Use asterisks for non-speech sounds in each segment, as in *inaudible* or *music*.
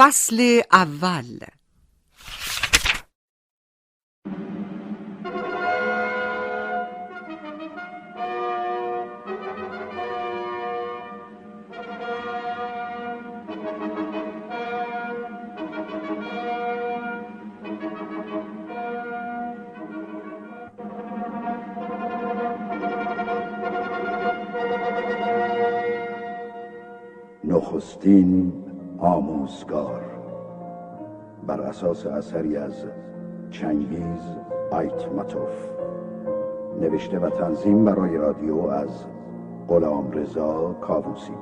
فصل اول اساس اثری از چنگیز آیتماتوف. نوشته و تنظیم برای رادیو از غلام رضا کاووسی.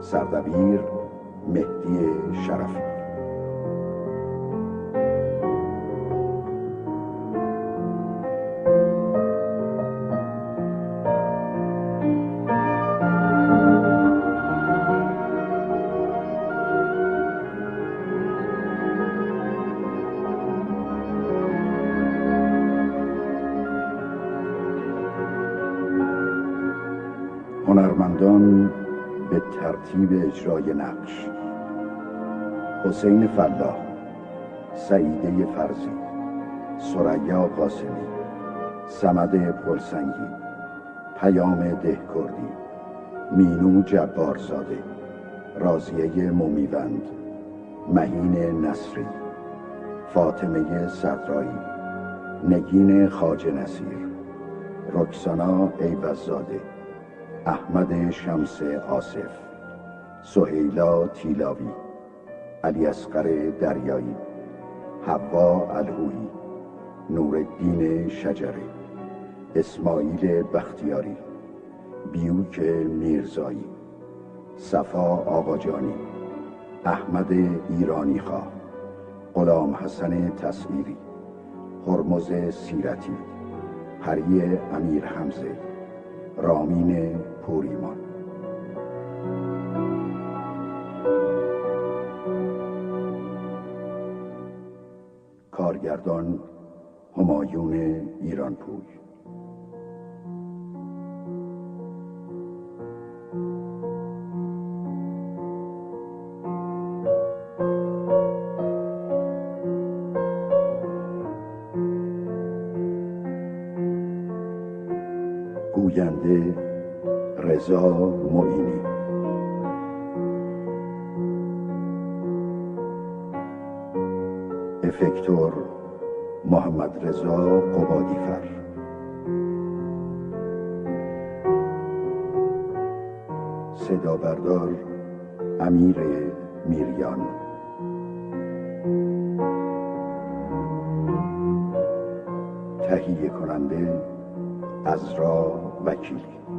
سردبیر مهدی شرفی. ترتیب اجرای نقش. حسین فلاح سعیده فرزی سریا قاسمی سمد پلسنگی پیام دهکردی مینو جبارزاده رازیه مومیوند مهین نصری فاطمه صدرایی نگین خاج نصیر رکسانا ایوزاده احمد شمس آصف. سهیلا تیلاوی علی اصغر دریایی حوا الهویی نورالدین شجره اسماعیل بختیاری بیوک میرزایی صفا آقاجانی احمد ایرانی خواه غلام حسن تصویری هرمز سیرتی هری امیر حمزه رامین پوریمان. کارگردان همایون ایرانپوی گوینده رضا معینی. افکتور محمد رضا قبادیفر. صدا بردار امیر میریان. تهیه کننده ازرا وکیلی بیایید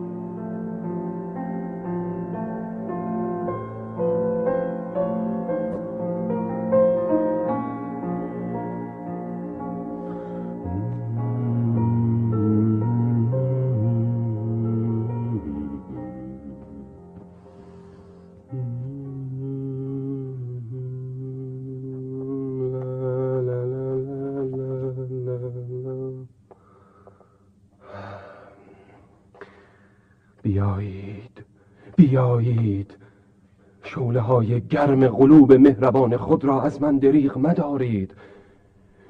گرم قلوب مهربان خود را از من دریغ مدارید.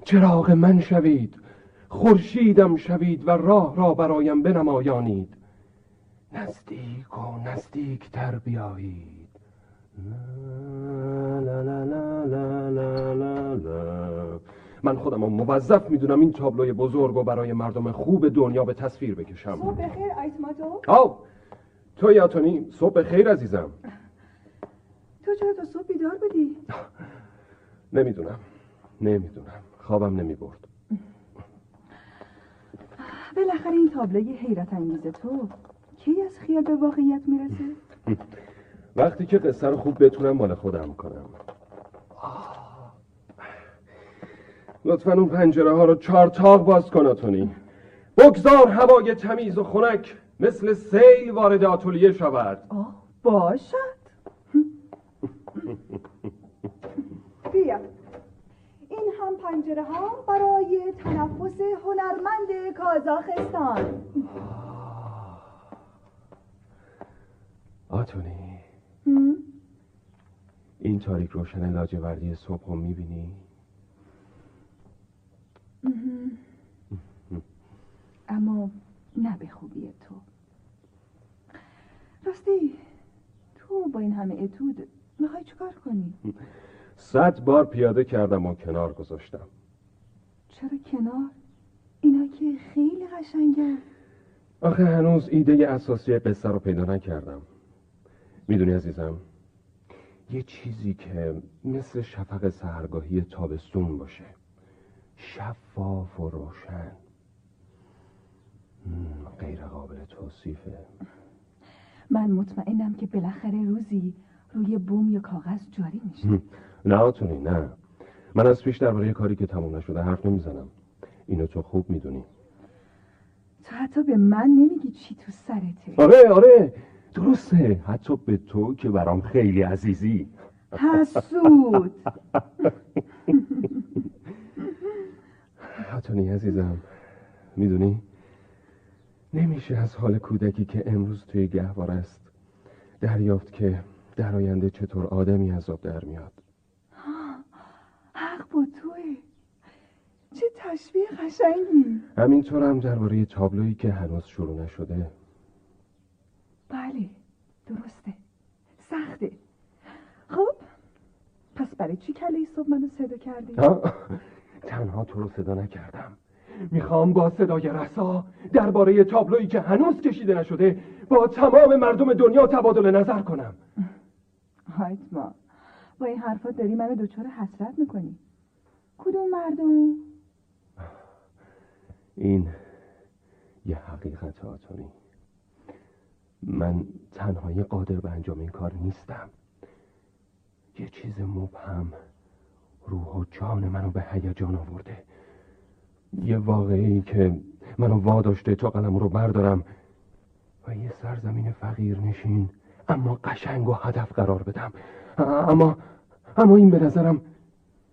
چراغ من شوید خورشیدم شوید و راه را برایم بنمایانید. نزدیک و نزدیک تر بیایید. لا لا لا. من خودم موظف می‌دونم این تابلوی بزرگ و برای مردم خوب دنیا به تصویر بکشم. صبح بخیر آیتماتو آو تو یا تونی صبح خیر عزیزم. چرا تا صبح بیدار بودی؟ نمی‌دونم. نمی‌دونم. خوابم نمی برد بالاخره این تابلوی حیرت انگیز تو کی از خیال به واقعیت می‌رسه؟ وقتی که قصه رو خوب بتونم مال خودم کنم. لطفا اون پنجره ها رو چهار تاق باز کن آتونی. بگذار هوای تمیز و خنک مثل سیل وارد آتولیه شود. آه باشد *laughs* بیا. این هم پنجره ها برای تنفس هنرمند کازاخستان. آتونی. این تاریک روشن لاجوردی صبح رو می‌بینی؟ اما نه به خوبی تو. راستی تو با این همه اتود می‌خوای چیکار کنی؟ صد بار پیاده کردم و کنار گذاشتم. چرا کنار؟ اینا که خیلی قشنگه آخه هنوز ایده اساسی قصه رو پیدا نکردم. می‌دونی عزیزم یه چیزی که مثل شفق سهرگاهی تابستون باشه. شفاف و روشن. غیر قابل توصیفه. من مطمئنم که بالاخره روزی روی بوم یا کاغذ جاری میشه. نه آتونی نه. من از پیش درباره کاری که تموم نشده حرف نمی‌زنم. اینو تو خوب می‌دونی. تو حتی به من نمیگی چی تو سرته. آره آره. درسته. حتی به تو که برام خیلی عزیزی. حسود. آتونی عزیزم. می‌دونی؟ نمیشه از حال کودکی که امروز توی گهوار است دریافت که در آینده چطور آدمی عذاب در میاد؟ *gasps* حق با توه چه تشبیه قشنگی. همینطور هم درباره تابلویی که هنوز شروع نشده. بله درسته. سخته. خب پس برای چی کله صبح منو صدا کردی؟ ها؟ تنها تو رو صدا نکردم. می‌خوام با صدای رسا درباره تابلویی که هنوز کشیده نشده با تمام مردم دنیا تبادل نظر کنم. ما. با این حرفات داری منو دچار حسرت می‌کنی. کدوم مردم؟ این یه حقیقت آتونی من تنهایی قادر به انجام این کار نیستم. یه چیز مبهم روح و جان منو به هیجان آورده. یه واقعی که منو واداشته تا قلم رو بردارم و یه سرزمین فقیر نشین اما قشنگ و هدف قرار بدم اما اما این به نظرم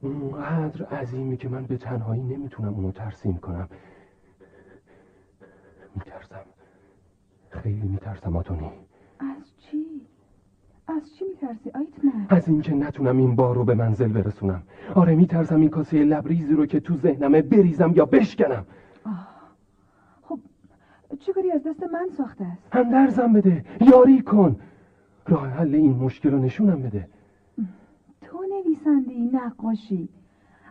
اونقدر عظیمی که من به تنهایی نمی‌تونم اونو ترسیم کنم میترسم خیلی میترسم آتونی از چی؟ از چی میترسی آیتمان؟ از اینکه نتونم این بار رو به منزل برسونم آره میترسم این کاسه لبریزی رو که تو ذهنمه بریزم یا بشکنم آه. خب چه کاری از دست من ساخته است؟ هندرزم بده یاری کن راه حل این مشکل رو نشونم بده. تو نویسندی نقاشی.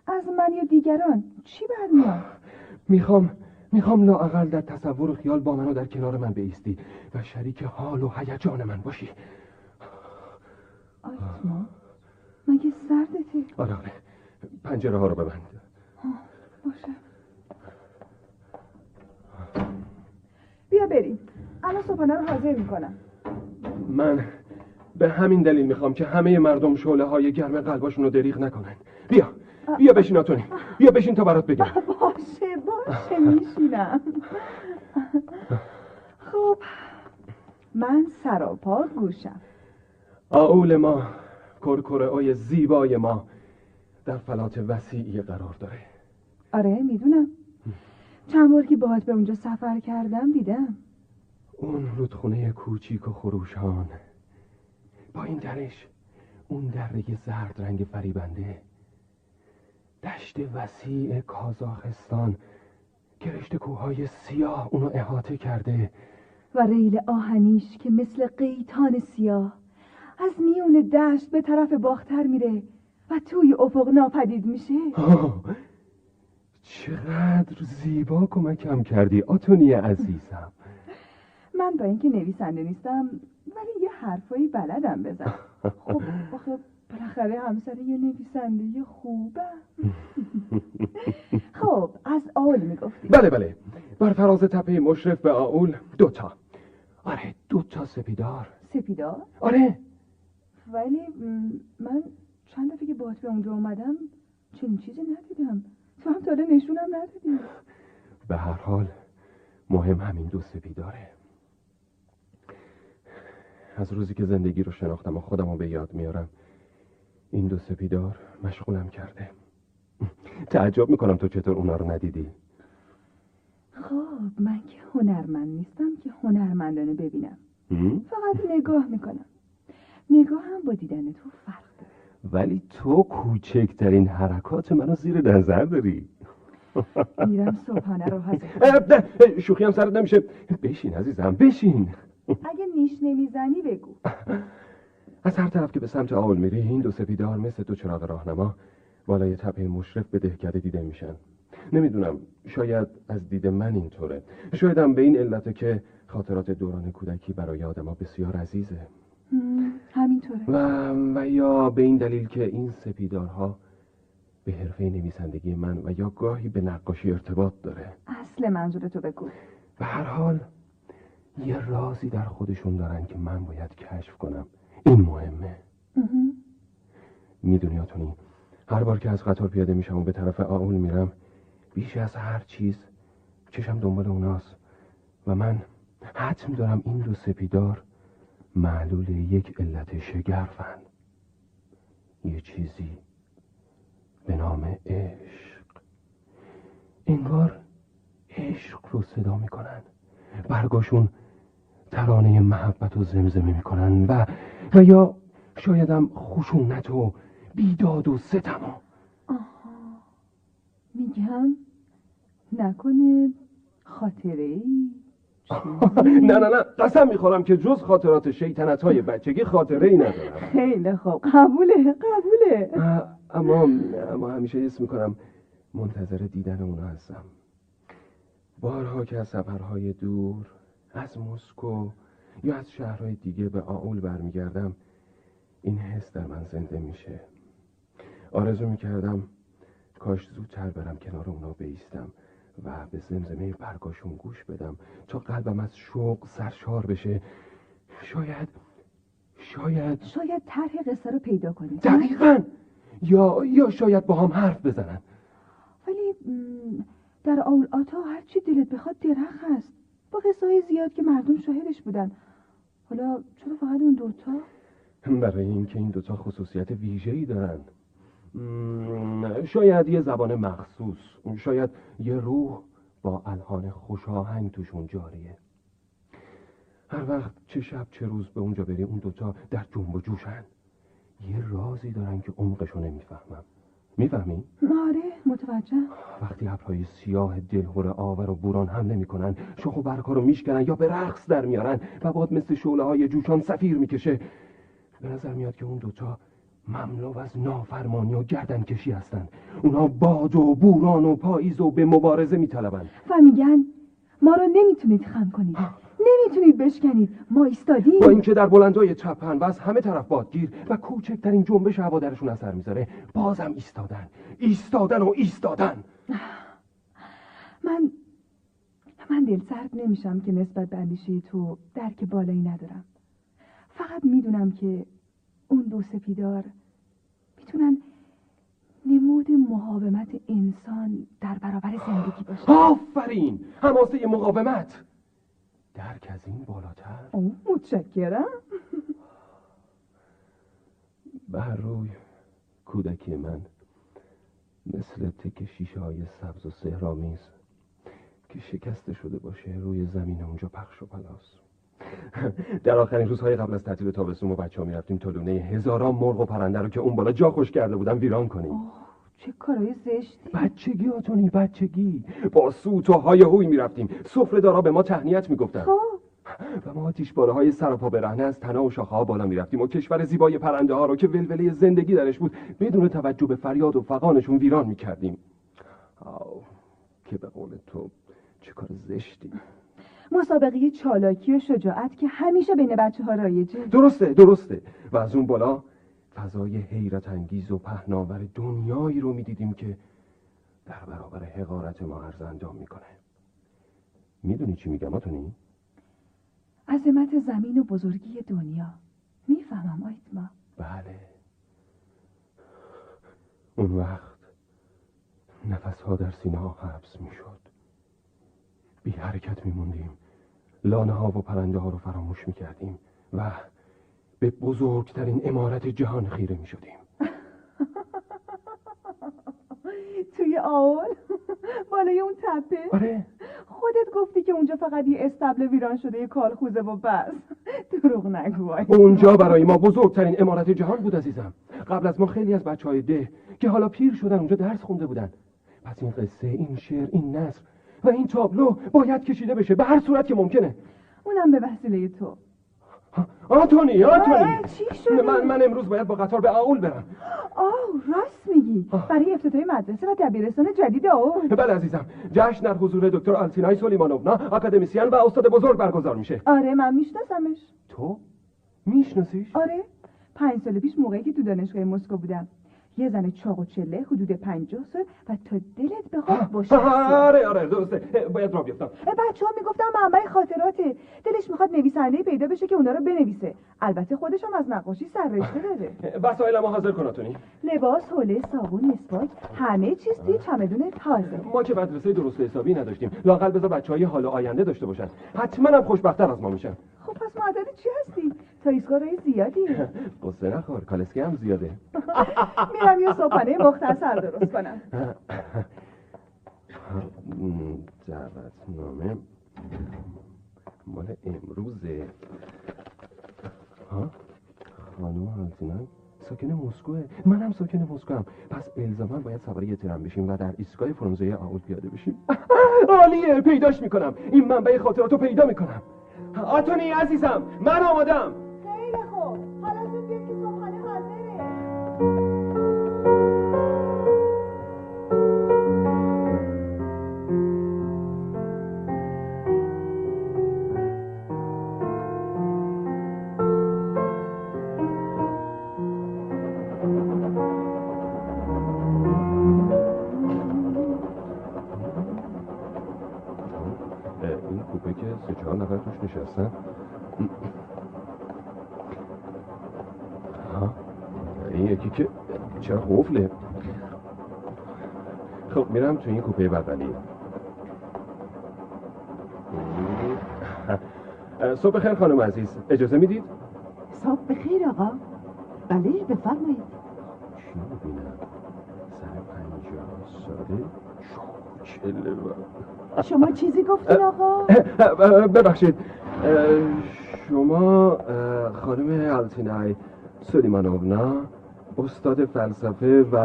از من یا دیگران چی برمیاد؟ می‌خوام می‌خوام لااقل در تصور و خیال با منو در کنار من بیستی و شریک حال و هیجان من باشی. آیتما مگه سردته؟ آره آره. پنجره ها رو ببند. باشه. بیا بریم. الان صبحانه رو حاضر می‌کنم. من به همین دلیل می‌خوام که همه مردم شعله های گرم قلباشون رو دریغ نکنن. بیا بیا بشین آتونی. بیا بشین تا برات بگم. باشه باشه میشینم. خب من سراپا گوشم. آول ما کرکره های زیبای ما در فلات وسیعی قرار داره. آره می‌دونم. چند بار که باهات به اونجا سفر کردم دیدم. اون رودخونه کوچیک و خروشان. با این درش. اون دره زرد رنگ فریبنده. دشت وسیع کازاخستان. که رشته کوههای سیاه اونو احاطه کرده. و ریل آهنیش که مثل قیتان سیاه. از میون دشت به طرف باختر میره و توی افق ناپدید میشه. *laughs* چقدر زیبا کمکم کردی آتونی عزیزم. من با اینکه نویسنده نیستم ولی یه حرفایی بلدم بزن خب آخه بالاخره همسر یه نویسنده خوبه. *laughs* خب از آول می‌گفتی. بله بله. بر فراز تپه مشرف به آول دوتا آره دوتا سپیدار. سپیدار؟ آره. ولی من چند دفعه که باید به اونجا اومدم چنین چیزی ندیدم. تو هم تاله نشونم ندادی. به هر حال مهم همین دو سپیداره. از روزی که زندگی رو شناختم و خودم رو به یاد میارم این دو سپیدار مشغولم کرده. تعجب می‌کنم تو چطور اونا رو ندیدی. خب من که هنرمند نیستم که هنرمندانه ببینم. فقط نگاه می‌کنم. نگاه هم با دیدن تو فرق داره. ولی تو کوچکترین حرکات منو زیر نظر داری. میرم صبحانه رو حاضر شوخی هم سرت نمیشه. بشین عزیزم بشین. اگه نیش نمی‌زنی بگو. *laughs* از هر طرف که به سمت آول میری این دو سپیدار مثل دو چراغ راهنما بالای تپه مشرف به دهکده دیده میشن. نمی‌دونم شاید از دید من اینطوره. شایدم به این علته که خاطرات دوران کودکی برای آدما بسیار عزیزه. همینطوره. و, و یا به این دلیل که این سپیدارها به حرفه نویسندگی من و یا گاهی به نقاشی ارتباط داره. اصل منظورتو بگو. به هر حال یه رازی در خودشون دارن که من باید کشف کنم. این مهمه. می‌دونی آتونی هر بار که از قطار پیاده میشم و به طرف آول میرم بیش از هر چیز چشم دنبال اوناست. و من حتم دارم این دو سپیدار معلول یک علت شگرفن. یه چیزی به نام عشق. انگار عشق رو صدا می‌کنن. برگاشون ترانه محبت و زمزمه می‌کنن و و یا شایدم خشونت و بیداد و ستما آها. میگم نکنه خاطره ای. *laughs* نه نه نه. قسم می‌خورم که جز خاطرات شیطنت های بچگی خاطره ای ندارم. خیلی خوب. قبوله قبوله. اما اما همیشه حس می‌کنم منتظر دیدن اونا هستم. بارها که از سفرهای دور از مسکو یا از شهرهای دیگه به آول برمیگردم این حس در من زنده میشه. آرزو می‌کردم کاش زودتر برم کنار اونا بیستم و به زمزمه برگاشون گوش بدم تا قلبم از شوق سرشار بشه. شاید شاید شاید طرح قصه رو پیدا کنید دقیقا! یا یا شاید با هم حرف بزنن. ولی در آول آتا هرچی دلت بخواد درخ هست با قصه زیاد که مردم شاهدش بودن. حالا چرا فقط اون دوتا؟ برای اینکه این دوتا خصوصیت ویژه‌ای دارن. شاید یه زبان مخصوص. شاید یه روح با الهان خوشاهنگ توشون جاریه. هر وقت چه شب چه روز به اونجا بری اون دوتا در جنب و جوشن. یه رازی دارن که عمقشو نمی‌فهمم. می‌فهمی؟ آره متوجه. وقتی ابرهای سیاه دلهور آور و بوران حمله می‌کنن شخ و برکا رو میشکنن یا به رقص در میارن و باد مثل شعله های جوشان سفیر می‌کشه. به نظر میاد که اون دوتا مملو از نافرمانی و گردن کشی هستند اونا باد و بوران و پاییز و به مبارزه میطلبند و میگن ما رو نمی‌تونید خم کنید. نمی‌تونید بشکنید. ما ایستادیم. با اینکه در بلندای چپن و از همه طرف بادگیر و کوچکترین جنبش هوا درشون اثر می‌ذاره بازم ایستادن. ایستادن و ایستادن. من من دل سرد نمیشم که نسبت به اندیشه تو درک بالایی ندارم. فقط می‌دونم که اون دو سپیدار می‌تونن نمود مقاومت انسان در برابر زندگی باشه آفرین! حماسه مقاومت! درک از این بالاتر؟ متشکرم. بر روی کودکی من مثل تک شیشه های سبز و سهرامیز که شکسته شده باشه روی زمین اونجا پخش و پلاس. در آخرین روزهای قبل از تعطیل تابستون ما بچه ها می‌رفتیم تلونه هزاران مرغ و پرنده رو که اون بالا جا خوش کرده بودن ویران کنیم. چه کارای زشتی؟ بچگی آتونی بچگی. با سوت و های هوی می‌رفتیم. سفره دارا به ما تهنیت می‌گفتن. خب. و ما باره های سراپا برهنه از تنه و شاخه ها بالا می‌رفتیم و کشور زیبای پرنده ها رو که ولوله زندگی درش بود بدون توجه به فریاد و فقانشون ویران می‌کردیم. آو که به قول تو چه کار زشتی. مسابقه چالاکی و شجاعت که همیشه بین بچه ها رایجه. درسته درسته. و از اون بالا فضای حیرت انگیز و پهناور دنیایی رو می‌دیدیم که در برابر حقارت ما عرض انجام می‌کنه. می‌دونی چی میگم آتونی؟ عظمت زمین و بزرگی دنیا. می‌فهمم آیتما. بله. اون وقت نفس ها در سینه ها حبس می‌شد. بی حرکت میموندیم. لانه ها و پرنده ها رو فراموش می‌کردیم و به بزرگترین امارت جهان خیره می‌شدیم *laughs* توی آول؟ *laughs* بالای اون تپه؟ آره. خودت گفتی که اونجا فقط یه استبل ویران شده یه کالخوزه و بس. *laughs* دروغ نگو اونجا برای ما بزرگترین امارت جهان بود عزیزم. قبل از ما خیلی از بچه های ده که حالا پیر شدن اونجا درس خونده بودن. پس این قصه این شعر این نصر و این تابلو باید کشیده بشه به هر صورت که ممکنه. اونم به وسیله تو. آنتونی آنتونی. چی شده؟ من من امروز باید با قطار به آول برم. آه راست میگی. برای افتتاح مدرسه و دبیرستان جدید آول. بله عزیزم. جشن در حضور دکتر آلتینای سلیمانونا اکادمیسین و استاد بزرگ برگزار میشه. آره من میشناسمش. تو؟ میشناسیش؟ آره. پنج سال پیش موقعی که تو دانشگاه مسکو بودم. یه زن چاق و چله حدود پنجاه سال و تا دلت بخواد باشه آره آره درسته. باید را بیفتم. بچه ها می‌گفتن منبع خاطراته. دلش می‌خواد نویسنده پیدا بشه که اونا رو بنویسه. البته خودش هم از نقاشی سررشته داره. وسایل ما حاضر کن آتونی. لباس حوله صابون مسواک همه چیز توی چمدون تازه. ما که مدرسه درست حسابی نداشتیم. لاقل بذار بچه های حال آینده داشته باشن. حتما هم خوشبختتر از ما میشن. خب پس معدل چی هستی؟ تا ایستگاه زیادی. *laughs* قصه نخور کالسکه هم زیاده. *laughs* میرم یه صبحانه مختصر درست کنم. *laughs* دعوتنامه مال امروزه. ها؟ خانم هالتینان ساکن مسکوه منم ساکن مسکو هم پس الزاما باید سوار یه ترم بشیم و در ایستگاه فرانزه آول پیاده بشیم. عالیه پیداش می‌کنم. این منبع خاطراتو پیدا می‌کنم. آتونی عزیزم من آمادم. خیلی خب میرم تو این کوپه بغلی صبح خیر خانم عزیز اجازه می‌دید؟ صبح بخیر آقا بله بفرمایید چی می‌بینم؟ سر پنجاه ساله شما چیزی گفتین آقا ببخشید شما خانم آلتینای سلیمانونا استاد فلسفه و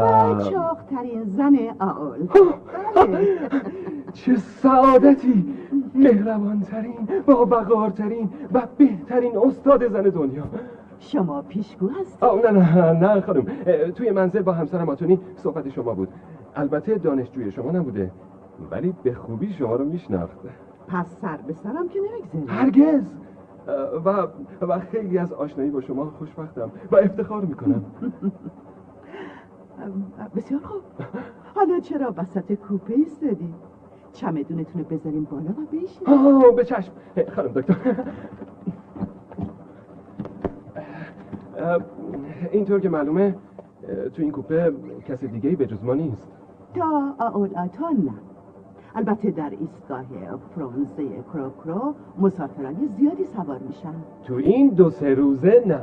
چاقترین زن آول بله. *laughs* چه سعادتی. مهربانترین با وقارترین و بهترین استاد زن دنیا. شما پیشگو هست آه نه نه نه خانم. توی منزل با همسرم آتونی صحبت شما بود. البته دانشجوی شما نبوده ولی به خوبی شما رو میشناخت پس سر به سرم که نمی‌گذارید. هرگز. و و خیلی از آشنایی با شما خوشبختم و افتخار می‌کنم. بسیار خوب. حالا چرا وسط کوپه ایستادی؟ چمدونتون رو بذاریم بالا و بشین. آه به چشم. خانم دکتر. اینطور که معلومه تو این کوپه کسی دیگه ای به جز ما نیست. تا آول آتا نه. البته در ایستگاه فرانزه کروکرو مسافران زیادی سوار میشن. تو این دو سه روزه نه.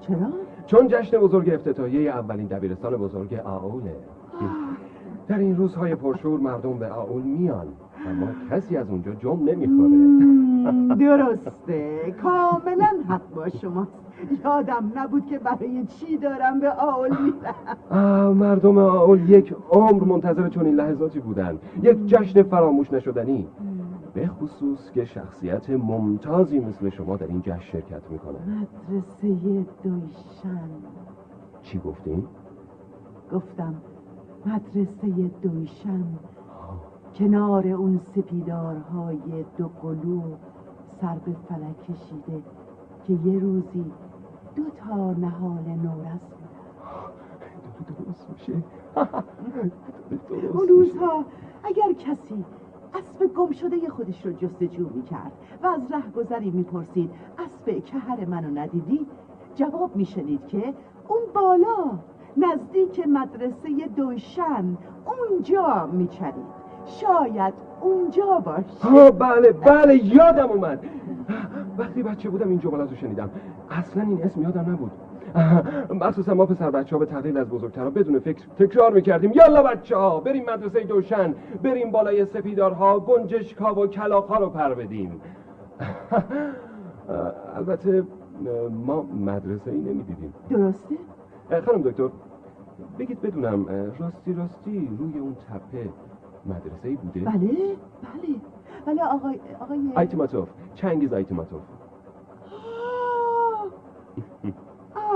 چرا؟ چون جشن بزرگ افتتاحیه اولین دبیرستان بزرگ آوله در این روزهای پرشور مردم به آول میان. اما کسی از اونجا جم نمی‌خوره. *laughs* درسته. کاملا حق با شما یادم نبود که برای چی دارم به آول میرم. مردم آول یک عمر منتظر چنین لحظاتی بودن. یک جشن فراموش نشدنی. به خصوص که شخصیت ممتازی مثل شما در این جشن شرکت می‌کنه. مدرسه دویشن. چی گفتین؟ گفتم مدرسه دویشن. کنار اون سپیدارهای دو قلو سر به فلک کشیده که یه روزی دو تا نهال نورس بودن درست میشه اون. روزها اگر کسی اسب گم شده خودش رو جستجو می‌کرد و از رهگذری می‌پرسید اسب کهر منو ندیدی جواب میشنید که اون بالا نزدیک مدرسه دوشن اونجا میچرید شاید اونجا باشه ها بله بله یادم اومد. وقتی بچه بودم این جملات رو شنیدم. اصلا این اسم یادم نبود. مخصوصا ما پسر بچه ها به تقلید از بزرگترها بدون فکر تکرار می‌کردیم. یالا بچه ها بریم مدرسه دوشن. بریم بالای سپیدارها گنجشکا و کلاقها رو پر بدیم. *laughs* البته ما مدرسه ای نمی‌دیدیم. درسته؟ خانم دکتر بگید بدونم راستی راستی روی اون تپه. مدرسه ای بوده؟ بله بله. بله آقای آقای آیتماتوف چنگیز آیتماتوف.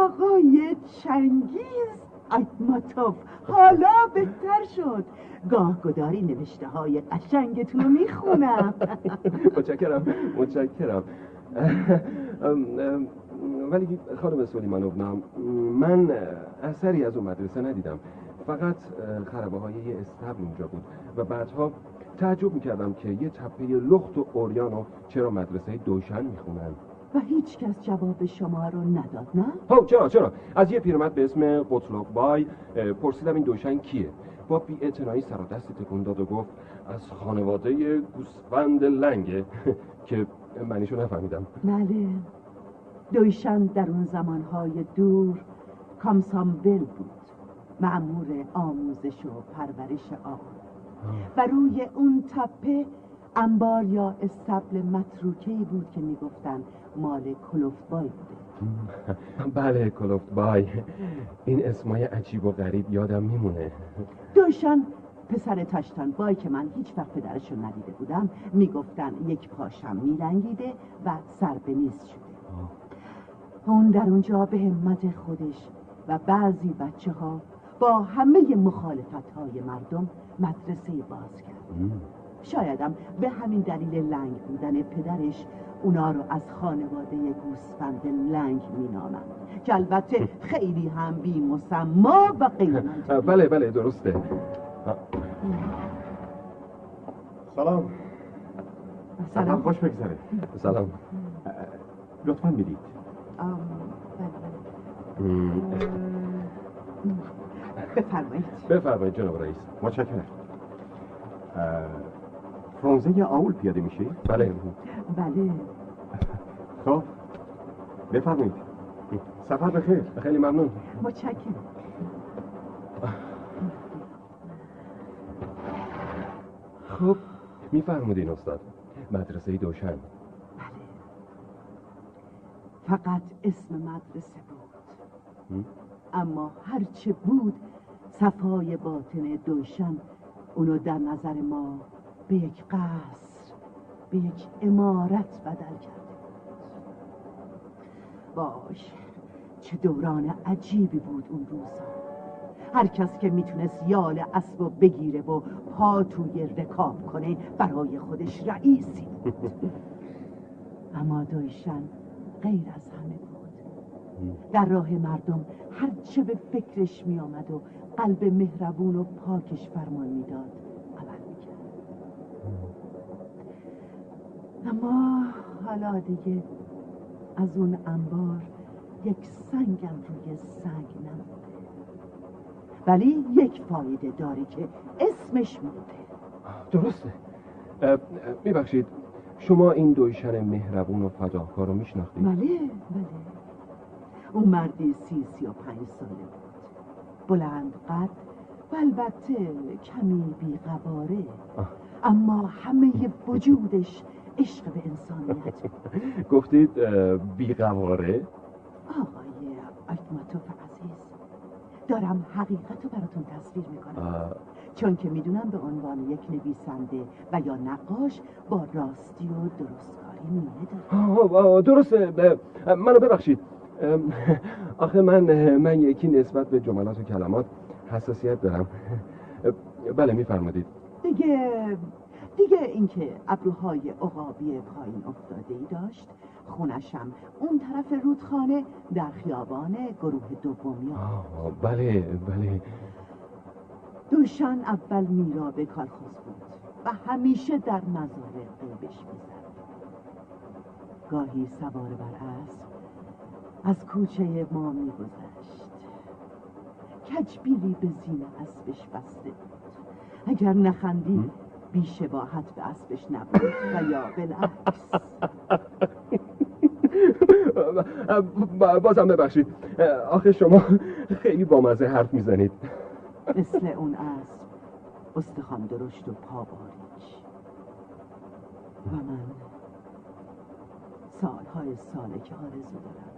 آقای چنگیز آیتماتوف. حالا بهتر شد. گاه گداری نوشته های قشنگتون رو می‌خونم. *laughs* متشکرم متشکرم. ولی خانم سلیمانونا من اثری از اون مدرسه ندیدم. فقط خرابه های یه استبل اونجا بود. و بعدها تعجب می‌کردم که یه تپه لخت و اوریانو چرا مدرسه دوشن می‌خونن. و هیچ کس جواب شما رو نداد نه؟ ها چرا چرا؟ از یه پیرمرد به اسم قطلاق بای پرسیدم این دوشن کیه؟ با بی سر و دستی تکون داد و گفت از خانواده گوسفند لنگه *laughs* که منیشو نفهمیدم. بله. دویشن در اون زمانهای دور کامسامبل بود. معمور آموزش و پرورش آب و روی اون تپه انبار یا استبل متروکهی بود که می‌گفتن مال کلوفت بای بوده. *laughs* بله کلوفت بای. این اسمای عجیب و غریب یادم میمونه. دوشن پسر تاشتان بای که من هیچ وقت پدرشو ندیده بودم می‌گفتن یک پاشم میلنگیده و سر به نیست شده. اون در اونجا به همت خودش و بعضی بچه ها با همه مخالفت های مردم مدرسه باز کرد. شایدم به همین دلیل لنگ بودن پدرش اونا رو از خانواده گوسفند لنگ مینامند که البته خیلی هم بی مسما و قیمت *laughs* بله بله درسته. سلام. سلام. خوش بگذره. سلام. لطفا بدید. بفرمایید. بفرمایید جناب رئیس. متشکرم. فرانزه آول پیاده میشه؟ بله. بله. خب بفرمایید. سفر بخیر. خیلی ممنون. متشکرم. خب میفرمودین استاد. مدرسه دوشن بله. فقط اسم مدرسه بود. اما هرچه بود صفای باطن دوشن. اونو در نظر ما به یک قصر به یک امارت بدل کرده. باش چه دوران عجیبی بود اون روزا. هر کس که می‌تونست یال اسب و بگیره و پا توی رکاب کنه برای خودش رئیسی بود. *laughs* اما دویشن غیر از همه بود. در راه مردم هرچه به فکرش می آمد و قلب مهربون و پاکش فرمان می‌داد. عمل می‌کرد. اما حالا دیگه از اون انبار یک سنگم روی سنگ نمونده. ولی یک فایده داره که اسمش مونده. درسته. میبخشید شما این دویشن مهربون و فداکار رو میشناختید؟ بله بله. اون مردی سی سی و پنج ساله بود. بلند قد و البته کمی بیقواره اما همه وجودش عشق به انسانیت. *laughs* گفتید بیقواره؟ آقای آیتماتوف عزیز دارم حقیقت رو براتون تصویر می‌کنم. چون که می‌دونم به عنوان یک نویسنده و یا نقاش با راستی و درستکاری میله داره درسته. منو ببخشید. آخه من من یکی نسبت به جملات و کلمات حساسیت دارم. بله میفرمادید دیگه دیگه اینکه ابروهای عقابی پایین افتاده ای داشت خونشم اون طرف رودخانه در خیابان گروه دومی. بله بله. دوشان اول میرا به کارخوز بود و همیشه در مزارع قیبش می‌زد. گاهی سوار بر اسب از کوچه ما میگذشت. کجبیلی به زین اسبش بسته بود. اگر نخندی بیشباهت به اسبش نبود و یا بالعکس. *laughs* بازم ببخشید. آخه شما خیلی بامزه حرف می‌زنید. مثل اون اسب استخوان درشت و پا باریک. و من سالهای ساله که آرزو دارم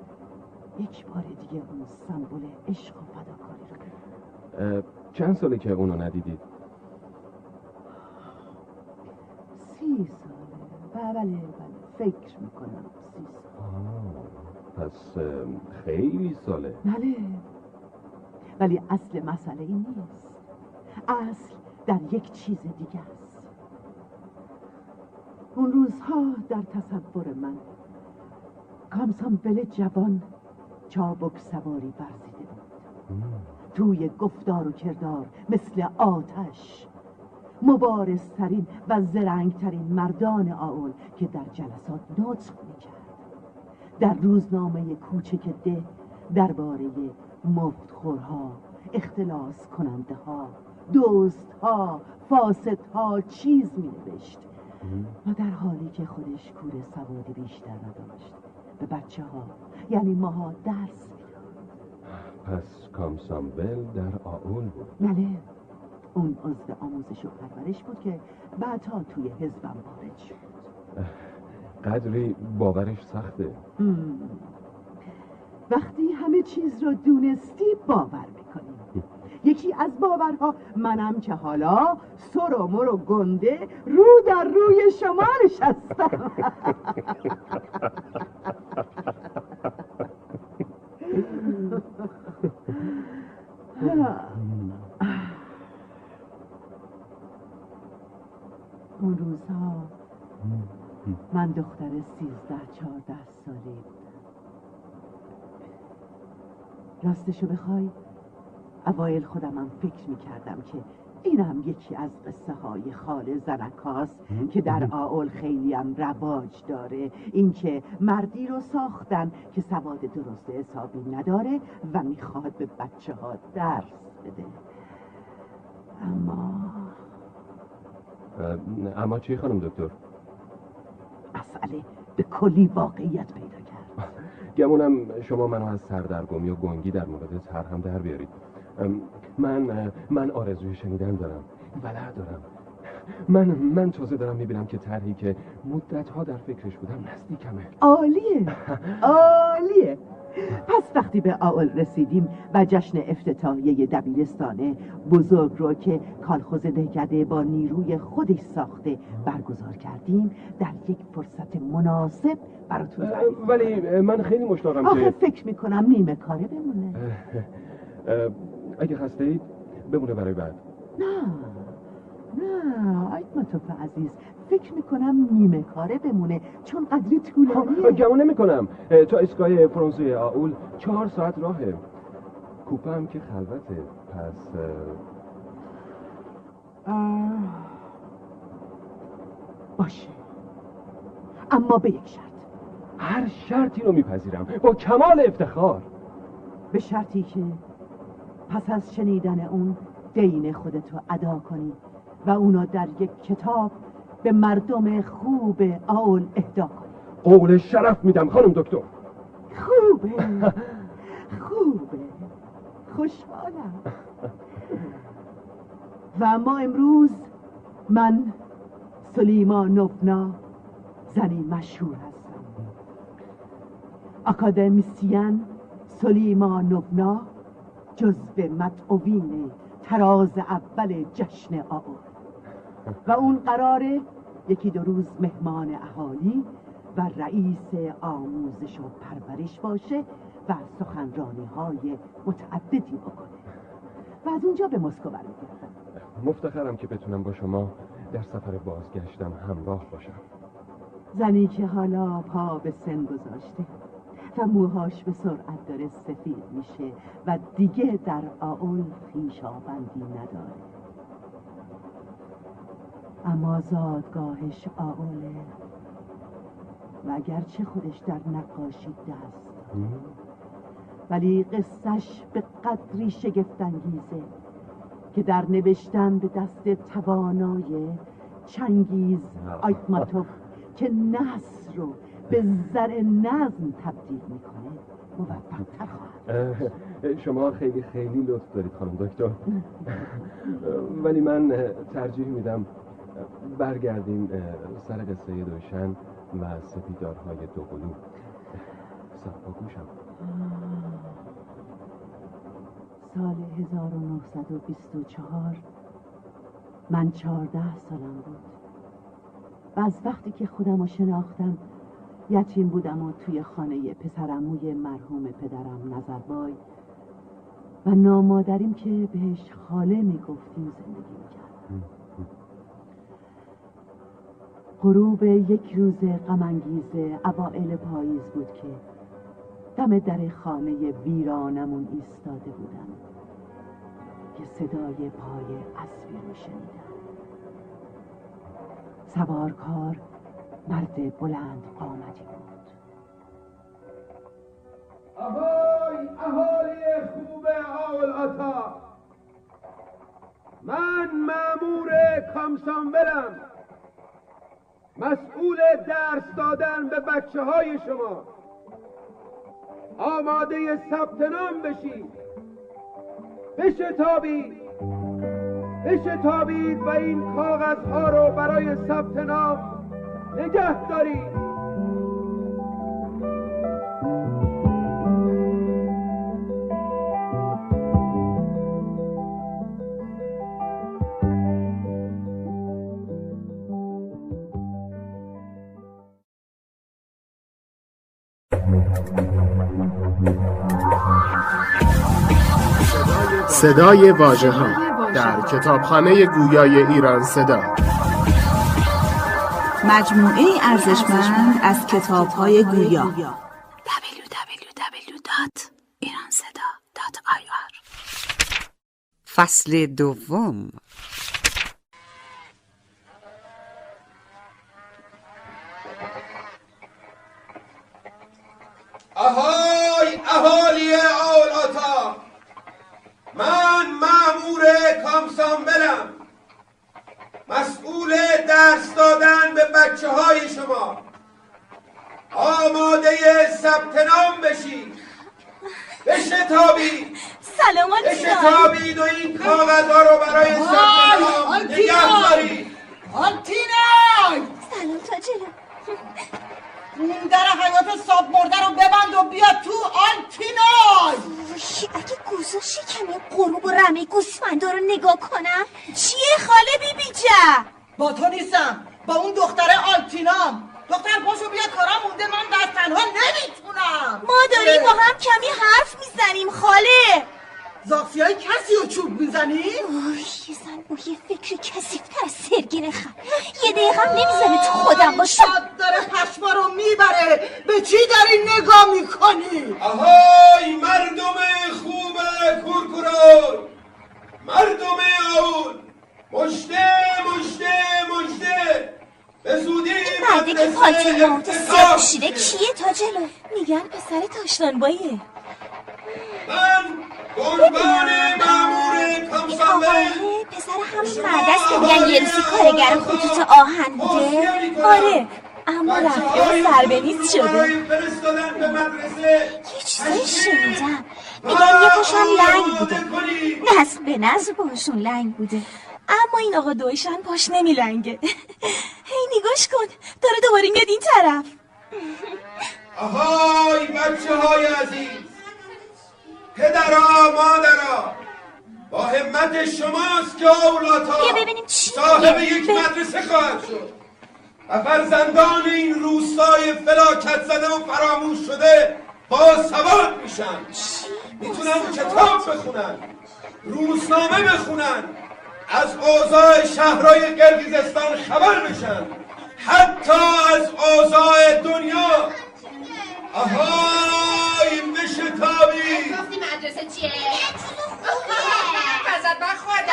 یک بار دیگه اون سمبل عشق و فداکاری رو ببینم اه، چند ساله که اونو ندیدید؟ سی ساله. بله بله فکر می‌کنم سی ساله. پس خیلی ساله. بله. ولی اصل مسئله این نیست. اصل در یک چیز دیگه است. اون روزها در تصور من کامسامبل جوان چابک سواری ورزیده بود. توی گفتار و کردار مثل آتش. مبارزترین و زرنگترین مردان آول که در جلسات نطق می‌کرد. در روزنامه کوچک ده درباره مفتخورها اختلاس کننده ها دوست ها فاسد ها چیز می نوشت و در حالی که خودش کور سواد بیشتر نداشت به بچه ها یعنی ماها درس پس کامسامبل در آول بود. بله اون عضو آموزش و پرورش بود که بعدها توی حزبم وارد شد. قدری باورش سخته. وقتی همه چیز رو دونستی باور می‌کنی. یکی از باورها منم که حالا سر و مر و گنده رو در روی شما نشستم. *laughs* *laughs* اون روزها من دختر سیزده چهارده ساله راستشو بخوای اوایل خودمم فکر می‌کردم که اینم یکی از قصه های خال زنکاست که در آول خیلی هم رواج داره. اینکه مردی رو ساختن که سواد درست حسابی نداره و می‌خواد به بچه ها درس بده. اما اما چی خانم دکتر؟ مسئله به کلی واقعیت پیدا کرد. گمونم شما منو از سردرگمی و گنگی در مورد هم در بیارید. من من آرزوی شنیدن دارم. ولع دارم. من من تازه دارم می‌بینم که طرحی که مدت ها در فکرش بودم نزدیکمه. عالیه. *laughs* عالیه. پس وقتی به آول رسیدیم و جشن افتتاحیه دبیرستان بزرگ رو که کالخوز دهکده با نیروی خودش ساخته برگزار کردیم در یک فرصت مناسب براتون ولی من خیلی مشتاقم آخه فکر می‌کنم نیمه کاره بمونه. اگه خسته اید بمونه برای بعد. نه نه آیت مطوف عزیز فکر می‌کنم نیمه کاره بمونه چون قدری طولانیه گمون نمی کنم تا اسکای فرانسه آول چهار ساعت راهه. کوپه هم که خلوته. پس آه. باشه. اما به یک شرط. هر شرطی رو میپذیرم. با کمال افتخار. به شرطی که پس از شنیدن اون دین خودتو ادا کنی و اونو در یک کتاب به مردم خوب آول اهدا کنی. قول شرف میدم خانم دکتر. خوبه. خوبه. خوشحالم. و اما امروز من سلیمانوفنا زنی مشهور هستم. اکادمیسین سلیمانوفنا جزو مدعوین تراز اول جشن آول و اون قراره یکی دو روز مهمان اهالی و رئیس آموزش و پرورش باشه و سخنرانی های متعددی بکنه. و از اونجا به مسکو برمیگردم. مفتخرم که بتونم با شما در سفر بازگشتم همراه باشم. زنی که حالا پا به سن گذاشته. و موهاش به سرعت داره سفید میشه و دیگه در آول خویشاوندی نداره. اما زادگاهش آوله و اگرچه خودش در نقاشی دست ولی قصهش به قدری شگفتانگیزه که در نوشتن به دست توانای چنگیز آیتماتوف که نصر رو به زر نظم تبدیل می‌کنه. موفقتر خواهد. اه، شما خیلی خیلی لطف دارید خانم دکتر. ولی من ترجیح میدم برگردیم سر قصه دوشن و سپیدارهای دوقلو صفا گوشم. سال 1924 من چهارده سالم بود. و از وقتی که خودم رو شناختم یتیم بودم و توی خانه پسرموی مرحوم پدرم نظربای و نامادریم که بهش خاله می‌گفتیم زندگی می‌کردم. غروب یک روز غمانگیز اوائل پاییز بود که دم در خانه ویرانمون ایستاده بودم که صدای پای اسبی رو شنیدم. سوارکار مرد بلند قامتی بود. اهای اهالی خوب آول آتا من معمور کامسانولم مسئول درس دادن به بچه های شما. آماده ثبت نام بشید بشتابید. بشتابید و این کاغذ ها رو برای ثبت نام نگه صدای واژه ها در کتابخانه گویای ایران صدا. مجموعه ارزشمند از کتاب های گویا www.iranseda.ir فصل دوم. اهای اهالی آولاتا من معمور کامسانبلم مسئول درس دادن به بچه های شما. آماده ثبت نام بشید. بشتابید. سلام بشتابید و این کاغذها رو برای ثبت نام نگه دارید آنتینای سلام این در حیات صاحب مرده رو ببند و بیا تو آنتینای اگه گوزا شکمه غروب و رمه گوسفندا رو نگاه کنم؟ چیه خاله بی بی جه؟ با تو نیستم با اون دختره آلتینام. دختر پاشو بیا کارم مونده من دست تنها نمی‌تونم. ما داریم با هم کمی حرف می‌زنیم خاله. زاخسی های کسی رو چوب می‌زنی؟ یه زن با یه فکر کسیفتر از سرگین خم یه دقیقه هم نمی‌زنه تو خودم باشم. داره پشما رو می‌بره. به چی داری نگاه می‌کنی؟ اهای مردم خوب کورکورای مردم آول مشته مشته مشته. به زودی مرده که پالتو مامت سیاه کیه تا جلو؟ میگن پسر تاشتانباییه من قربان کامسانبل آقاه پسر همون مرده است که میگن یه روزی کارگر خطوط آهن بوده. آره اما رفته شده. فرستادن به مدرسه. یه چیزایی شنیدم. میگن یه پاشم لنگ بوده. نصب به نصب باشون لنگ بوده. اما این آقا دویشن پاش نمی لنگه *laughs* هی نگاش کن. داره دوباره میاد این طرف. آهای بچه های عزیز. پدرا مادرا با همت شماست که اولادها صاحب. یک مدرسه خواهد شد. و فرزندان این روستای فلاکت زده و فراموش شده با سواد میشن. می‌تونن کتاب بخونن روزنامه بخونن از اوضاع شهرهای قرقیزستان خبر بشن. حتی از اوضاع دنیا. آهای بشتابی گفتی مدرسه چیه؟ ازت من خوردم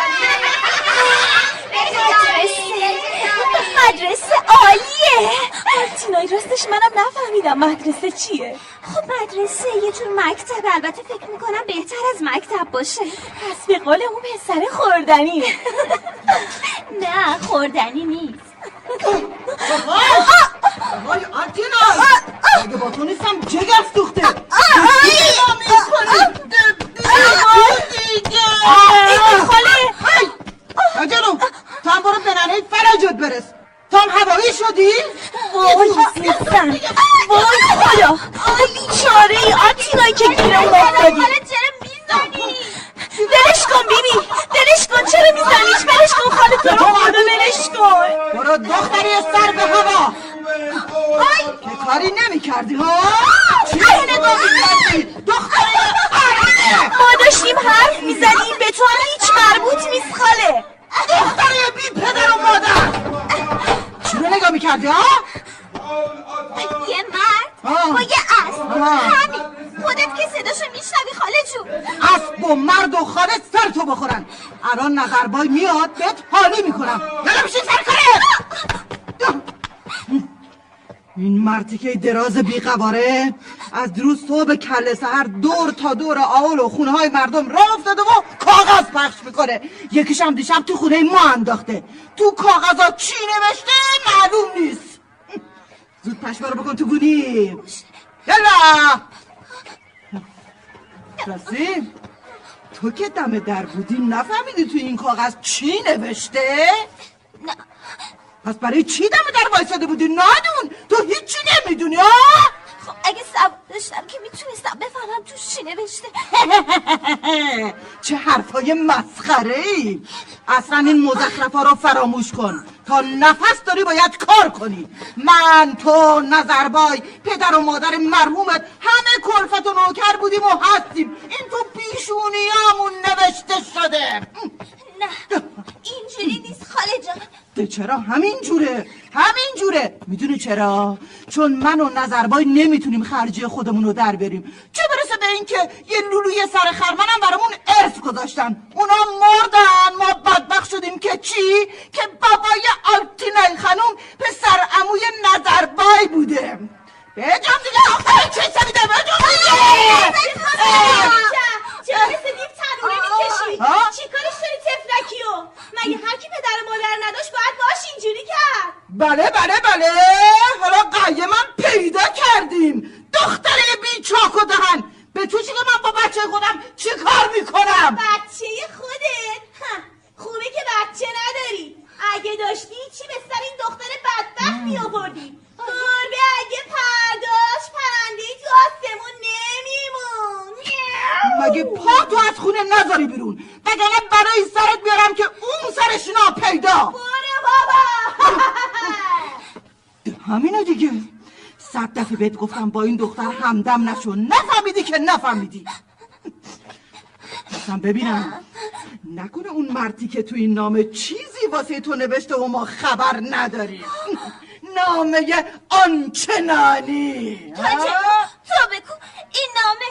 مدرسه مدرسه عالیه. آرتینای راستش منم نفهمیدم مدرسه چیه. خب مدرسه یه جور مکتب. البته فکر می‌کنم بهتر از مکتب باشه. پس به قول اون پسر خوردنی. *laughs* نه خوردنی نیست. آهای آنتینای اگه با تو نیستم می‌کنی؟ خاله تاجرو تو هم برو به ننه فراجت برس. تو هم هوایی شدی؟ وای زن وای خدا. بیچاره ای آتینایی که گیر اون افتادی دلش کن بیبی. دلش کن. چرا میزنیش بلش کن. خاله تو رو خدا بلش کن. برو دختری سر به هوا. که کاری نمی کردی ها چی؟ نگاه می کردی دختری ما داشتیم حرف می‌زدیم. به تو هیچ مربوط نیست خاله. دختری بی پدر و مادر. چی رو نگاه می کردی ها؟ یه مرد. با یه اسب. همین. خودت که صداشو میشنوی خاله جون. اسب و مرد و خاله سر تو بخورن. الان نظربای میاد بهت حالی می‌کنم. یالا بشین سر کاره. این مردی که دراز بیقواره از دیروز صبح کل سهر دور تا دور آول و خونه های مردم راه افتاده و کاغذ پخش می‌کنه. یکیش هم دیشب تو خونه ما انداخته. تو کاغذا چی نوشته؟ معلوم نیست. زود پشمه رو بکن تو گونی یلا! راستی تو که دم در بودی نفهمیدی تو این کاغذ چی نوشته؟ نه. پس برای چی دم در وایساده بودی؟ نادون تو هیچی نمی‌دونی ها؟ خب اگه سب داشتم که می‌تونستم بفهمم توش چی نوشته. *laughs* چه حرفای مسخره ای اصلا این مزخرف ها رو فراموش کن. تا نفس داری باید کار کنی. من تو نظربای پدر و مادر مرحومت همه کلفت و نوکر بودیم و هستیم. این تو پیشونیامون نوشته شده. نه اینجوری نیست خاله جان چرا همین جوره همین جوره می‌دونی چرا چون من و نظربای نمی‌تونیم خرجی خودمون رو در بریم چه برسه به اینکه یه لولوی سر خرمنم برامون ارث گذاشتن اونا مردن ما بدبخت شدیم که چی که بابای آلتینای خانوم پسر عموی نظربای بوده به جام دیگه آخر چه سمیده به جام چرا مثل دیو تنوره می‌کشی؟ چی کارش داری تفلکیو مگه هر کی پدر مادر نداشت باید باش اینجوری کرد؟ بله بله بله. حالا قیه من پیدا کردیم. دختره بی چاک و دهن. به تو که من با بچه خودم چی کار می‌کنم؟ بچه خودت؟ خوبه که بچه نداری. اگه داشتی چی به سر این دختر بدبخت می آوردی گربه اگه پرداش پرنده تو آسمون نمیمون مگه پا تو از خونه نذاری بیرون؟ وگرنه برای سرت بیارم که اون سرش ناپیدا برو بابا. همینه دیگه. صد دفعه بهت گفتم با این دختر همدم نشو. نفهمیدی که نفهمیدی. اصلا ببینم نکنه اون مردی که تو این نامه چیزی واسه تو نوشته و ما خبر نداریم. نامه آنچنانی. تو بگو. این نامه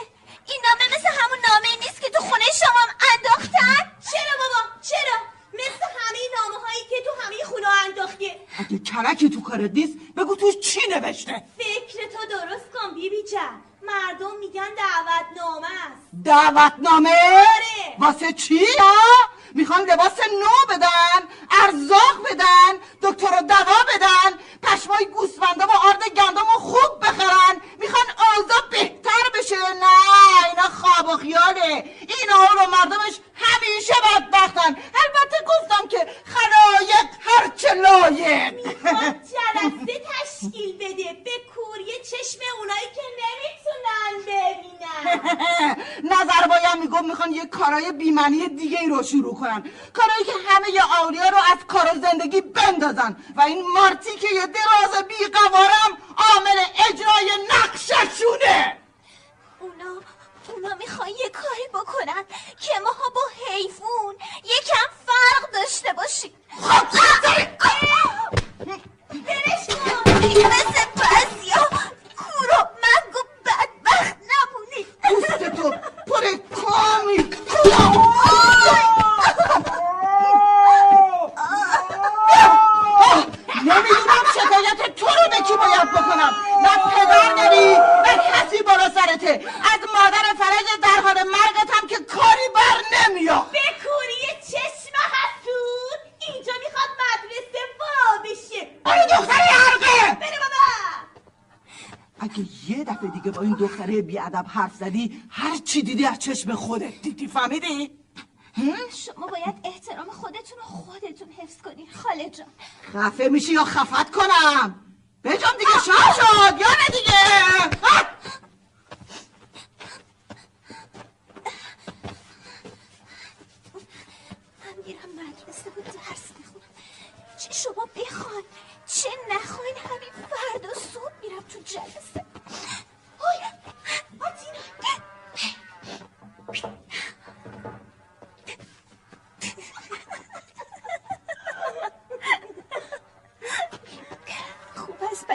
مثل همون نامه نیست که تو خونه شما انداختن؟ چرا بابا؟ چرا؟ مثل همه نامه هایی که تو همه خونه انداختی. اگه کرکی تو کارت نیست بگو توش چی نوشته. فکر تو درست کن بیبی جان. مردم میگن دعوت نامه است. دعوتنامه؟ آره. واسه چی؟ ها می‌خوان لباس نو بدن ارزاق بدن دکتر و دوا بدن پشمای گوسفندا و آرد گندم رو خوب بخرن. می‌خوان اوضاع بهتر بشه. نه اینا خواب و خیاله. اینا رو مردمش همیشه بدبختن. البته گفتم که خلایق هرچه لایق. می‌خواد *laughs* جلسه تشکیل بده. به کوری چشم اونایی که نمی‌تونن ببینن. *laughs* نظر باید می‌گفت می‌خوان یه کارای بیمنی دیگه ای رو شروع کنن کارایی که همه اولیا رو از کار و زندگی بندازن. و این مارتی که یه دراز بیقوارم عامل اجرای نقششونه. اونا اونا می‌خوان یه کاری بکنن که ماها با حیفون یکم فرق داشته باشیم خب خب برش کن. مثل کور و منگ و بدبخت نمونی. پوست تو پر کامی. نمی‌دونم رو باید بکنم. نه پدر داری نه کسی بالا سرته. از مادر فرج در حال مرگت هم که کاری بر نمیاد. به کوری چشم حسود اینجا می‌خواد مدرسه وا بشه. آره دختری حرقه! بره بابا. اگه یه دفعه دیگه با این دختره بیادب حرف زدی هر چی دیدی از چشم خودت. دیدی فهمیدی؟ شما باید احترام خودتون و خودتون حفظ کنین خاله جان. خفه میشی یا خفت کنم؟ بجام دیگه شب شد. نه دیگه! من میرم مدرسه و درس می‌خونم. چه شما بخواین چه نخواین همین فردا صبح میرم تو جلسه. آی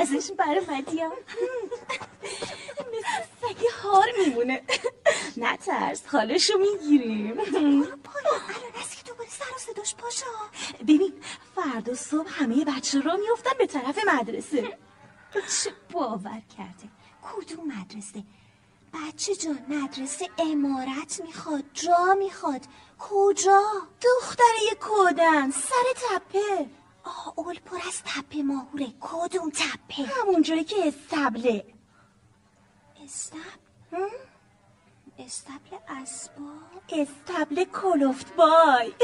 پسش برمدی ها مثل سگ هار میمونه. نه ترس حالشو می‌گیریم. پایان الان است که دوباره سر و صداش پاشا. ببین فردا صبح همه بچه را میفتن به طرف مدرسه. چه باور کرده؟ کدوم مدرسه؟ بچه جان مدرسه امارت می‌خواد جا می‌خواد. کجا؟ دختره کودن سر تپه. آه اول پر از تپه ماهوره. کدوم تپه؟ همون جایی که استبله. استبل؟ استبل اسباب؟ استبل کلفت بای. *laughs*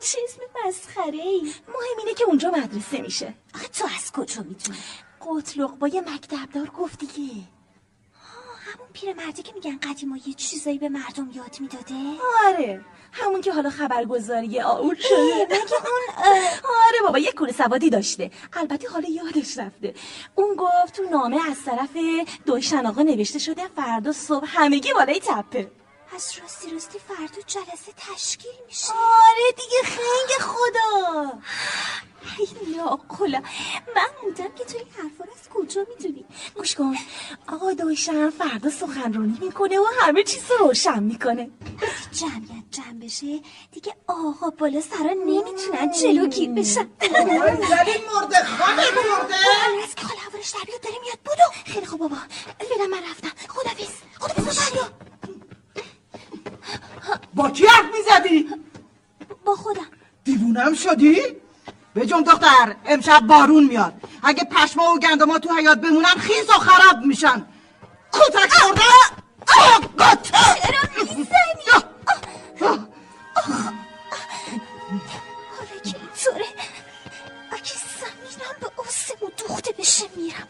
چه اسم مسخره ای. مهم اینه که اونجا مدرسه میشه. آخه تو از کجا می‌تونی قطلق بای مکتبدار گفت دیگه. آه، همون پیرمردی که میگن قدیما یه چیزایی به مردم یاد می‌داده؟ آره همون که حالا خبرگزاری آور شده. مگه اون آره بابا یه کوره سوادی داشته. البته حالا یادش رفته. اون گفت تو نامه از طرف دویشن آقا نوشته شده فردا صبح همگی بالای تپه. پس راستی راستی فردا جلسه تشکیل میشه. آره دیگه خنگ خدا. ای لاقلا من موندم که تو این حرفا رو از کجا می‌دونی؟ گوش کن. آقا دویشن فردا سخنرانی می‌کنه و همه چیز رو روشن می‌کنه. وقتی جمعیت جمع بشه. دیگه آقا بالا سرا نمی‌تونن جلوگیر بشن. زدی مرده خانه مرده. از که بیاد داره میاد بودو. خیلی خوب بابا. فعلا من رفتم. خدافیز خدافیز با کی حرف می‌زدی؟ با خودم. دیوونم شدی؟ بجم دختر امشب بارون میاد. اگه پشما و گندما تو حیات بمونن خیز و خراب میشن. کتک خورده؟ آه گت چرا می‌زنی؟ حالا که اینطوره. اگه زمینم به آسمون دوخته بشه میرم.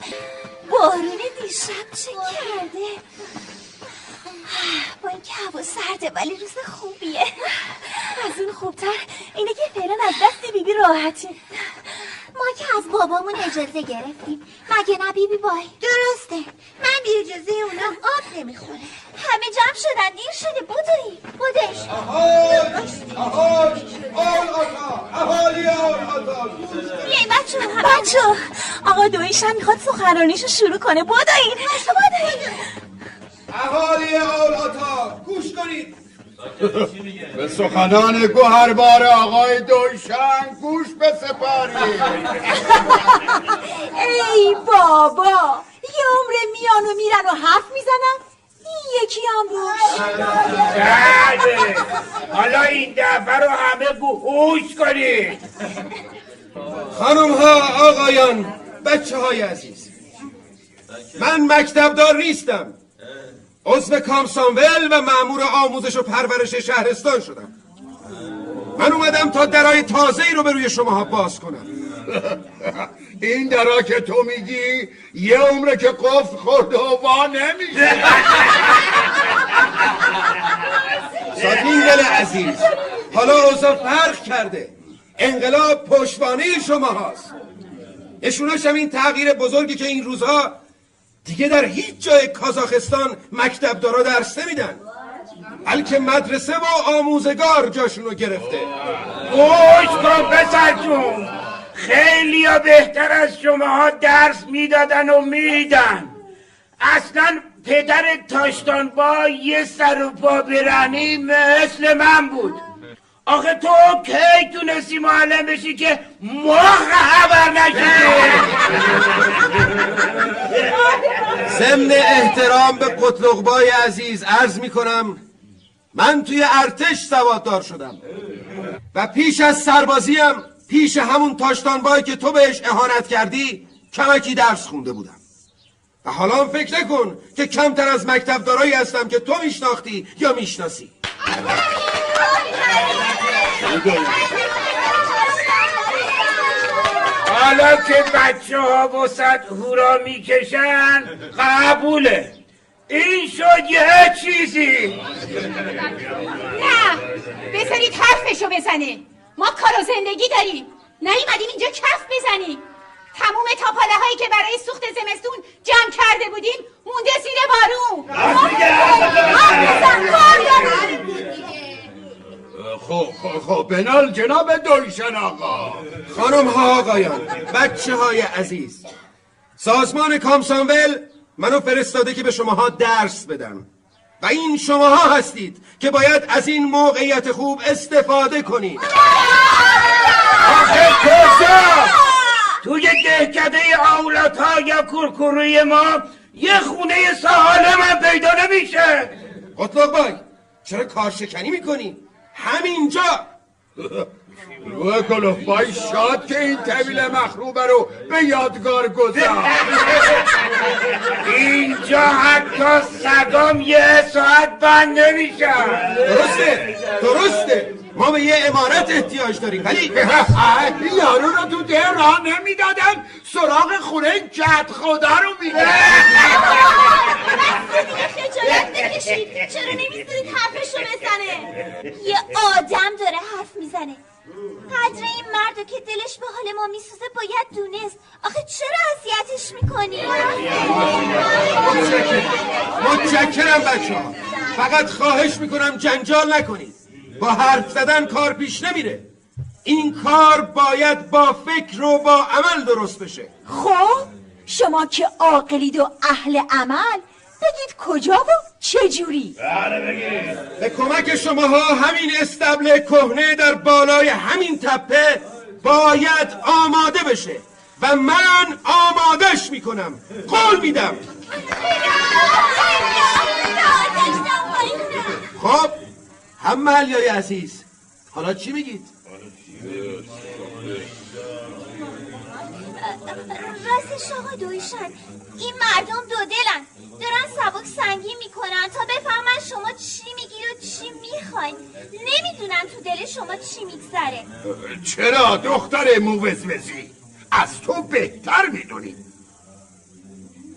بارون دیشب چه کرده؟ با اینکه هوا سرده ولی روز خوبیه. از اون خوبتر اینه که فعلا از دست بیبی راحتیم. ما که از بابامون اجازه گرفتیم. مگه نه بیبی بای؟ درسته. من بی اجازه اونا آب نمی‌خوره همه جمع شدن دیر شده بودایی. بودش. بیایی بچه بچه. آقا دویشم می‌خواد سخنرانیشو شروع کنه. بودایی. بودایی. اهالی آل آتا. گوش کنید. به سخنان گوهربار آقای دوشن گوش بسپارید. ای بابا یه عمر میان و میرن و حرف می‌زنن؟ این یکی هم روش بله. حالا این دفعه رو همه گوش کنید. خانم ها آقایان بچه های عزیز. من مکتبدار نیستم. عضو کامسانول و معمور آموزش و پرورش شهرستان شدم. من اومدم تا درای تازه رو به روی شماها باز کنم. *laughs* این درا که تو میگی یه عمره که قفل خورده و وا نمیشه. *laughs* ساتینگل عزیز حالا اوضاع فرق کرده. انقلاب پشتوانه شما هاست نشونش هم این تغییر بزرگی که این روزها دیگه در هیچ جای کازاخستان مکتبدارا درس نمیدن. بلکه مدرسه و آموزگار جاشونو گرفته. گوش کن پسر جون خیلی بهتر از شماها درس می‌دادن و میدن. اصلا پدر تاشتان با یه سر و پا برهنی مثل من بود. آخه تو کی تونستی معلم بشی که ما خبر نشده ضمن احترام به قطلقبای عزیز عرض می کنم من توی ارتش سواددار شدم. و پیش از سربازیم پیش همون تاشتانبای که تو بهش اهانت کردی کمکی درس خونده بودم. و حالا فکر نکن که کمتر از مکتب دارایی هستم که تو میشناختی یا می‌شناسی. حالا که بچه ها وسط هورا می‌کشن قبوله. این شد یه چیزی. نه بذارید حرفشو بزنه. ما کار و زندگی داریم. نیومدیم اینجا کف بزنیم. تموم تاپاله هایی که برای سوخت زمستون جمع کرده بودیم مونده زیر بارون. خب خب خب بنال جناب دلشن آقا. خانم ها آقایان بچه های عزیز. سازمان کامسانول منو فرستاده که به شماها درس بدم و این شماها هستید که باید از این موقعیت خوب استفاده کنید. توی دهکده اولاد ها یا کورکوروی ما یه خونه سالم هم پیدا نمیشه. قطلق بای چرا کارشکنی می‌کنی؟ همینجا. روح کلوفای شاد که این طویل مخروبه رو به یادگار گذار. اینجا حتی سگام یه ساعت بند نمیشن درسته درسته. ما به یه امارت احتیاج داریم ولی یارو رو تو ده راه نمی‌دادن. سراغ خونه جد خدا رو میده خجالت بکشید چرا نمی‌ذارید حرفشو بزنه یه آدم داره حرف می‌زنه قدر این مردو که دلش به حال ما میسوزه باید دونست آخه چرا اذیتش می‌کنی متشکرم بچه ها فقط خواهش می‌کنم جنجال نکنید. با حرف زدن کار پیش نمیره. این کار باید با فکر و با عمل درست بشه. خب شما که عاقلید و اهل عمل بگید کجا و چجوری به کمک شماها همین استبل کهنه در بالای همین تپه باید آماده بشه و من آمادش می‌کنم. قول میدم. خب هم محلیای عزیز. حالا چی میگید؟ راستش آقا دویشن این مردم دو دلن. دارن سبک سنگین می‌کنن تا بفهمن شما چی میگید و چی می‌خواین. نمی‌دونن تو دل شما چی میگذره. چرا دختر موزوزی از تو بهتر می‌دونی.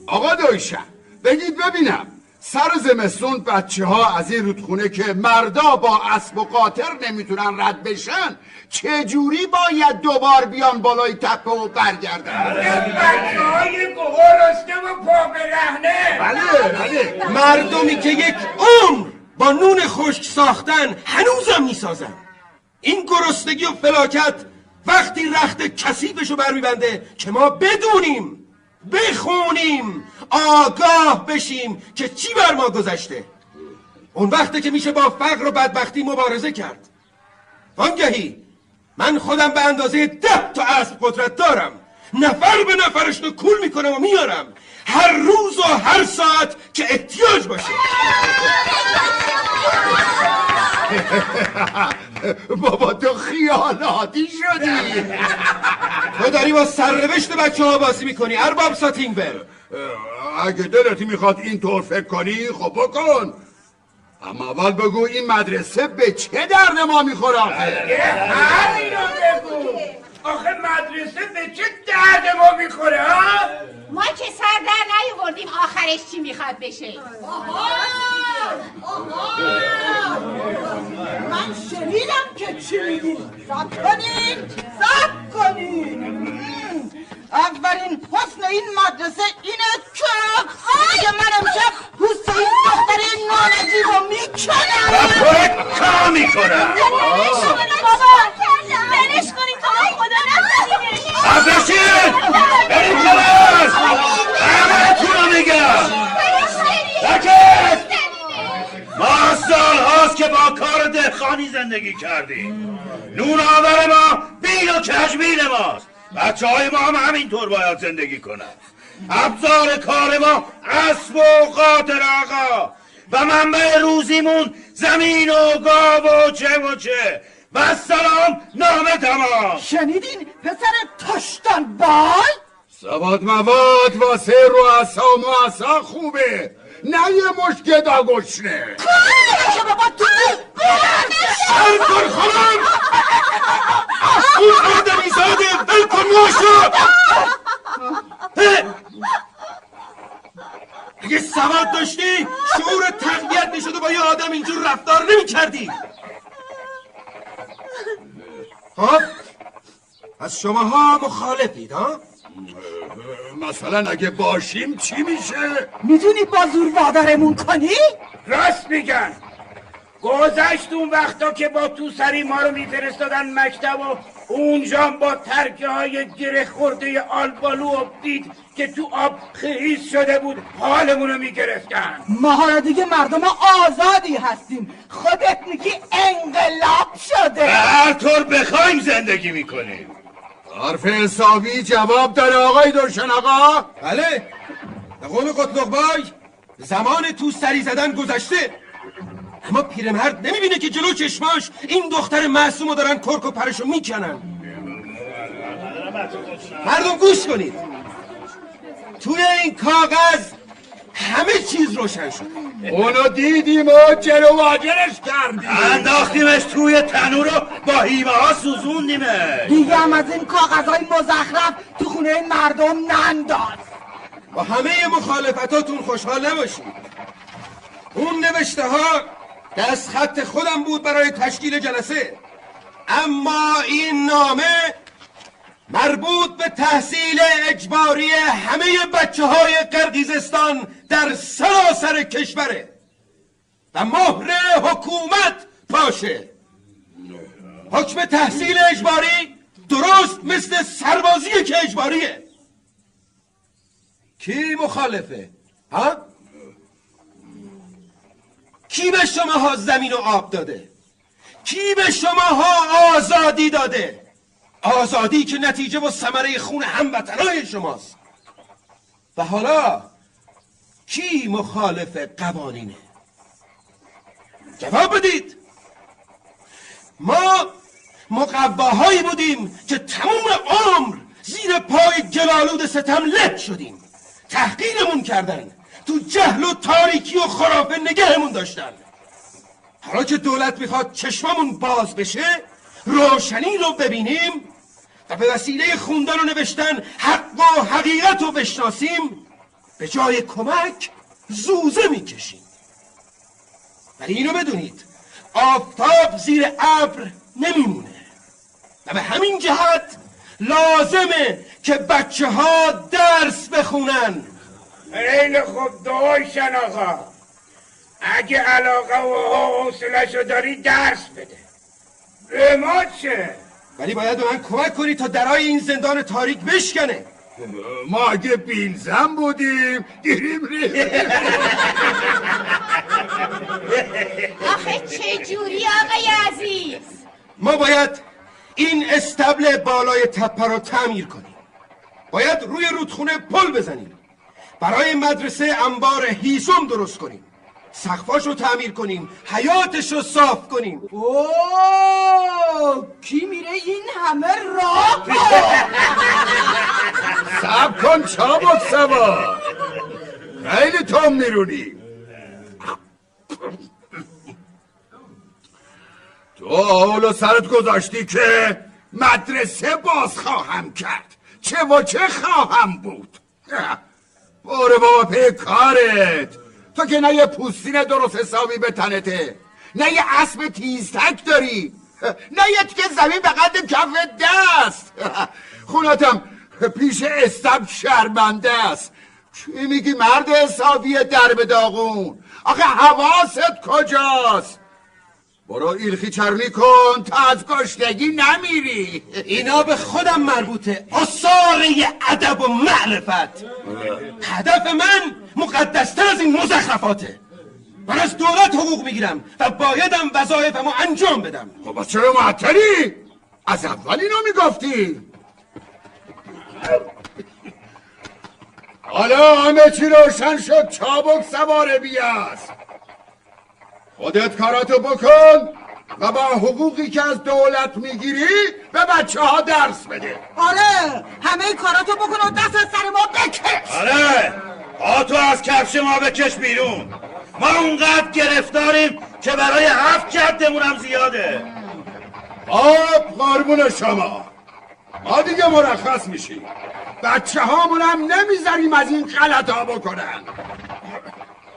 آقا دویشن بگید ببینم. سر زمستون بچه ها از این رودخونه که مردا با اسب و قاطر نمی‌تونن رد بشن چجوری باید دوبار بیان بالای تپه و برگردن؟ بچه های گهرسته و پا برهنه بله بله. مردمی که یک عمر با نون خشک ساختن هنوزم می‌سازن. این گرسنگی و فلاکت وقتی رخت کسیبشو برمیبنده که ما بدونیم بخونیم آگاه بشیم که چی بر ما گذشته؟ اون وقته که میشه با فقر و بدبختی مبارزه کرد. وانگهی من خودم به اندازه ده تا اسب قدرت دارم. نفر به نفرش رو کول می‌کنم و میارم. هر روز و هر ساعت که احتیاج باشه. *laughs* بابا تو خیالاتی شدی. تو داری با سرنوشت بچه ها بازی می‌کنی. ارباب ساتینگبرگ اگه دلتی می‌خواد اینطور فکر کنی خب بکن. اما اول بگو این مدرسه به چه درد ما می‌خوره؟ همین رو بگو. آخه مدرسه به چه درد ما می‌خوره ها؟ ما که سر در نیاوردیم آخرش چی می‌خواد بشه؟ من شنیدم که چی میگی. سب کنین سب کنین. اولین حسن این مدرسه اینه که که من امشب پوست این دختر نانجی رو می‌کنم. کار می‌کنم. ولش کنید بابا ولش کنید تو خدا نکنید بشین بریم کلاس همه رو میگم. سکت ما سال هاست که با کار دهخانی زندگی کردیم. نون آور ما بیل و کشمیل ماست. بچه های ما هم همینطور باید زندگی کنن. ابزار کار ما اسب و قاطر آقا. و منبع روزیمون زمین و گاو و چه و چه. و سلام نامه تمام. شنیدین پسر تشتن بال؟ سواد مواد واسه رو اصا و خوبه. نه یه مش گدا گشنه بابا تو سرکار خانم. اون آدمی زاده بلکن ناشد اگه سواد داشتی شعور تقویت می‌شد و با یه آدم اینجور رفتار نمی کردی خب از شماها مخالفید ها؟ مثلا اگه باشیم چی میشه؟ می‌تونی با زور وادارمون کنی؟ راست میگن. گذشت اون وقتا که با تو سری ما رو میفرستادن مکتب و اونجا با ترکه های گره خورده آلبالو و دید که تو آب خیز شده بود حالمون رو می‌گرفتن. ما حالا دیگه مردم آزادی هستیم. خودت میگی انقلاب شده. هر طور بخوایم زندگی می‌کنیم. حرف حسابی جواب داره آقای درشن آقا. بله. به قول قطلقبای زمان تو سری زدن گذشته. اما پیرمرد نمی‌بینه که جلو چشماش این دختر معصومو دارن کرک و پرشو می‌کنن. مردم گوش کنید. توی این کاغذ همه چیز روشن شد. اونو دیدیم و جلو واجرش کردیم. انداختیمش توی تنور رو با هیمه ها سوزوندیمه دیگه هم از این کاغذهای مزخرف تو خونه این مردم ننداز. با همه مخالفتاتون خوشحال نباشید. اون نوشته ها دست خط خودم بود برای تشکیل جلسه. اما این نامه مربوط به تحصیل اجباری همه بچه های قرقیزستان در سراسر کشوره و مهر حکومت پاشه حکم تحصیل اجباری درست مثل سربازی که اجباریه. کی مخالفه؟ ها؟ کی به شما ها زمین و آب داده؟ کی به شما ها آزادی داده؟ آزادی که نتیجه و ثمره خون هموطنای شماست. و حالا کی مخالف قوانینه؟ جواب بدید. ما مقواهایی بودیم که تموم عمر زیر پای گلالود ستم لک شدیم. تحقیرمون کردن. تو جهل و تاریکی و خرافه نگهمون داشتن. حالا که دولت می‌خواد چشممون باز بشه روشنی رو ببینیم و به وسیله خوندن و نوشتن حق و حقیقت رو بشناسیم به جای کمک زوزه می‌کشیم. ولی اینو بدونید آفتاب زیر ابر نمیمونه. و به همین جهت لازمه که بچه ها درس بخونن. خیلی خوب داشتن آقا اگه علاقه و حوصلهشو داری درس بده. به ما چه ولی باید به من کمک کنی تا درای این زندان تاریک بشکنه. ما اگه بینزن بودیم گیریم آخه چه جوری آقای عزیز؟ ما باید این استبل بالای تپه رو تعمیر کنیم. باید روی رودخونه پل بزنیم. برای مدرسه انبار هیزم درست کنیم. سقفاش رو تعمیر کنیم حیاتش رو صاف کنیم. اوه کی میره این همه راه سب کن چابک سوار خیلی تام میرونی. تو حالا سرت گذاشتی که مدرسه باز خواهم کرد. چه و چه خواهم بود؟ باره بابا پی کارت. تو که نه یه پوستین درست حسابی به تنته نه یه اسب تیزتک داری نه یه تیکه زمین به قد کف دست. خونتم پیش استب شرمنده است. چی میگی مرد حسابی به داغون؟ آخه حواست کجاست؟ برو ایلخی چرمی کن تا از گشتگی نمیری. اینا به خودم مربوطه. اصاره ادب و معرفت. هدف من مقدستر از این مزخرفاته. من از دولت حقوق می‌گیرم و بایدم وظایفمو انجام بدم. خب از چرا معطلی؟ از اول اینو می‌گفتی. حالا همه چی روشن شد. چابک سوار بیاز خودت کاراتو بکن و با حقوقی که از دولت می‌گیری به بچه ها درس بده. آره همه کاراتو بکن و دست از سر ما بکش. آره آتو از کفش ما بکش بیرون. ما اونقدر گرفتاریم که برای هفت جدمون هم زیاده. آب قربون شما. ما دیگه مرخص میشیم. بچه هامون هم نمی‌ذاریم از این غلط ها بکنن.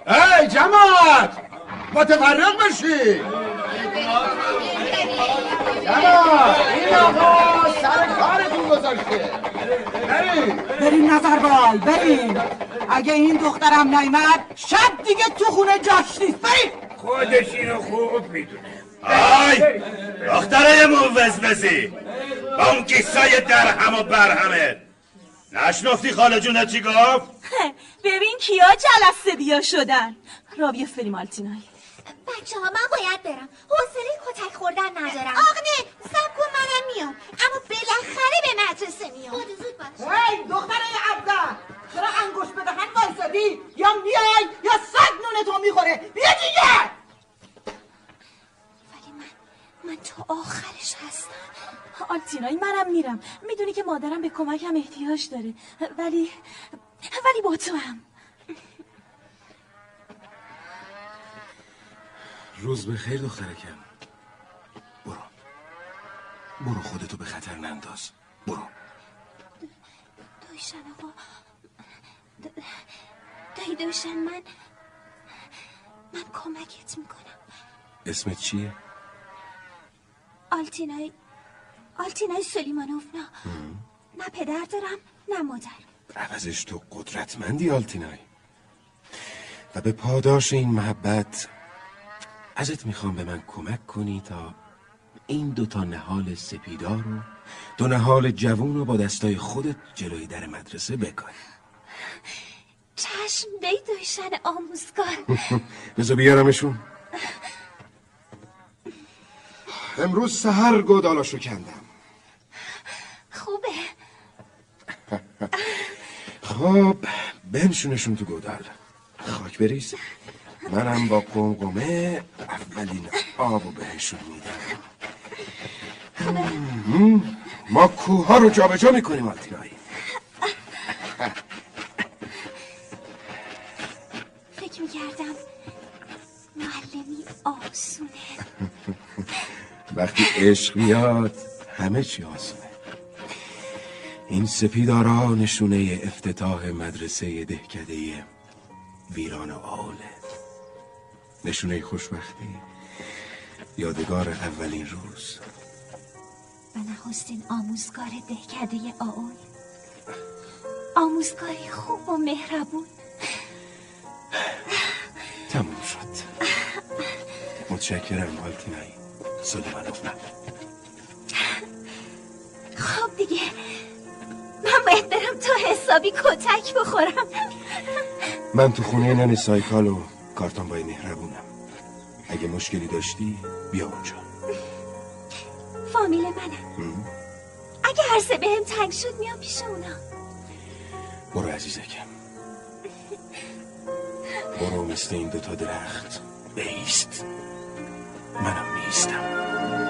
ای جماعت! متفرق بشید جماعت این آقا سر کارتون گذاشته. بریم. بریم نظربال بریم. اگه این دخترم نیمد شب دیگه تو خونه جاش نیست. بریم. خودش اینو خوب می‌دونه. آی دختره موزمزی با اون کیسای درهم و برهمه. نشنفتی خاله جونه چی گفت؟ *laughs* ببین کیا جلسه بیا شدن. راوی فیلم آلتینای بچه ها من باید برم. حوصله کتک خوردن ندارم. آقنه سب کن منم میام. اما بالاخره به مدرسه میام. خود زود باش. هی دختره ابدا چرا انگوش به دهن وایسادی؟ یا میای یا سگ نونه تو می‌خوره. بیا دیگه. من تا آخرش هستم. آلتینای منم میرم. می‌دونی که مادرم به کمکم احتیاج داره. ولی ولی با تو هم. روز به خیر دخترکم برو. برو خودتو به خطر ننداز. برو. دوشن آقا. دایی دوشن من من کمکت می‌کنم. اسمت چیه؟ آلتینای آلتینای سلیمانوفنا نه پدر دارم نه مادر. عوضش تو قدرتمندی آلتینای. و به پاداش این محبت ازت می‌خوام به من کمک کنی تا این دو تا نهال سپیدار رو دو نهال جوون رو با دستای خودت جلوی در مدرسه بکنی چشم دی دوشن آموزگار. *laughs* بذار بیارمشون. امروز سهر گودالاشو کندم. خوبه. *laughs* خب بنشونشون تو گودال. خاک بریز منم با قمقمه اولین آبو بهشون میدم. ما کوه رو جابجا می‌کنیم آلتینایی فکر می‌کردم معلمی آسونه. وقتی عشق میاد همه چی آسونه. این سپیدارا نشونه افتتاح مدرسه دهکده ویران آوله نشونه خوشبختی. یادگار اولین روز. و نخستین آموزگار دهکده آول آموزگاری خوب و مهربون. تموم شد. متشکرم آلتینایی سلیمانوف خب دیگه. من باید برم تا حسابی کتک بخورم. من تو خونه نن سایکال و کارتون بای مهربونم. اگه مشکلی داشتی بیا اونجا. فامیل منم. اگه هر سه بهم تنگ شد میام پیش اونا. برو عزیزکم. برو مثل این دوتا درخت. بیست. منم میستم.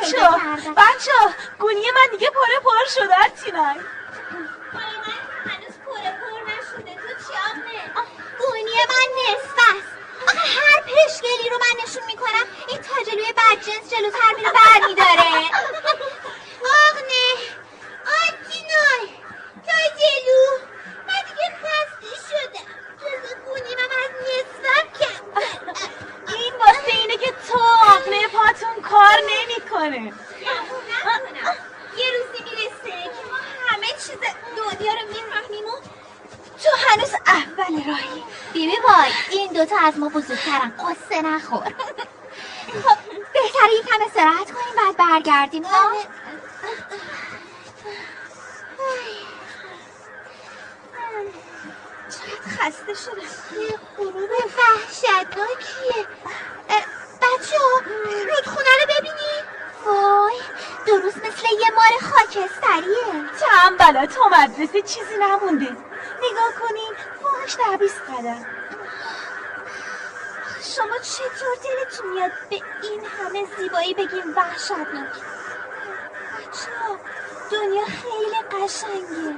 بچه بچه گونی من دیگه پاره پر شده تینای هنوز پره پر نشده تو چی گونی من نصف است آخه هر پشگلی رو من نشون می‌کنم این تاجلوی بدجنس جلوتر میره بر میداره آقنه آتینای تاجلو من دیگه خسته شدم جلو گونی من از نصفم کم این واسه اینه که تو آقنه پاتون کار نکنه یه روزی می‌رسه که ما همه چیز دنیا رو می‌فهمیم و تو هنوز اول راهی. بیبی بای این دوتا از ما بزرگترن. قصه نخور. خب بهتره یکم استراحت کنیم بعد برگردیم ها؟ چقدر خسته شدم. یه غروب وحشتناکیه. بچه ها رودخونه رو ببینید وای درست مثل یه مار خاکستریه. تنبلا تو مدرسه چیزی نمونده. نگاه کنین فوقش ده بیست قدم شما چطور دلتون میاد به این همه زیبایی بگیم وحشتناک؟ بچه دنیا خیلی قشنگه.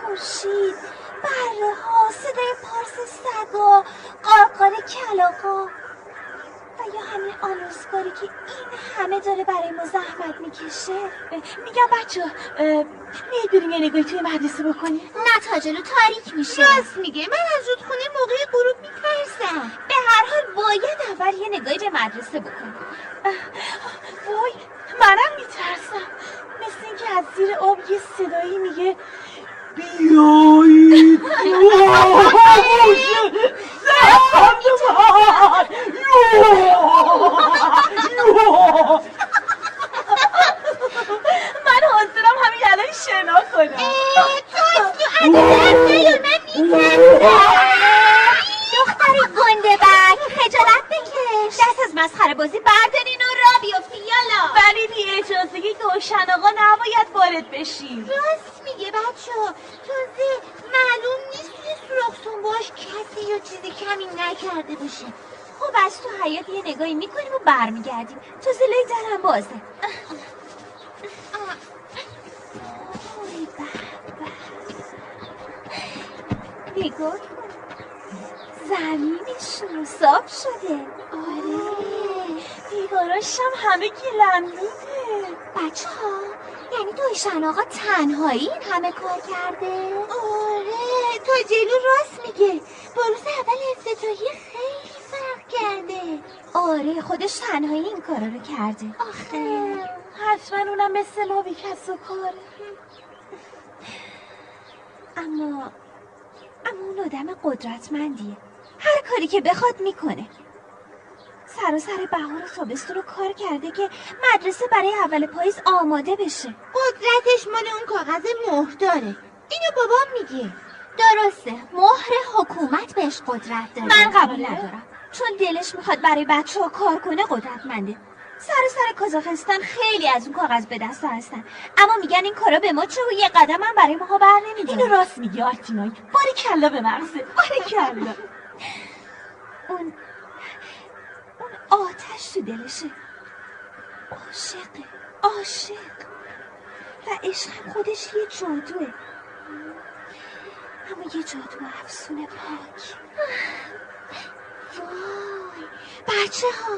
خورشید بره ها صدای پارس سگا قارقار کلاقا و یا همین آلوسکاری که این همه داره برای ما زحمت می‌کشه؟ میگم بچه میاد بریم یه نگاهی توی مدرسه بکنیم نه تا جلو تاریک میشه. راست میگه. من از رودخونه موقع غروب میترسم. به هر حال باید اول یه نگاهی به مدرسه بکنیم وای منم میترسم. مثل اینکه از زیر آب یه صدایی میگه بیایید من حاضرم همین الان شنا کنم دختری گنده بک خجالت بکش دست از مسخره بازی بردارین و را بیفتی یالا ولی بی اجازگی گوشن آقا نباید وارد بشیم راست میگه بچه تازه معلوم نیست توی سوراخ باش کسی یا چیزی کمی نکرده باشه خب از تو حیات یه نگاهی می‌کنیم و برمیگردیم تو زلای درم بازه. نگاه زمینش صاف شده. آره. دیواراش هم همه گلندوده بچه ها یعنی دویشن آقا تنهایی این همه کار کرده؟ آره. تا جلو راست میگه. با روز اول افتتاحی خیلی کرده. آره خودش تنهایی این کارا رو کرده. آخه حتما اونم مثل ما بی کس و کاره. اما اما اون آدم قدرتمندیه. هر کاری که بخواد می‌کنه. سر و سر بهار و تابستون رو کار کرده که مدرسه برای اول پاییز آماده بشه. قدرتش مال اون کاغذ مهر داره اینو بابام میگه. درسته مهر حکومت بهش قدرت داره. من قبول ندارم. چون دلش می‌خواد برای بچه ها کار کنه قدرتمنده. سر سر کازاخستان خیلی از اون کاغذ به دست هستن. اما میگن این کارا به ما چه و یه قدم هم برای ماها بر نمی‌دونه اینو راست میگی آرتینای. باری کلا به مغزه باری کلا. اون اون آتش تو دلشه. عاشقه عاشق. و عشق خودش یه جادوه. اما یه جادو افسون پاک. وای بچه ها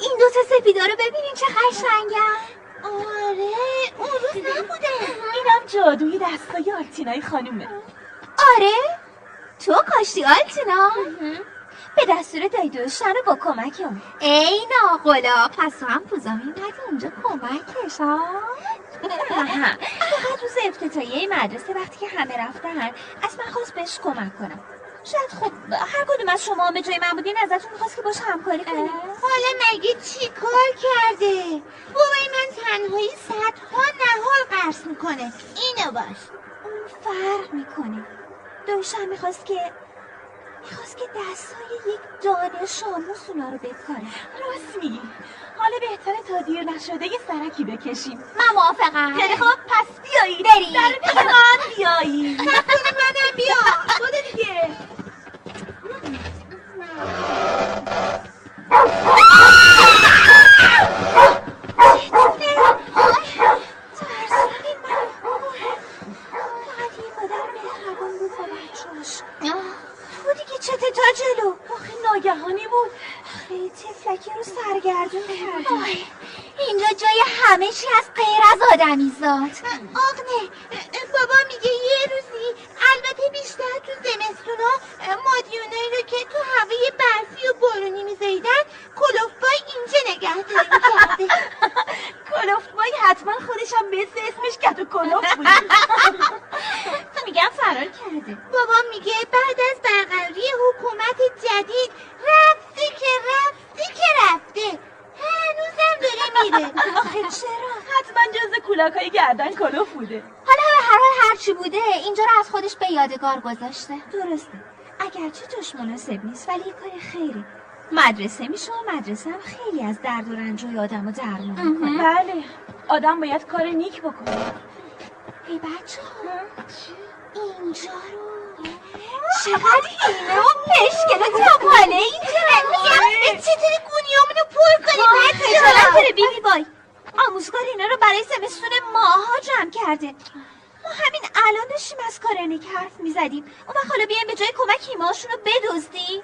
این دوتا سپیدا رو ببینین چه قشنگن آره اون روز نبوده. اینم جادوی دستای آرتینای خانومه. آره تو کاشتی آلتینا. به دستور دایی دوشن رو با کمک اون ای ناقلا پس تو هم پوزا میمدی اونجا کمکش ها. فقط روز افتتاحیه مدرسه وقتی که همه رفتن از من خواست بهش کمک کنم. شاید خب هر کدوم از شما به جای من بودین ازتون می‌خواست که باش همکاری کنیم. حالا مگه چی کار کرده؟ بابای من تنهایی صدها نهار قرص می‌کنه. اینو باش. اون فرق می‌کنه. دوشم می‌خواست که می‌خواست که دستای یک دانه شاموس اونا رو بکاره. راست میگی. حالا بهتره تا دیر نشده یه سرکی بکشیم. من موافقم. خیلی خب پس بیایید. بریم. در پیش من بیایید. *laughs* رفتون منم. بیا. تو دیگه. چته تا جلو. آخه ناگهانی بود. آخه این تفلکی رو سرگردون کردم اینجا جای همه چی از غیر از آدمی زاد. آقنه بابا میگه یه روزی البته بیشتر تو زمستونا مادیونایی رو که تو هوای برفی و بارونی میزیدن کلوفبای اینجا نگهداری کرده کلوفبای حتما خودش هم مثل اسمش که و کلوف بود. *laughs* تو میگم فرار کرده. بابا میگه بعد از برقراری حکومت جدید رفتی که رفتی که رفتی. هنوزم داره میره. آخه چرا؟ حتما جز کولاکای گردن کلوف بوده. حالا به هر حال هرچی بوده اینجا رو از خودش به یادگار گذاشته. درسته. اگرچه توش مناسب نیست ولی یه کار خیره مدرسه میشه و مدرسه هم خیلی از درد و رنجای آدم رو درمون می‌کنه. بله. آدم باید کار نیک بکنه. ای بچه ها؟ اینجا رو چقدر هیمه و پشکل و تاپاله اینجا میگم چطوری گونیامونو پر کنیم خجالت داره بیبی بای آموزگار اینا رو برای زمستون ماها جمع کرده ما همین الان داشتیم از کارنیک حرف می‌زدیم اون وقت حالا بیایم به جای کمک هیماشون رو بدزدیم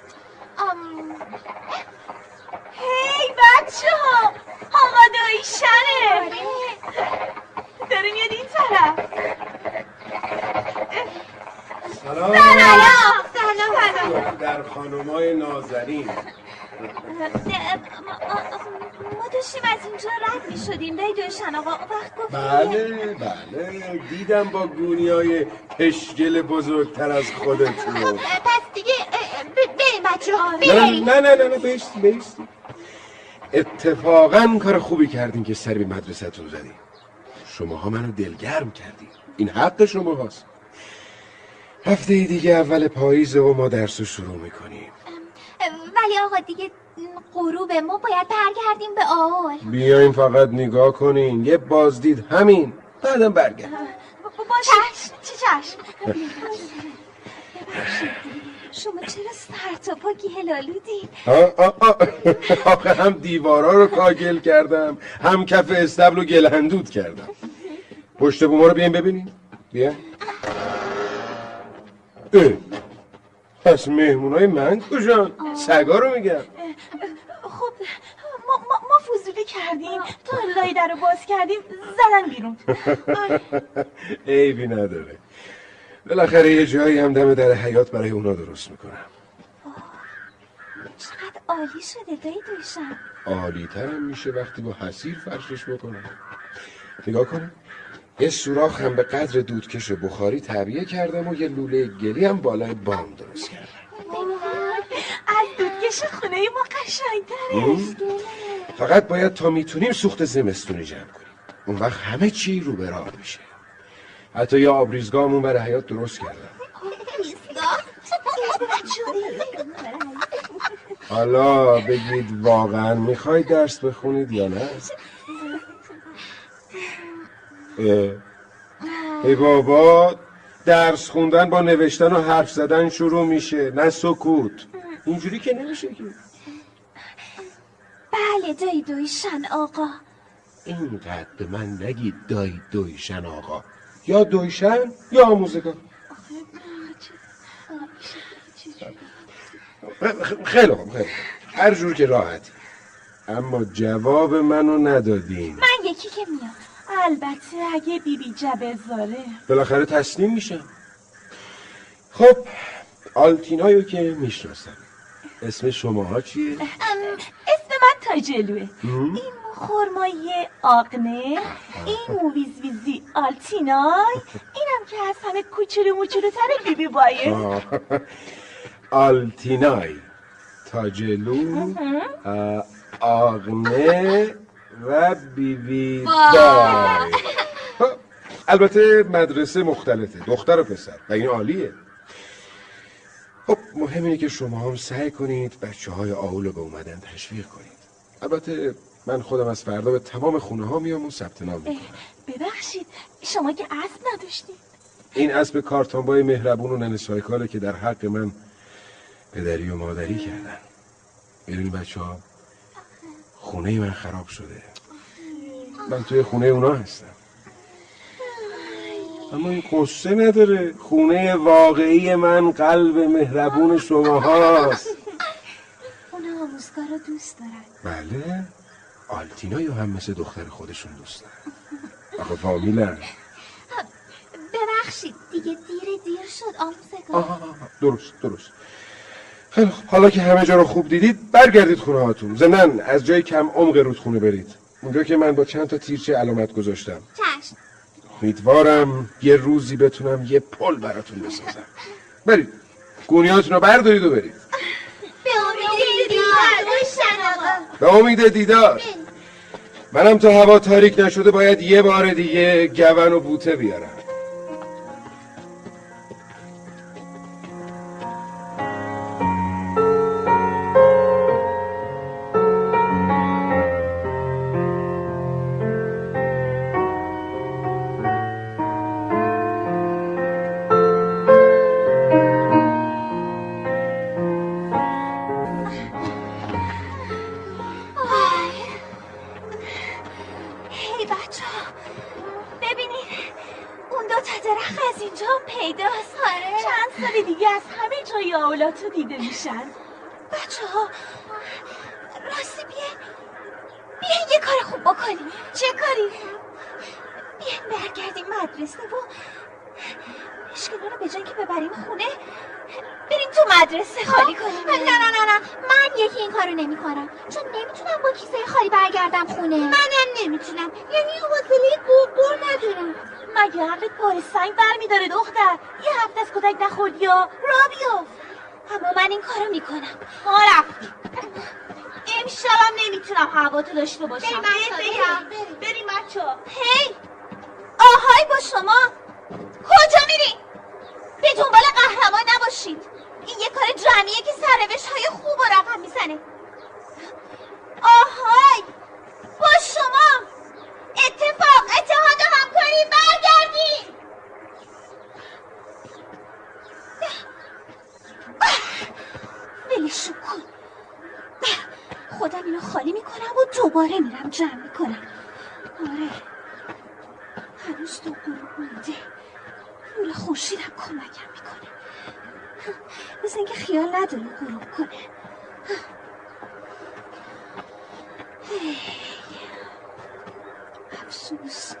هی بچه ها آقا دایشنه داره میاد این طرف سلام. سلام. سلام در خانمای نازنین. ما داشتیم از اینجا رد می شدیم دایی دوشن آقا وقت گفت. بله بله. دیدم با گونیای پشگل بزرگتر از خودتون. پس دیگه بریم بچه ها نه نه نه نه نه بیستی بیستی اتفاقا کار خوبی کردین که سر به مدرسهتون زدین. شماها منو دلگرم کردین. این حق شما هاست هفته دیگه اول پاییزه و ما درس رو شروع می‌کنیم. ولی آقا دیگه غروبه ما باید برگردیم به آول بیاین فقط نگاه کنین. یه بازدید همین. بعدم برگرد. باشه چی چشم؟ شما چرا سر تا پا آه آه. آخه هم دیوارا رو کاگل کردم. هم کف استبل رو گلهندود کردم. پشت بوما رو بیاین ببینین بیا. پس مهمونای من کجان؟ سگا رو میگم. خب ما, ما, ما فضولی کردیم. تا لای در رو باز کردیم زدن بیرون. *laughs* عیبی نداره. بالاخره یه جایی هم دم در حیات برای اونا درست می‌کنم. چقدر عالی شده دایی دوشم. عالی ترم میشه وقتی با حسیر فرشش بکنم. نگاه کنم. یه سوراخ هم به قدر دودکش بخاری تعبیه کردم و یه لوله گلی هم بالای بام درست کردم. از دودکش خونه ما قشنگتره. فقط باید تا می‌تونیم سوخت زمستونی جمع کنیم. اون وقت همه چی رو به راه میشه. حتی یه آبریزگاهمون برای حیات درست کردم. حالا بگید واقعا می‌خوای درس بخونید یا نه. ای بابا درس خوندن با نوشتن و حرف زدن شروع میشه. نه سکوت. اینجوری که نمیشه که. بله دایی دویشن آقا. اینقدر به من نگید دایی دویشن آقا. یا دویشن یا آموزگار. خیلی خوب خیلی. هر جور که راحتی اما جواب منو ندادین. من یکی که میام. البته اگه بیبی جبزاره بالاخره تسلیم میشم خب آلتینایو که می‌شناسم. اسم شماها چیه؟ اسم من تاجلوه. این خورمایی آقنه این مو وزوزی آلتینای اینم که از همه کوچولو موچولو تر بیبی بایه. آلتینای تاجلو آه، آغنه و بیبی خب، البته مدرسه مختلفه دختر و پسر و این عالیه. خب مهم اینه که شما هم سعی کنید بچه های آول رو به اومدن تشویق کنید. البته من خودم از فردا به تمام خونه ها میام و ثبت نام می‌کنم. ببخشید شما که اسب نداشتید. این اسب کارتانبای مهربون و ننه سایکاله که در حق من پدری و مادری کردن. ببین بچه ها خونه من خراب شده. من توی خونه اونا هستم. اما این قصه نداره. خونه واقعی من قلب مهربون شما هاست اونا آموزگار رو دوست دارن. بله. آلتینایو هم مثل دختر خودشون دوست دارن آخه فامیلن. ببخشید دیگه دیر دیر شد آموزگار. آها درست درست. خیلی خوب. حالا که همه جا رو خوب دیدید برگردید خونه هاتون. زمن از جای کم عمق رودخونه برید. اونجا که من با چند تا تیرچه علامت گذاشتم. چشم. امیدوارم یه روزی بتونم یه پل براتون بسازم. برید. گونیاتون رو بردارید و برید. به امید دیدار به امید دیدار. منم تا هوا تاریک نشده باید یه بار دیگه گون و بوته بیارم. هی بچه ببینید اون دو تا درخت از اینجا پیداست. چند سال دیگه از همه جای آولاتو دیده میشن. بچه ها راستی بیاین. بیاین یه کار خوب بکنیم. چه کاری؟ بیاین برگردیم مدرسه و مشکلا رو به جای که ببریم خونه بریم تو مدرسه. خالی کنیم نه نه نه نه. من یکی این کارو نمی کنم چون نمی‌تونم با کیسه خالی برگردم خونه. منم نمی‌تونم. یعنی حوصله گرگر ندارم. مگه عقلت بار سنگ برمیداره دختر؟ یه هفته از کودک نخوردی یا؟ را بیفت. اما من این کارو می‌کنم. ما رفتیم امشبم نمی‌تونم هوا تو داشته باشم. بریم. بریم. بریم. بچه هی! آهای با شما. کجا میرین به دنبال قهرمان نباشید. این یه کار جمعیه که سرنوشت های خوب و رقم می‌زنه. آهای! با شما اتفاق اتحاد و همکاری برگردیم ولشون کن خودم اینو خالی می‌کنم و دوباره میرم جمع می‌کنم. آره. هنوز دو غروب مونده. نور خورشیدم کمکم می‌کنه. مثل اینکه خیال نداره غروب کنه. افسوس.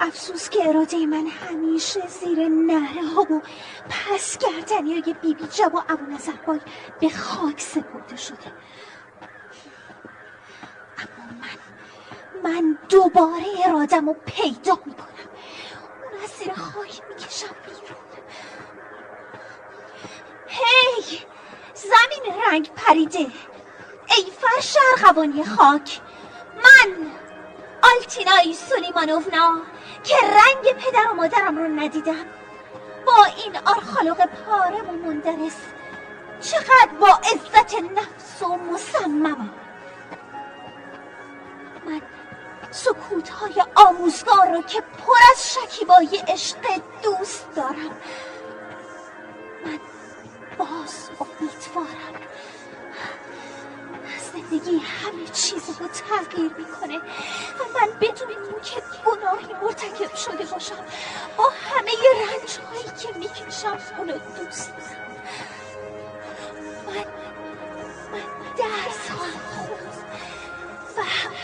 افسوس که اراده من همیشه زیر نره ها و پس گردنی های بیبی جب و ابو نظربای به خاک سپرده شده. اما من من دوباره ارادم رو پیدا می‌کنم. اون از زیر خاک می‌کشم بیرون. هی! زمین رنگ پریده. ای فرش ارغوانی خاک. من آلتینای سلیمانوفنا که رنگ پدر و مادرم رو ندیدم. با این آرخالوق پاره و مندرس چقدر با عزت نفس و مصممم. من سکوت های آموزگار رو که پر از شکیبای عشق دوست دارم. من باز امیدوارم زندگی همه چیز رو تغییر می‌کنه. و من بدون اینکه گناهی مرتکب شده باشم با همه رنج هایی که می‌کشم اونو دوست دارم من من درس خود و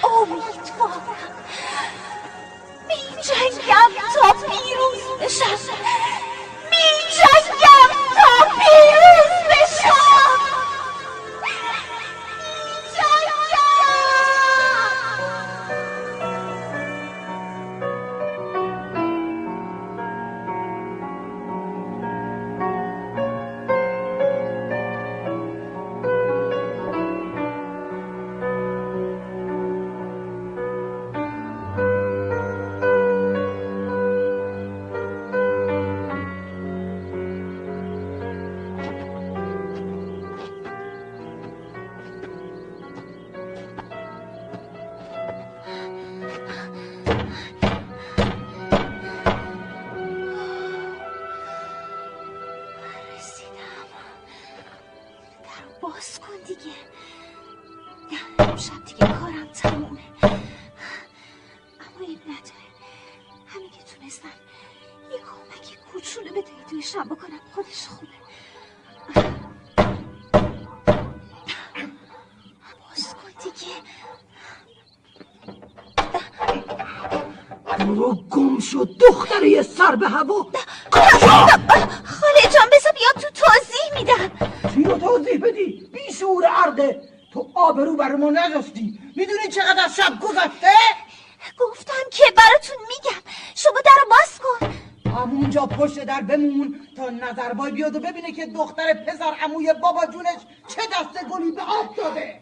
امیدوارم می جنگم تا پیروز بشم. می جنگم تا *laughs* هوا. خاله جان بذار بیام تو توضیح میدم. چی رو توضیح بدی؟ بی شعور عرقه تو آبرو برامون نذاشتی می‌دونی چقدر از شب گذشته؟ گفتم که براتون میگم. شما در باز کن. همونجا پشت در بمون تا نظربای بیاد و ببینه که دختر پسر عموی بابا جونش چه دست گلی به آب داده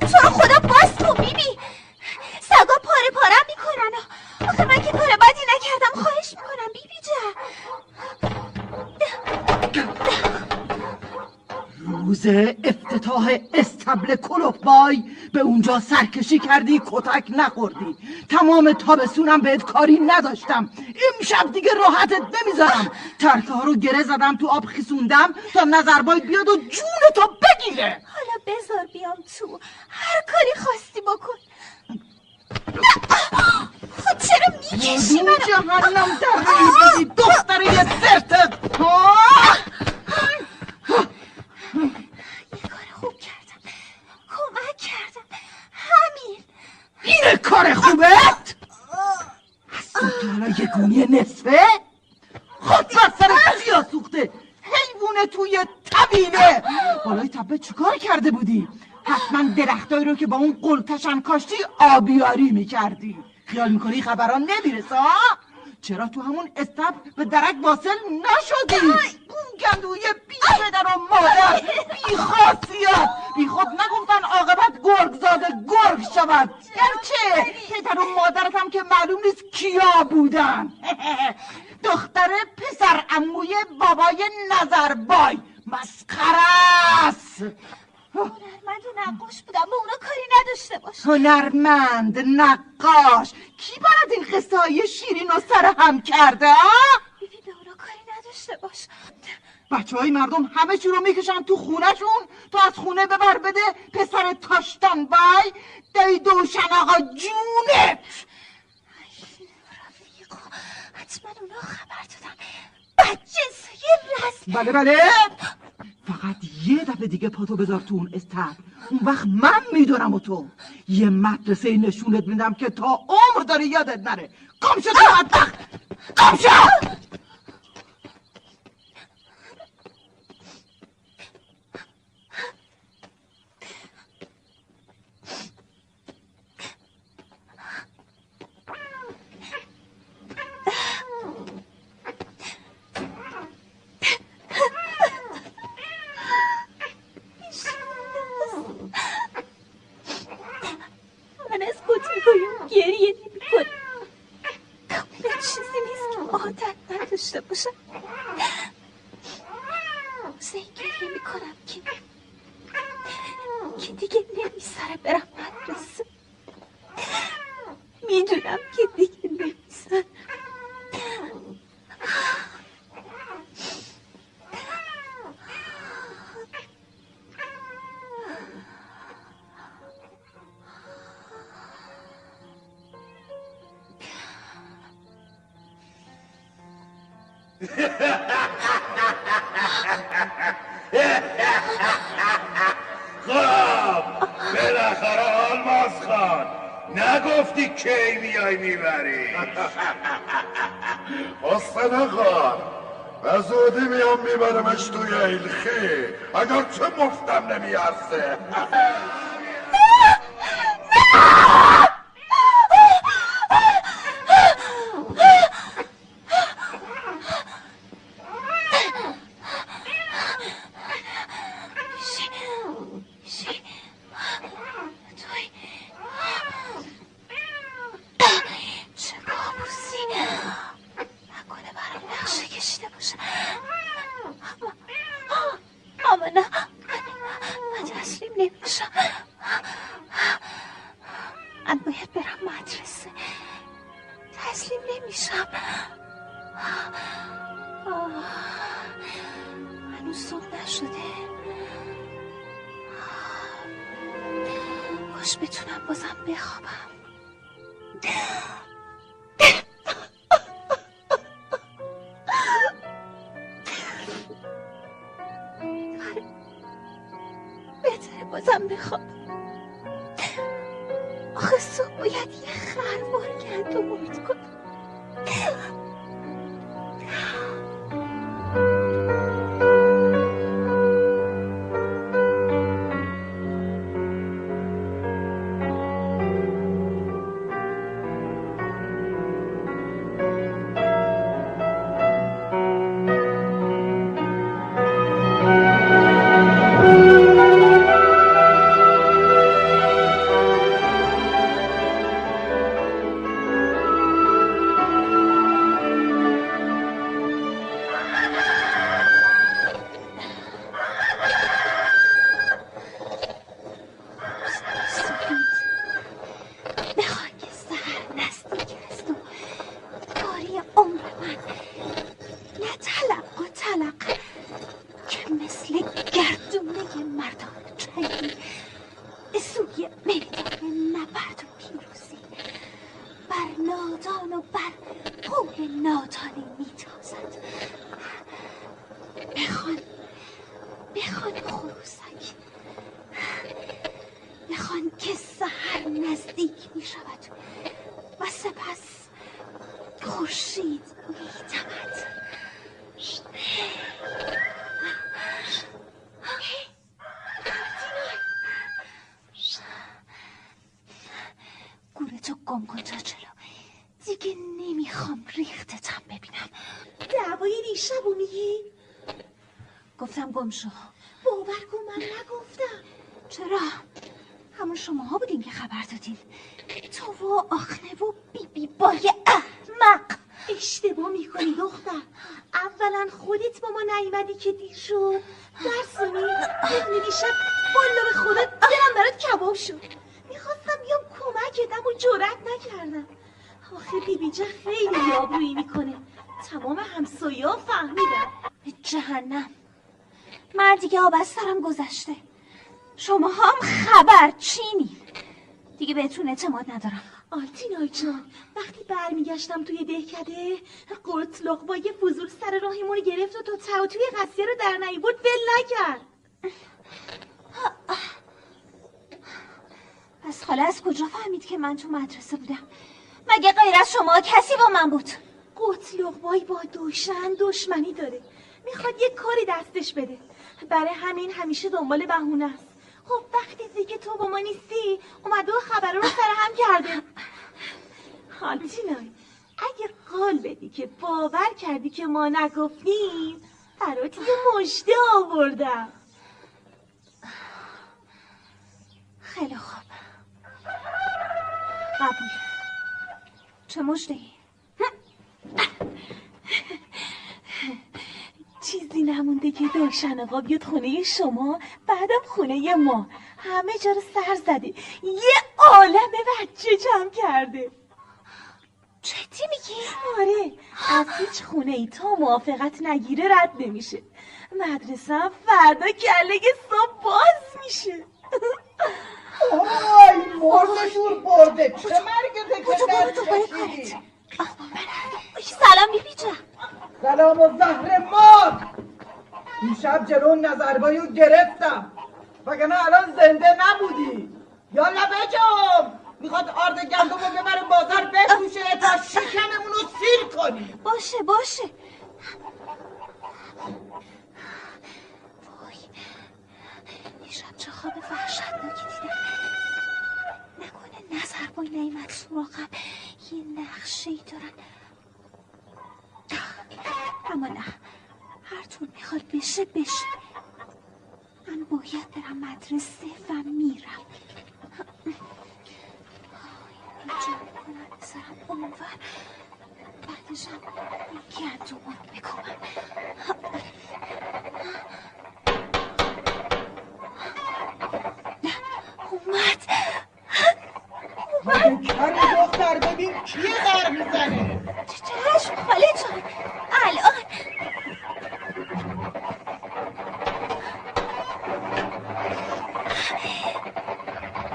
تو رو خدا باز کن بیبی روز افتتاح استبل کلوبای به اونجا سرکشی کردی کتک نخوردی. تمام تابستونم بهت کاری نداشتم. امشب دیگه راحتت نمی‌ذارم. ترکه ها رو گره زدم تو آب خیسوندم تا نظربای بیاد و جون تو بگیره. حالا بذار بیام تو. هر کاری خواستی بکن. خود چرا می‌کشی منو؟ جهنم در دختر یه سرتت یه کار خوب کردم کمک کردم همین اینه کار خوبت؟ حالا یه گونی نصفه؟ خود بر سر چیا سوخته حیوونه توی طبیله بالای تپه چیکار کرده بودی؟ حتما درختایی رو که با اون قلتشن کاشتی آبیاری می‌کردی خیال می‌کنی خبران نمی‌رسه ها؟ چرا تو همون استب به درک واصل نشدی؟ گندوی بی پدر و مادر بی خاصیت. بی خود نگفتن عاقبت گرگ زاده گرگ شود. گرچه پدر و مادرت هم که معلوم نیست کیا بودن. *laughs* دختر پسر اموی بابای نظربای مسخره است. هنرمند و نقاش بودم به اونا کاری نداشته باش هنرمند نقاش کی برات این قصه های شیرین و سر هم کرده بیبی به اونا کاری نداشته باش بچه های مردم همه چی رو می‌کشن تو خونهشون تو از خونه ببر بده پسر تاشتان بای دی دوشن آقا جونت حتما اونا خبر دادن بچه رسم. بله بله. فقط یه دفعه دیگه پاتو بذار تو اون استر اون وقت من می‌دونم و تو. یه مدرسه نشونت میدم که تا عمر داره یادت نره. کم شد بدبخت کم شد من از کتیبایم گریه نمی کنم کاملا چیزی نیست که عادت نداشته باشم. این گریه می کنم که. که دیگه نمیسره برم مدرسه. می‌دونم که دیگه نمیسره خب بالاخره آلماس خان نگفتی کی میای می‌بری حسن خان و زودی میام میبرمش توی ایلخی. اگر چه مفتم نمیارزه. دهکده قرطلق با یه فضول سر راهیمون رو گرفت و تا تا توی قصیه رو در نیبود ول نکرد. پس حالا از کجا فهمید که من تو مدرسه بودم؟ مگه غیر از شما کسی با من بود؟ قطلقبای با دوشن دشمنی داره. می‌خواد یه کاری دستش بده. برای همین همیشه دنبال بهونه است. خب وقتی دیگه تو با ما نیستی اومده و خبر رو سر هم کرده حالتینای اگه قال بدی که باور کردی که ما نگفتیم برات یه مشته آوردم. خیلی خوب. قبول. چه مجده ای؟ چیزی نمونده که داشتن آقا بیاد خونه شما بعدم خونه ما. همه جا رو سر زده یه عالم بچه جمع کرده. جدی میگی؟ آره. از هیچ خونه ای تا موافقت نگیره رد نمیشه. مدرسه هم فردا کله صبح باز میشه. آی مرد شور برده. چه مرگ کشیدی؟ سلام بیبی جان. سلام و زهر مار دیشب جلو نظربایو گرفتم. وگرنه الان زنده نبودی. یالا بجام می‌خواد آرد گندم رو ببره بازار بفروشه تا شکممون رو سیر کنی باشه باشه. وای. دیشب چه خواب وحشتناکی. دیدم نکنه نظر بای نیمت سراغم. یه نقشه ای دارن. اما نه. هر طور می‌خواد بشه بشه. من باید برم مدرسه و میرم. جمع کنم بذارم اونور بعدش هم این گندم رو بکنم اومد اومد کمی دختر ببین کیه در می‌زنه چشم خاله جان الان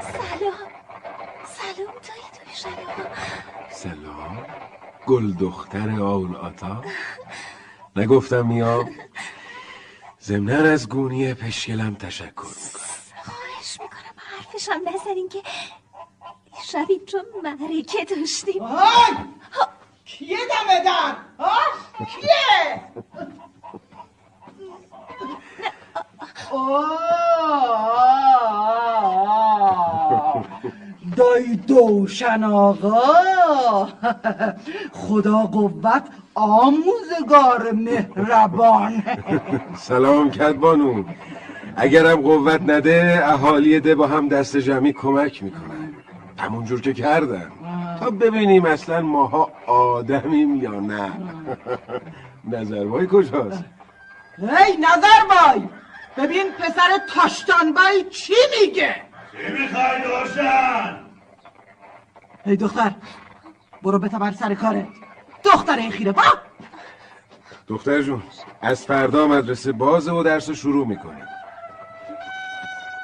سلام سلام توی توی شلوم سلام. گل دختر آول آتا نگفتم میام ضمنا از گونی پشکلم تشکر می‌کنم. خواهش می‌کنم حرفشم نزنین که شب اینجا معرکه داشتیم. کیه دمه در کیه؟ دای دوشن آقا. خدا قوت آموزگار مهربان. سلام کدبانو اگرم قوت نده اهالی ده با هم دست جمعی کمک می‌کنن. همونجور که کردن. تا ببینیم اصلا ماها آدمیم یا نه. نظربای کجاست؟ هی نظر بای ببین پسر تاشتانبای چی میگه؟ چی می‌خوای دوشن؟ هی دختر برو بتبر سر کارت دختر این خیره با دختر جون از فردا مدرسه بازه و درس رو شروع می‌کنیم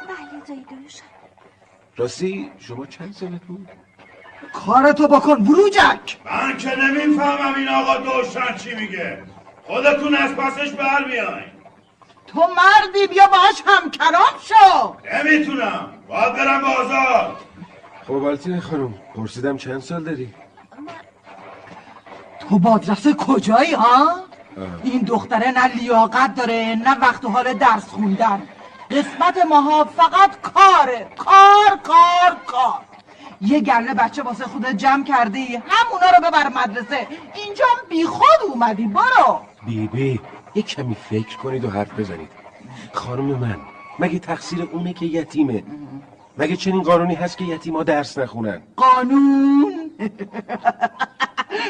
بله دایی دوشن راستی شما چند سالت بود؟ کارتو بکن وروجک. من که نمی‌فهمم این آقا دوشن چی میگه. خودتون از پسش بر بیاین. تو مردی بیا باش همکرام شو. نمی‌تونم. باید برم بازار. خب آلتین خانم؟ پرسیدم چند سال داری؟ تو بادرسه کجایی ها؟ این دختره نه لیاقت داره نه وقت و حال درس خوندن. قسمت ماها فقط کاره. کار کار کار. یه گله بچه واسه خودت جمع کردی همونا رو ببر مدرسه. اینجا بی خود اومدی برو. بیبی یه کمی فکر کنید و حرف بزنید. خانم من مگه تقصیر اونه که یتیمه؟ مگه چنین قانونی هست که یتیما درس نخونن؟ قانون؟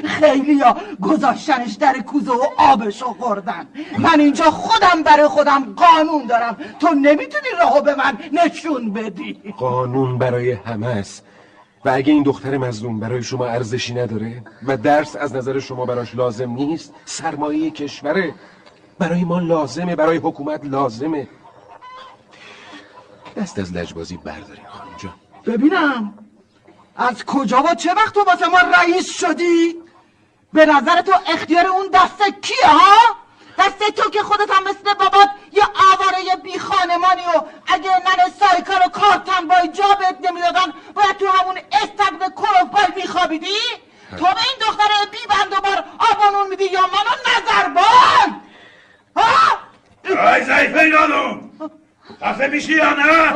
خیلی ها گذاشتنش در کوزه و آبشو خوردن. من اینجا خودم برای خودم قانون دارم. تو نمی‌تونی راهو به من نشون بدی. قانون برای همه است. و اگه این دختر مظلوم برای شما ارزشی نداره و درس از نظر شما براش لازم نیست سرمایه کشوره. برای ما لازمه برای حکومت لازمه. دست از لجبازی بردارین خانم جان ببینم از کجا و چه وقت تو واسه ما رئیس شدی؟ به نظر تو اختیار اون دست کیه ها؟ دست تو که خودت هم مثل بابات یه آواره بی خانمانی و اگه نن سایکار و کارتن بای جا بهت نمی‌دادن باید تو همون استقل کروپای میخوابیدی؟ تو به این دختر بی بند و بار آبانون میدی یا منو نظربان؟ ها؟ ای زیفه خفه میشی یا نه؟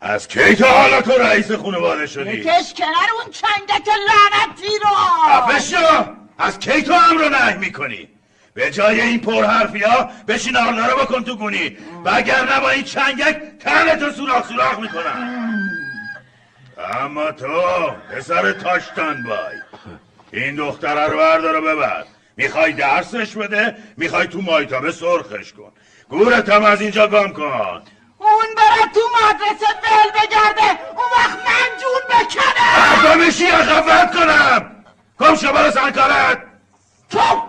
از کی تا حالا تو رئیس خانواده شدی؟ بکش کنار اون چنگک لعنتی رو خفه شو. از کی تو امر نه می‌کنی؟ به جای این پرحرفی ها بشین آرنا رو بکن تو گونی. وگرنه با این چنگک تن تو سوراخ سوراخ می‌کنم. اما تو پسر تاشتان بای این دختره رو بردار و ببر. می‌خوای درسش بده می‌خوای تو مایتابه سرخش کن. گورت هم از اینجا گم کن. اون بره تو مدرسه ول بگرده. اون وقت من جون میشی یا خفت کنم. کم شو برو سرکارت چوب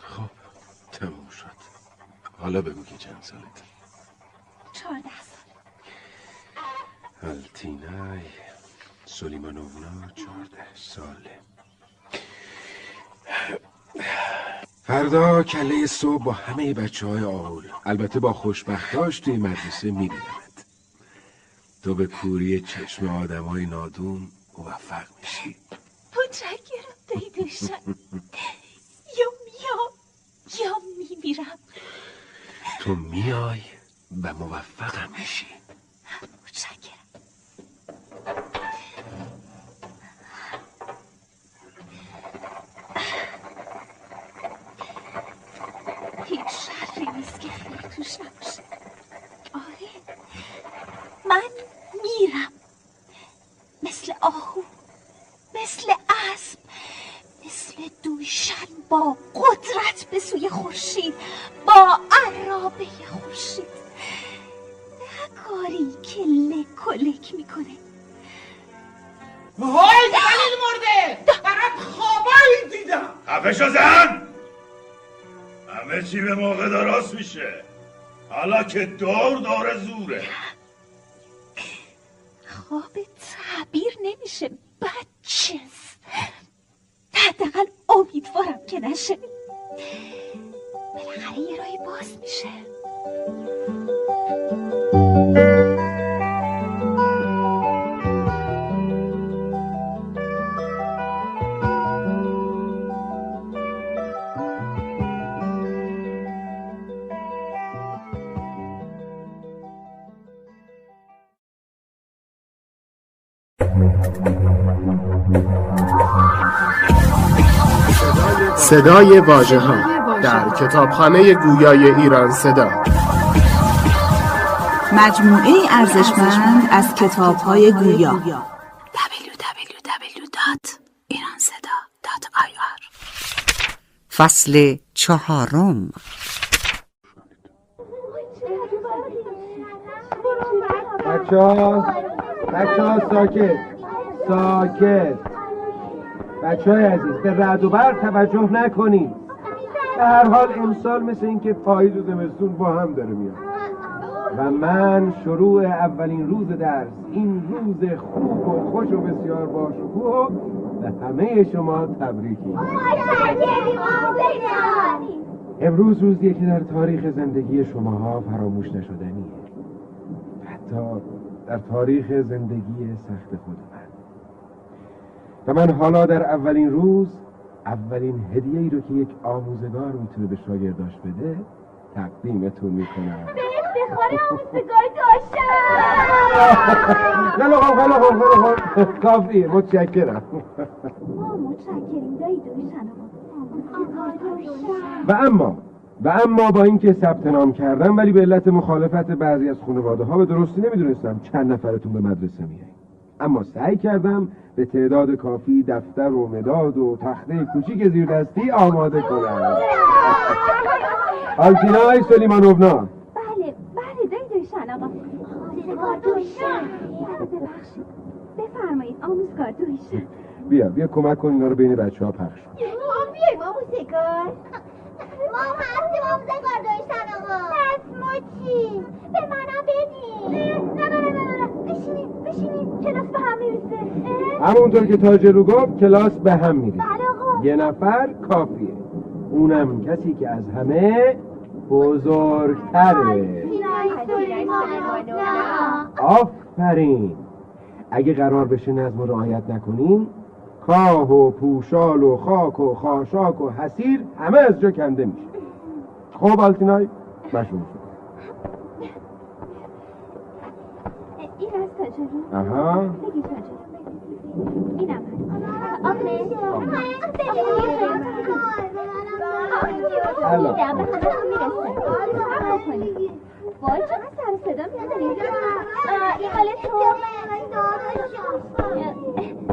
خب تموم شد. حالا بگو که چند سالت چهارده سال. التینای سلیمانونا چهارده ساله. فردا کله صبح با همه بچه های آهول. البته با خوشبختاش توی مدرسه میبینمت. تو به کوری چشم آدم های نادون موفق میشی. متشکرم دیدوشم یا میام یا میمیرم. تو میای و موفقم میشی. متشکرم. هیچ شهری نیست که توش نباشه آره من میرم مثل آهو مثل اسب مثل دوشن با قدرت به سوی خورشید با عرابه خورشید نه کاری که لک و لک می‌کنه وای دلیل مرده! فقط خوابایی دیدم خفه شو زن! همه چی به موقع درست میشه. حالا که دور دور زوره. خواب تعبیر نمیشه بچه حداقل امیدوارم که نشه. بالاخره یه راهی باز میشه. صدای واژه ها در کتابخانه گویای ایران صدا. مجموعه ارزشمند از کتاب های گویا www.iranseda.ir فصل چهارم. بچه ها ساکت ساکت. بچه های عزیز به رد و برق توجه نکنید به هر حال امسال مثل اینکه پاییز و زمستون با هم داره میاد. و من شروع اولین روز درس این روز خوب و خوش و بسیار باشکوه به همه شما تبریک امروز روزیه که در تاریخ زندگی شماها فراموش نشدنیه حتی در تاریخ زندگی سخت خود من و من حالا در اولین روز اولین هدیه ای رو که یک آموزگار می‌تونه به شاگرداش بده تقدیمتون می‌کنم. به افتخار آموزگار داشتم خیلی خوب خیلی خوب کافیه متشکرم. ما متشکریم دایی و اما و اما با اینکه ثبت نام کردم ولی به علت مخالفت بعضی از خانواده ها به درستی نمی‌دونستم چند نفرتون به مدرسه میایین اما سعی کردم به تعداد کافی دفتر و مداد و تخته کوچیک زیر دستی آماده کنم. آلتینای سلیمانوونا بله بله دایی دوشن آقا. ببخشید. بفرمایید آموزگار داشتم بیا بیا کمک کن اینا رو بین بچه ها پخش کن. ما بیایم آموزگار ما هستیم آموزگار داشتن آقا. پس ما چی؟ به منم بدین. نه نه نه نه نه. بشینید بشینید کلاس به هم می‌رسه همونطور که تاجرو گفت کلاس به هم میره بله یه نفر کافیه. اونم کسی که از همه بزرگتره. آفرین. اگه قرار بشه نظم و رعایت نکنین کاه و پوشال و خاک و خاشاک و حسیر همه از جا کنده میشه. خب آلتینای مشغول شد این از تاجرو آها اینم وای چقدر سر صدا می‌زنید این مال تو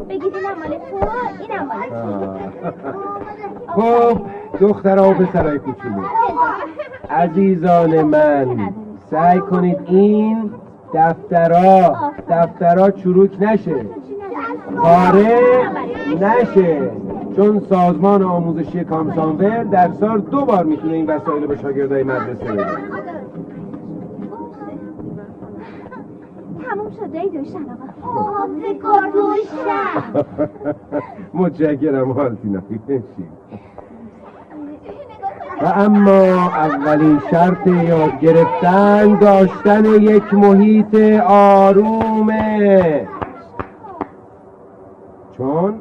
بگید اینم مال تو اینم مال تو خب دخترها و پسرای کوچولو. عزیزان من سعی کنید این دفترها دفترها چروک نشه. پاره نشه. چون سازمان آموزشی کامسانور در سال دو بار می‌تونه این وسایل رو به شاگردای مدرسه بده. تموم شده ای دوشن آقا. آموزگار دوشن. *laughs* متشکرم حالتینا بشین. و اما اولین شرط یاد گرفتن داشتن یک محیط آرومه. چون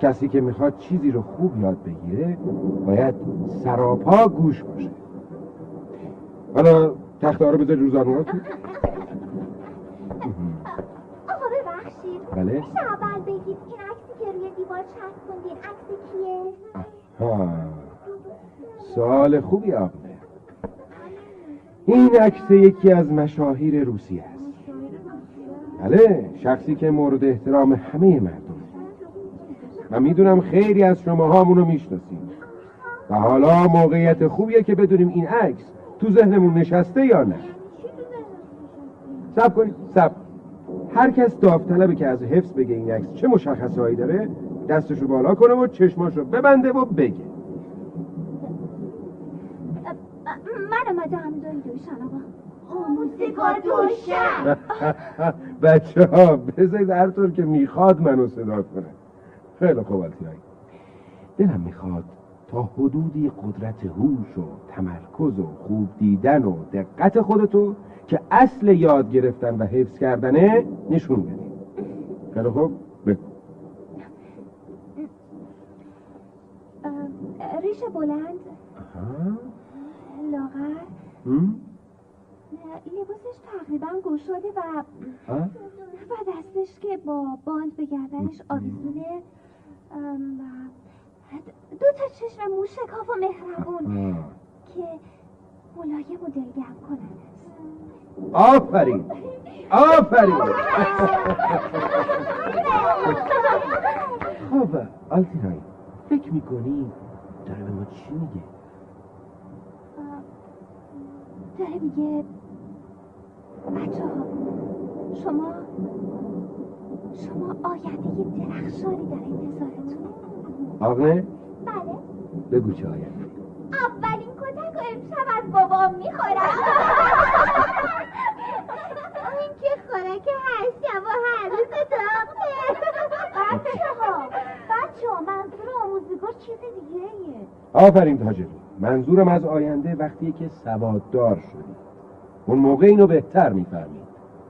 کسی که می‌خواد چیزی رو خوب یاد بگیره باید سراپا گوش باشه. حالا تخته ها رو بذاری رو زانوهاتون. آقا ببخشید. بله. میشه اول بگید این عکسی که روی دیوار چسبوندین عکس کیه؟ ها سوال خوبی آقا این عکس یکی از مشاهیر روسیه است. بله شخصی که مورد احترام همه مردم. من می‌دونم خیلی از شما همونو می‌شناسید. و حالا موقعیت خوبیه که بدونیم این عکس تو ذهنمون نشسته یا نه. سب کنید سب هر کس داوطلبه که از حفظ بگه این عکس چه مشخصهایی داره دستشو بالا کنه و چشماشو ببنده و بگه من آمدم دایی دوشن *laughs* بچه ها بذارید هر طور که می‌خواد منو صدا کنه. خیلی خوب آتیایی دلم می‌خواد تا حدودی قدرت هوش و تمرکز و خوب دیدن و دقت خودتو که اصل یاد گرفتن و حفظ کردنه نشون بدید خیلی خوب بگو ریش بلند. لاغر. هم؟ لباسش تقریبا گشاده و؟ و دستش که با باند به گردنش آویزونه دو تا چشم موشکاف و مهربون. که ملایم و دلگرم کنند آفرین آفرین خب آلتینای فکر می‌کنی داره به ما چی میگه داره میگه بچه ها شما شما آینده درخشانی در انتظارتون آقنه بله. بگو چه آینده. اولین کتک و امشب از بابام می‌خورم. این که خوراک هر شب و هر روز داغه. بچه ها بچه انگار چیز دیگه آفرین تاجرو منظورم از آینده وقتی که سواددار شدی. اون موقع اینو بهتر می‌فهمید.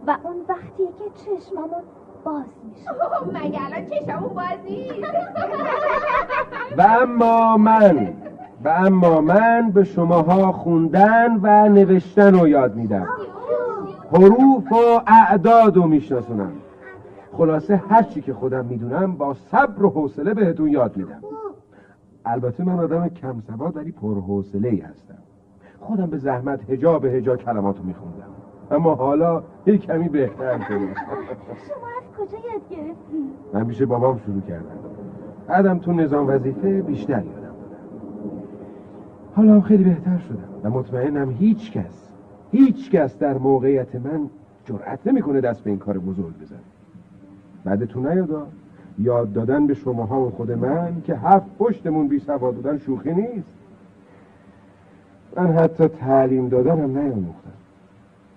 و اون وقتیه که چشمامون باز میشه. *laughs* مگه الان چشمون بازی *laughs* و اما من و اما من به شماها خوندن و نوشتن رو یاد میدم. حروف و اعداد رو میشناسونم. خلاصه هرچی که خودم می‌دونم با صبر و حوصله بهتون یاد میدم. البته من آدم کم سواد ولی پرحوصله ای هستم. خودم به زحمت هجا به هجا کلماتو میخوندم. اما حالا یه کمی بهتر شده. شما از کجا یاد گرفتی؟ من پیش بابام شروع کردم بعدم تو نظام وظیفه بیشتر یادم دادم حالا هم خیلی بهتر شدم و مطمئنم هیچ کس هیچ کس در موقعیت من جرأت نمی‌کنه دست به این کار بزرگ بزنه. بعدتون نیادا یاد دادن به شماها و خود من که هفت پشتمون بی سواد بودن شوخی نیست. من حتی تعلیم دادنم نیاموختم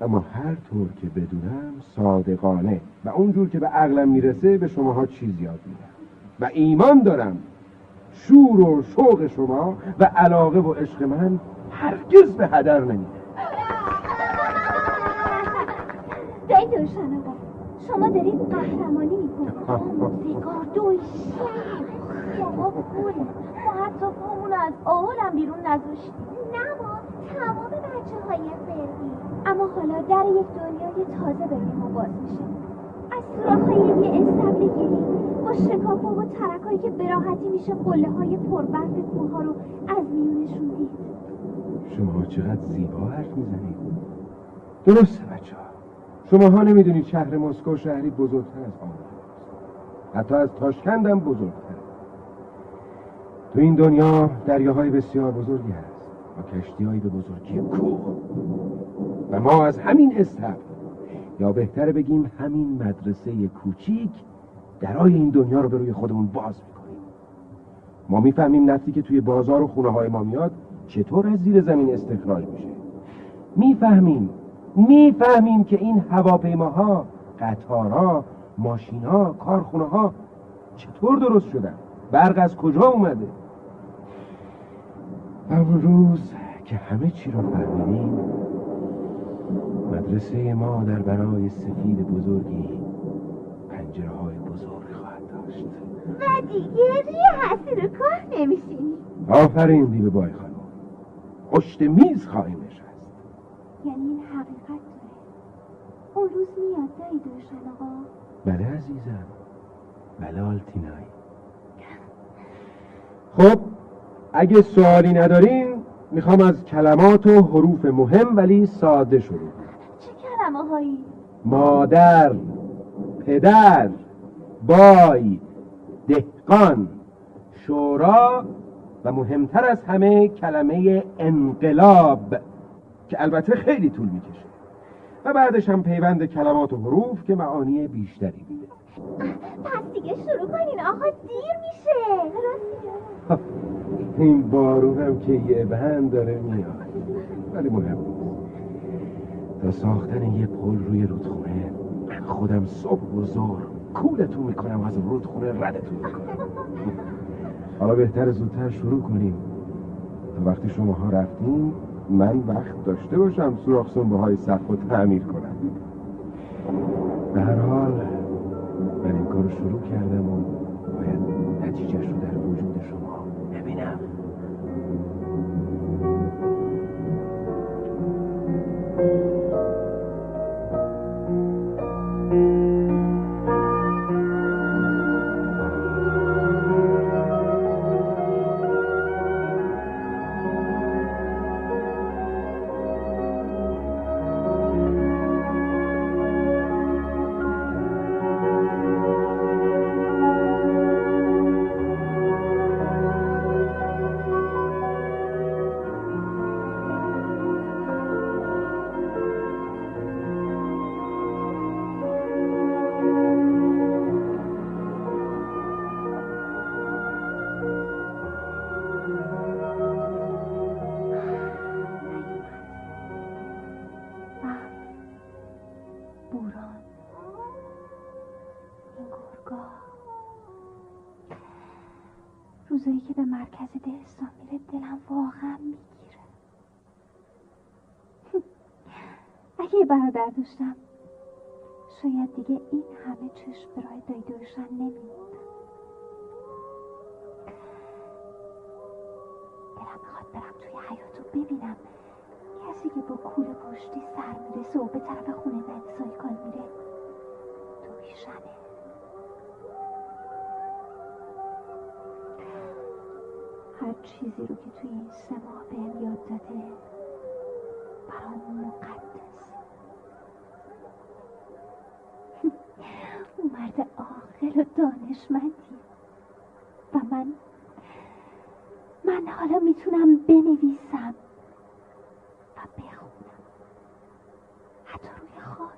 اما هر طور که بدونم صادقانه. و اونجور که به عقلم می‌رسه به شماها چیز یاد میدم. و ایمان دارم. شور و شوق شما و علاقه و عشق من هرگز به هدر دوشن آقا شما دارید قهرمانی می‌کنید. شما پول ما حتی پامون از بیرون نذاشتیم. نه تمام بچه های فرقی اما حالا در یک دنیای تازه برای ما باز میشه. از سوراخهای یه استبل گلی با شکافا و ترکایی که براحتی میشه قله های پربرف کوه رو از میونشون دید. شما چقدر زیبا حرف می‌زنید درسته بچه ها شما ها نمی‌دونید شهر مسکو شهری بزرگتر از آن حتی از تاشکندم بزرگتر. تو این دنیا دریاهای بسیار بزرگی هست. و کشتی به بزرگی کوه. و ما از همین استبل یا بهتره بگیم همین مدرسه کوچیک درای این دنیا رو به روی خودمون باز می‌کنیم. ما می‌فهمیم نفتی که توی بازار و خونه های ما میاد چطور از زیر زمین استخراج میشه. می‌فهمیم می‌فهمیم که این هواپیماها قطارها ماشینها کارخونه ها چطور درست شدن؟ برق از کجا اومده؟ اون روز که همه چی رو فهمیدیم مدرسه ما در بنای سفید بزرگی پنجره های بزرگ خواهد داشت. و دیگه روی حسیر کاه نمیشینی. آفرین بیبه بای خانم. پشت میز خواهیم نشست. یعنی این حقیقت اون روز میاد دایی دوشن آقا بله عزیزم. بله خب اگه سوالی ندارین می‌خوام از کلمات و حروف مهم ولی ساده شروع چه کلمه هایی؟ مادر پدر بای دهقان شورا و مهمتر از همه کلمه انقلاب که البته خیلی طول می‌کشه. و بعدش هم پیوند کلمات و حروف که معانی بیشتری میده. پس دیگه شروع کنین. آقا دیر میشه. این بارون هم که یه بند داره میاد. ولی مهم تا ساختن یه پل روی رودخونه خودم صبح و ظهر کولتون می‌کنم از رودخونه ردتون می‌کنم. حالا بهتر زودتر شروع کنیم. تا وقتی شماها رفتیم من وقت داشته باشم سوراخ سنبه های سقف رو تعمیر کنم. به هر حال من این کار رو شروع کردم و باید نتیجهش رو داشتم. شاید دیگه این همه چشم دایی روشن نمیموندم دلم می‌خواد برم توی حیاتو ببینم. کسی که با کوله پشتی سر می‌رسه و به طرف خونه من سایکان میره. دویشنه هر چیزی رو که توی این سه ماه بهم یاد داده برام مقدس. او مرد عاقل و دانشمندی. و من من حالا می‌تونم بنویسم و بخونم. حتی روی خاک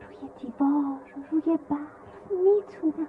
روی دیوار روی برف می‌تونم.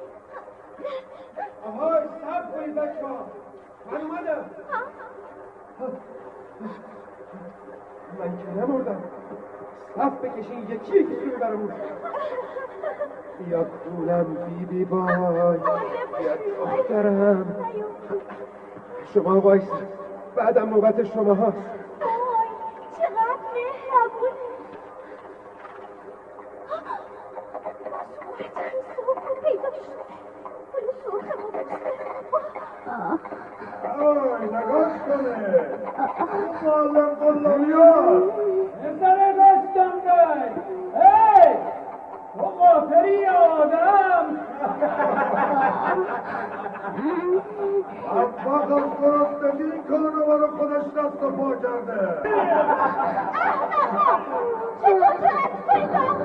آهای سب کنید بچه ها من اومدم. من که نمردم صف بکشین یکی یکی رو برامون. بیا کولم بی بی بای. بیا دخترم شما وایسا. بعدم نوبت شما هاست چقدر مهربون پیدا شد پول سرخ آی نگاه کنه معلم قلابیات پسر دستم دای هی تو قافری آدم احمق از گرسنگی این کار رو برای خودش دست و پا کرده چطور جرأت کنید برام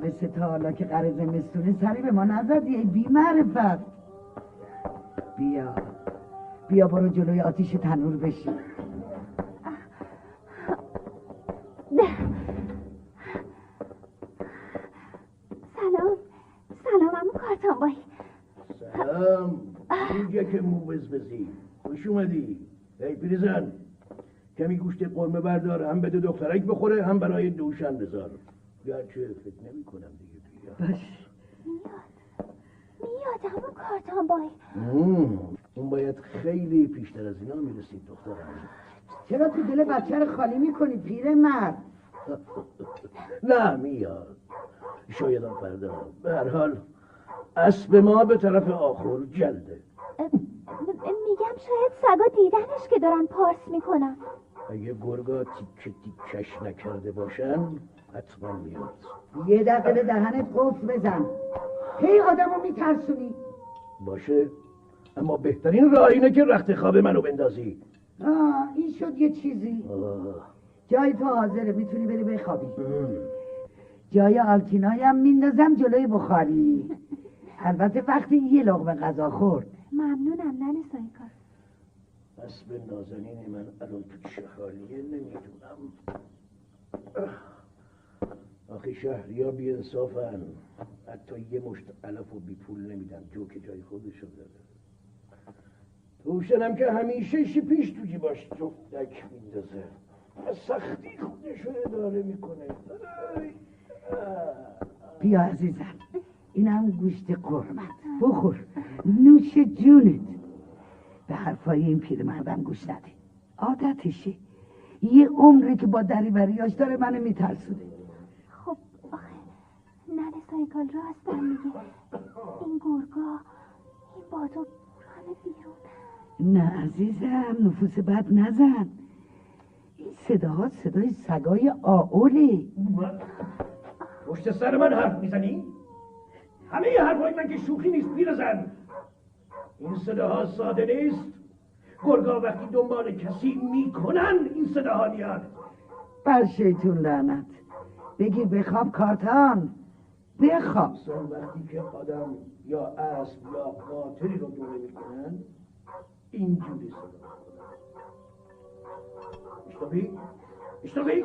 مدرسه تا حالا که قرار زمستونه سری به ما نزدی ای بی معرفت بیا. بیا برو جلوی آتیش تنور بشین. سلام. سلام امو کارتان بایی سلام. اینجا که موبزبزی خوش اومدی. ای پیرزن کمی گوشت قرمه بردار هم بده دخترک بخوره هم برای دوشن بذار گرچه فکر نمی کنم دیگه بیا باش. میاد. امو کارتان بایی مم، اون باید خیلی پیشتر از اینا می‌رسید دخترم چرا تو دل بچه رو خالی می‌کنی پیر مرد؟ *laughs* نه میاد. شاید هم فردا. به هر حال اسب ما به طرف آخر جلده. میگم شاید سگا دیدنش که دارن پارس می‌کنن. اگه گرگا تیکه تیکش نکرده باشن حتما میاد. یه دقیقه به دهنت قفل بزن. هی آدمو میترسونی. باشه. اما بهترین راه اینه که رخت خواب منو بندازی. آه این شد یه چیزی. آه. جای تو حاضره. می‌تونی بری بخوابی. جای آلتینای هم میندازم جلوی بخاری. *laughs* البته وقتی یه لغمه غذا خورد. ممنونم ننه سایکار اسب نازنین من الان تو چه حالیه نمی‌دونم. آخه شهری ها بی انصافن حتی یه مشت علف و بی پول نمیدن. جو که جای خودشو داره. روشنم که همیشه شیپیش تو جیباش جفتک میندازه. از سختی خودشو اداره می‌کنه. بیا عزیزم. اینم گوشت قرمت. بخور. نوش جونت. به حرفای این پیرمردم گوش نده. عادتشه. یه عمری که با دریوریاش داره منو میترسونه. سایکال راستم میگه این گرگا این بادو بران بیرون. نه عزیزم نفوس بد نزن. این صداها صدای سگای آوله پشت سر من حرف می‌زنی؟ همه ی حرفای من که شوخی نیست پیرزن این صداها ساده نیست. گرگا وقتی دنبال کسی می‌کنن این صداها میاد. بر شیطون لعنت. بگیر بخواب کارتان. بخواب. مثلا وقتی که آدم یا اسب یا قاتلی رو دوره می‌کنن اینجوری صدا اشتبی؟ اشتبی؟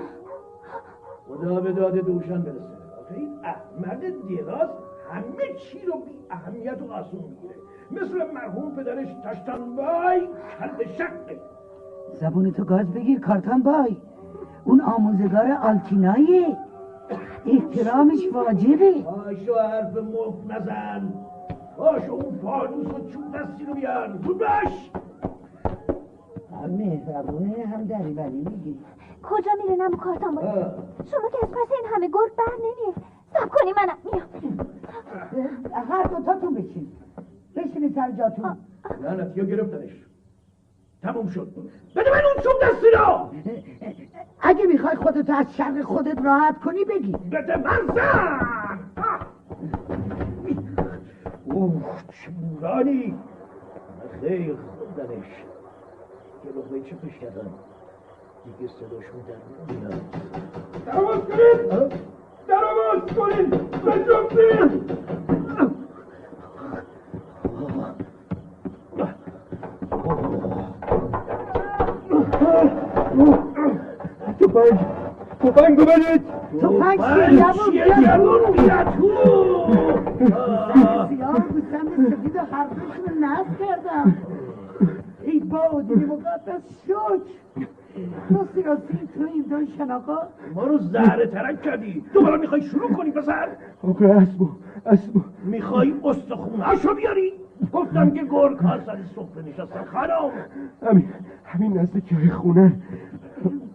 خدا به داد دوشن برسه. آخه این احمد دراز همه چی رو بی اهمیت و آسون می‌گیره. مثل مرحوم پدرش تشتنبای کل شقه. زبون تو گاز بگیر کارتان بای. اون آموزگار آلتینایه احترامش واجبه. پاشو حرف مفت نزن. پاشو اون فانوس و چوب دستی رو بیار. بود باش. هم مهربونه هم دریوری میگی. کجا میره نمو کارتان بایی شما که از پس این همه گرگ بر نمیه سب کنی منم میام. هر دوتاتون بشین. بشینی سر جاتون. لعنتی ها گرفتنش. تموم شد. بده من اون چوب دستی رو! اگه می‌خوای خودتو از شر خودت راحت کنی بگی. بده من زن! اوه چه بورانی خیلی خوردنش یه لقمه چه پش کردن دیگه صداشون در نمیاد. درواز کنید! درواز کنید! به جفتید توفنگ توفنگو بدید توفنگ جوون بیا تو. سیاه گوسفند سفید حرفشون رو نصب کردم. ای بادی مقدس راستی راستی تو این دو شناقا ما رو زهره ترک کردی. دوباره می‌خوای شروع کنی پسر؟ آخه اسبو اسب می‌خوای استخونهشو بیاری؟ گفتم که گرگ ها سر سفره نشستن خرام همین همین نزدیکی خونه.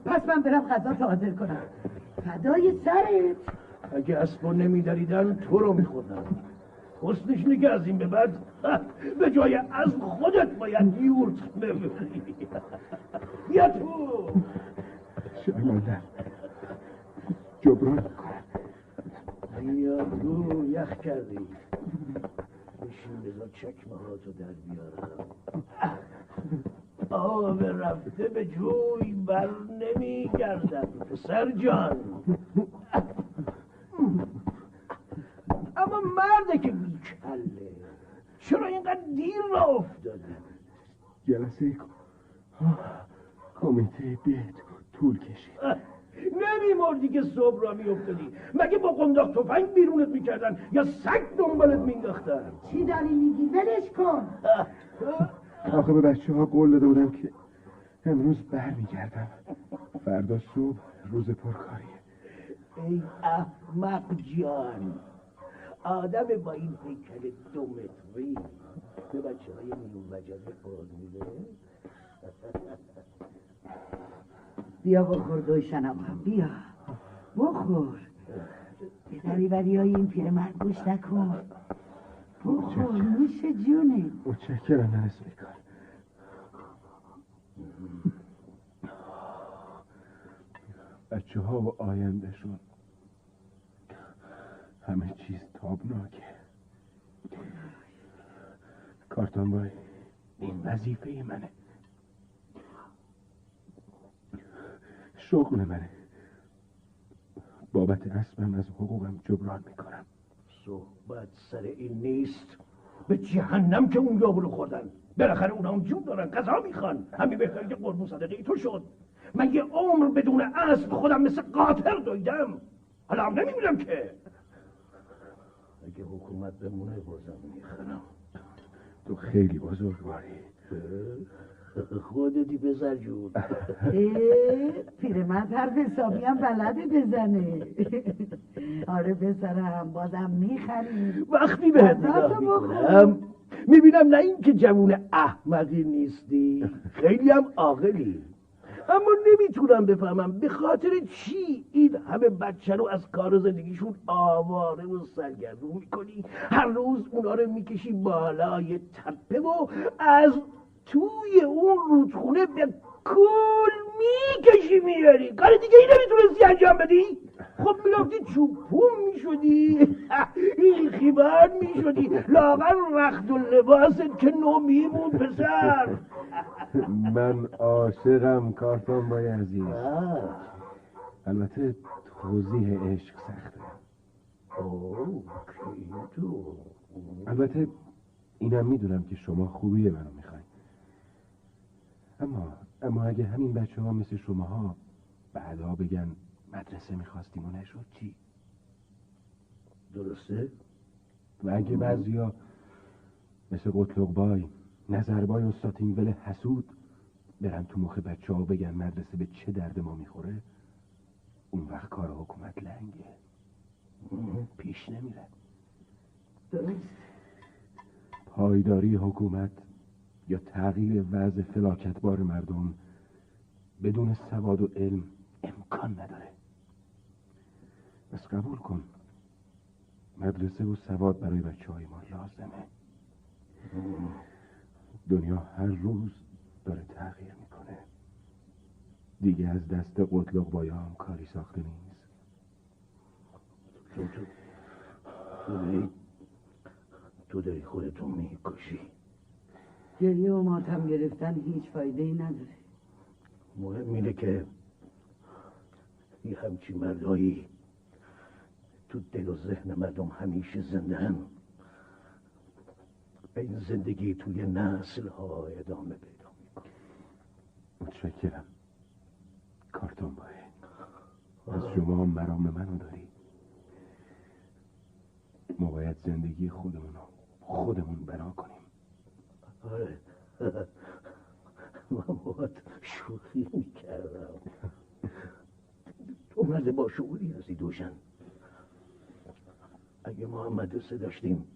پس من برم غذا حاضر کنم. فدای سرت. اگه اسبا نمیدریدن تو رو میخوردن. حسنش که از این به بعد. به جای از خودت باید یورت ببری. بیا تو. شرمنده جبران بیا تو یخ کردی. بشین. بذار چکمه ها تو در بیارم. آب رفته به جوی بر نمیگردد پسر جان. اما مرده که بیکله چرا اینقدر دیر را افتادی؟ جلسه کمیته بیت طول کشید. نمیمردی که صبح را میافتادی. مگه با قنداق تفنگ بیرونت می‌کردن یا سگ دنبالت مینداختن چی داری میگی؟ ولش کن. آخه به بچه ها قول داده بودم که امروز برمیگردم. فردا صبح روز پرکاریه. ای احمق جان آدم با این هیکل دو متری. به بچه های نیون وجبه قول میده. *laughs* بیا بخور دوشنم. بیا. بخور. به دریوری های این پیرمرد گوش نکن. بخور. نوش جونه. متشکرم نرس میکن بچه ها و آیندهشون همه چیز تابناکه. کارتون بای این وظیفه منه. شغل منه بابت اسبم از حقوقم جبران می‌کنم. صحبت سر این نیست. به جهنم که اون یابلو خوردن. بالاخره اونا هم جون دارن غذا می‌خوان. همین بهتر که قربون صدقه تو شد. من یه عمر بدون اسب خودم مثل قاطر دویدم. حالا هم نمیمیرم که. اگه حکومت بمونه بازم می‌خرم. تو خیلی بزرگواری خودتی پسر جون. پیرمرد حرف حسابی هم بلده بزنه. آره پسرم بازم می‌خریم وقتی بهت نگاه می‌کنم می‌بینم نه اینکه جوون احمقی نیستی خیلی هم عاقلی. اما نمی‌تونم بفهمم به خاطر چی این همه بچه رو از کار زندگیشون آواره و سرگردون می‌کنی؟ هر روز اونا رو می‌کشی بالای تپه و از توی اون رودخونه به کل می‌کشی میاری کار دیگه ای نمی‌تونستی انجام بدی. خب می‌رفتی چوپون می‌شدی. *laughs* این خیبر می‌شدی. لاغر رخت و لباست که نو میمون پسر. *laughs* من عاشقم کارتون بای عزیز. البته توضیح عشق سخته. البته اینم می‌دونم که شما خوبی منو می‌خواین اما اما اگه همین بچه ها مثل شما ها بعدا بگن مدرسه می‌خواستیم و نشد چی؟ درسته؟ و اگه بعضیا مثل قطلق بای نظربای و ساتینول حسود برن تو مخ بچه ها بگن مدرسه به چه درد ما می‌خوره اون وقت کار حکومت لنگه. پیش نمیره. درست. پایداری حکومت یا تغییر وضع فلاکتبار مردم بدون سواد و علم امکان نداره. پس قبول کن مدرسه و سواد برای بچه های ما لازمه. دنیا هر روز داره تغییر می‌کنه. دیگه از دست قطلق بایام کاری ساخته نیست. تو داری تو داری خودتو می‌کشی. گریه و ماتم گرفتن هیچ فایده ای نداره. مهم اینه که یه همچی مردایی تو دل و ذهن مردم همیشه زنده هم. این زندگی توی نسل ها ادامه پیدا می‌کنه. متشکرم. کارتون باه از شما مرام منو داری. ما باید زندگی خودمون رو خودمون بنا کنیم. آره. من باید شوخی می‌کردم. تو مرد با شعوری هستی دوشن. اگه ما هم مدرسه داشتیم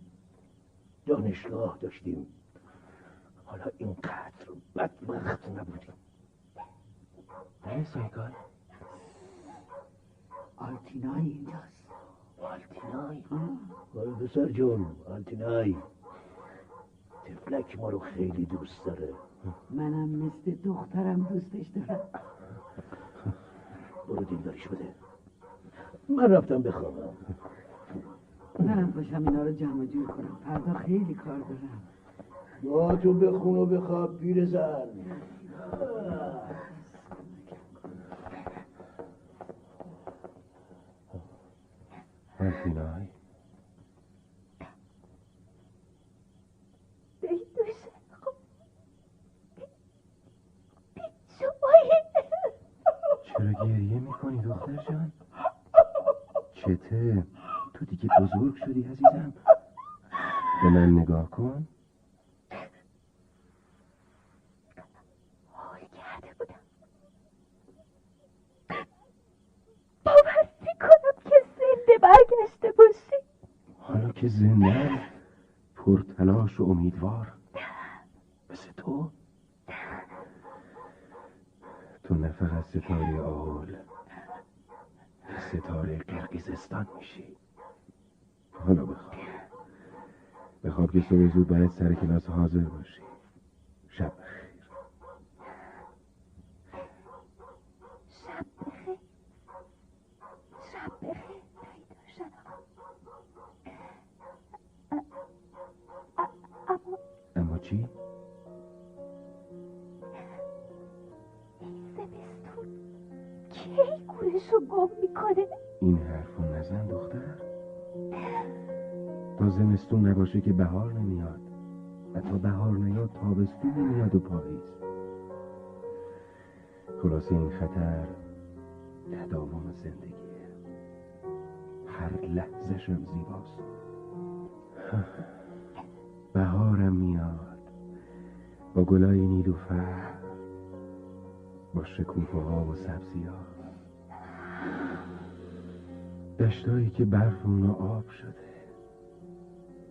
دانشگاه داشتیم حالا اینقدر بدبخت نبودیم. بله سایکال آلتینای اینجاست. آلتینای؟ آره پسر جون آلتینای. تفلک ما رو خیلی دوست داره. منم مثل دخترم دوستش دارم. برو دیلداریش بده. من رفتم بخوابم. منم باشم اینا رو جمع جور کنم. فردا خیلی کار دارم. با تو بخون و بخواب پیر زن. دیدوشه خب شمایی چرا گریه می‌کنی دختر جان؟ چته؟ تو دیگه بزرگ شدی عزیزم. به من نگاه کن. حال کرده بودم. باور کنم که زنده برگشته باشی. حالا که زنده پرتلاش و امیدوار. مثل تو؟ تو نه فقط ستاره آل ستاره قرقیزستان میشی. حالا بخواب. بخواب که صبح زود باید سر کلاس حاضر باشی. شب بخیر. شب بخیر. شب بخیر. اما چی؟ کی گورشو گم می‌کنه. این حرفو نزن دختر. تا زمستون نباشه که بهار نمیاد. و تا بهار نیاد تابستون نمیاد و پاییز خلاصه این خطر تداوم زندگیه هر لحظشم زیباست. بهارم میاد. با گلای نیلوفر با شکوفه ها و سبزی ها دشتایی که برف اونا آب شده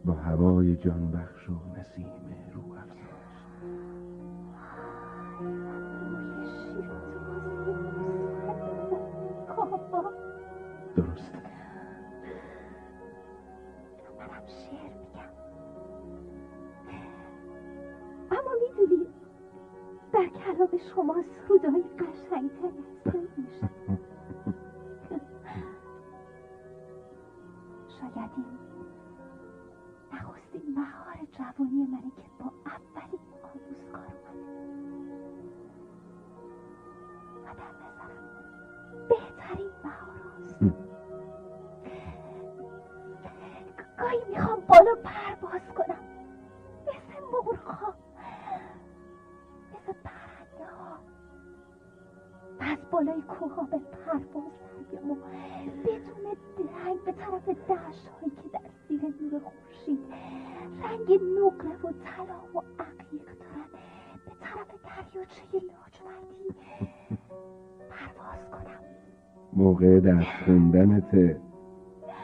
با هوای جانبخش و نسیم رو درسته. منم شعر میگم. اما می‌دونی در کلام شما سرودهای قشنگتر از مهار جوانی منه که با اولین آموزگار اومده و در نظرم بهترین مهار هاست گاهی می‌خوام بالا پرواز کنم مثل مرغها مثل پرنده ها از بالای کوه ها به پرواز برگم و بدون درنگ به طرف دشت هایی که در زیر نور خورشید. رنگ نقره و طلا و عقیق دارن. به طرف دریاچه لاجوردی. پرواز کنم. موقع درس خوندنته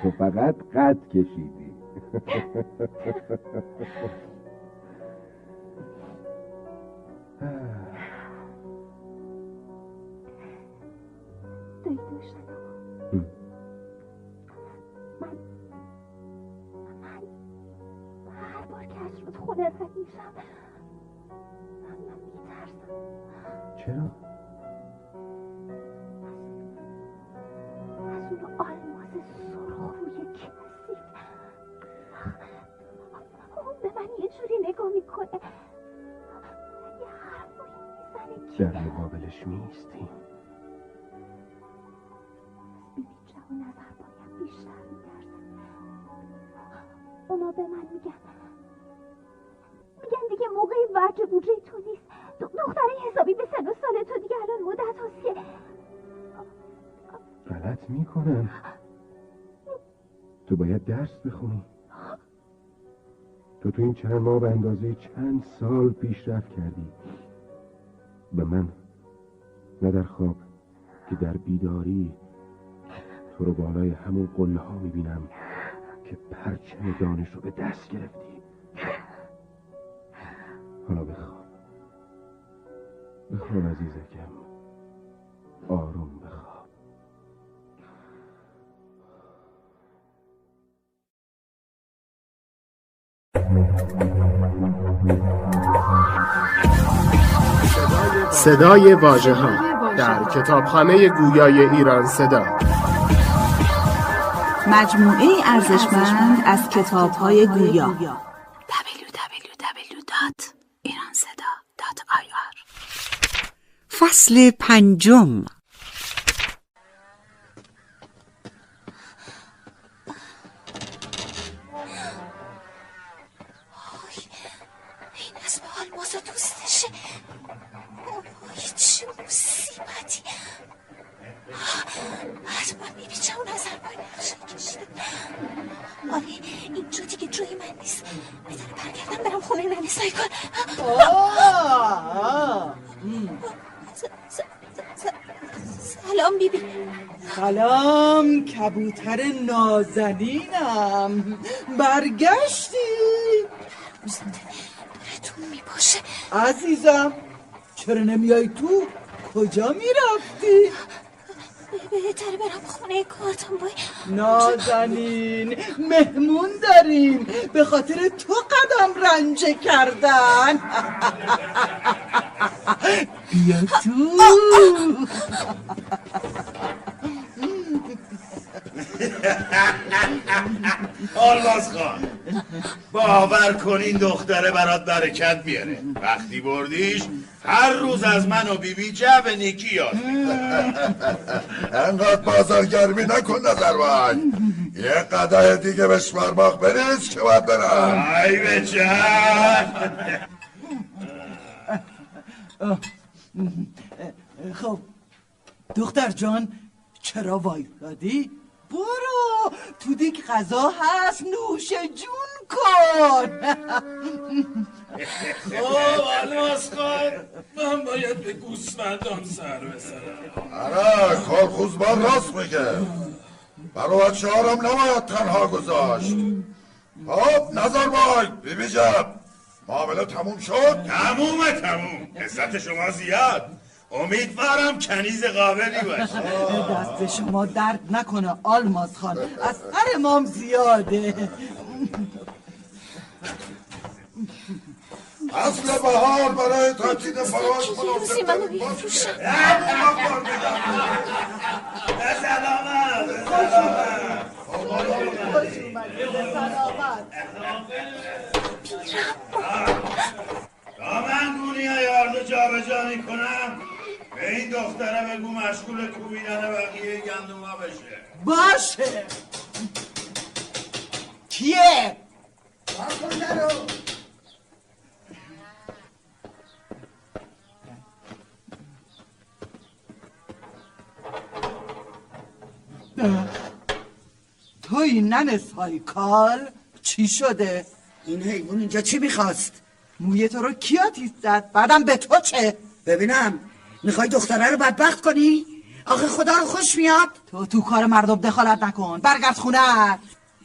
تو فقط قد کشیدی. *laughs* از رد میشم من میترسم چرا؟ از اون آلماس سرخ روی کثیف اون به من یه جوری نگاه می‌کنه. یه حرفایی می‌زنه که در مقابلش میستیم بیشتر میترسه اونا به من میگن میگن دیگه موقع ورج بوجه تو نیست. دختره حسابی به سن و سال تو دیگه الان مدت هاست که غلط می‌کنم. تو باید درس بخونی. تو تو این چند ماه به اندازه چند سال پیشرفت کردی. به من نه در خواب که در بیداری تو رو بالای همون قله ها می‌بینم که پرچم دانش رو به دست گرفتی. حالا بخواب. بخواب عزیزکم آروم بخواب. صدای واژه ها در کتابخانه گویای ایران صدا. مجموعه ارزشمند از کتاب های گویا www.iranseda.ir فصل پنجم این اسم آلماس دوستشه وای چه مصیبتی حتما می‌بینم اون نظر باید نقشه کشیده آره اینجا دیگه جای من نیست بهتره برگردم برم خونه ننه سایکل سلام بیبی. سلام کبوتر نازنینم. برگشتی؟ دورتون می‌باشه عزیزم چرا نمیای تو؟ کجا می‌رفتی؟ بهتره برم خونه کارتم بای نازنین مهمون داریم به خاطر تو قدم رنجه کردن. *laughs* بیا تو. *laughs* آلماز خان باور کن این دختره برات برکت بیاره. وقتی بردیش هر روز از من و بیبی جب نیکی یاد انقدر بازارگرمی نکن نظر بای یه قده دیگه به شمرماخ بریز که باید برم. ای به خب دختر جان چرا وایدادی؟ برو. تو دیگه غذا هست. نوش جون کن. خب آلماس خان من باید به گوسفندان سر بزنم. آره کارخوزبان راست میگه. برای بچه هارم نباید تنها گذاشت. خب نظر بای بیبی جب معامله تموم شد؟ تمومه تموم. عزت شما زیاد. امیدوارم کنیز قابلی باشه. دست شما درد نکنه آلماز خان. از هر امام زیاده. اصل بهار برای تعطیل فراش روزی منو میفروشم تا من گونی یارلو جا به جا می‌کنم. به این دختره بگو مشغول کوبیدن بقیه گندوما بشه باشه کیه؟ توی نن سایکال چی شده؟ این حیوان اینجا چی می‌خواست؟ موی تو رو کیا تیز زد؟ بعدم به تو چه؟ ببینم می‌خوای دختره رو بدبخت کنی؟ آخه خدا رو خوش میاد. تو تو کار مردم دخالت نکن. برگرد خونه.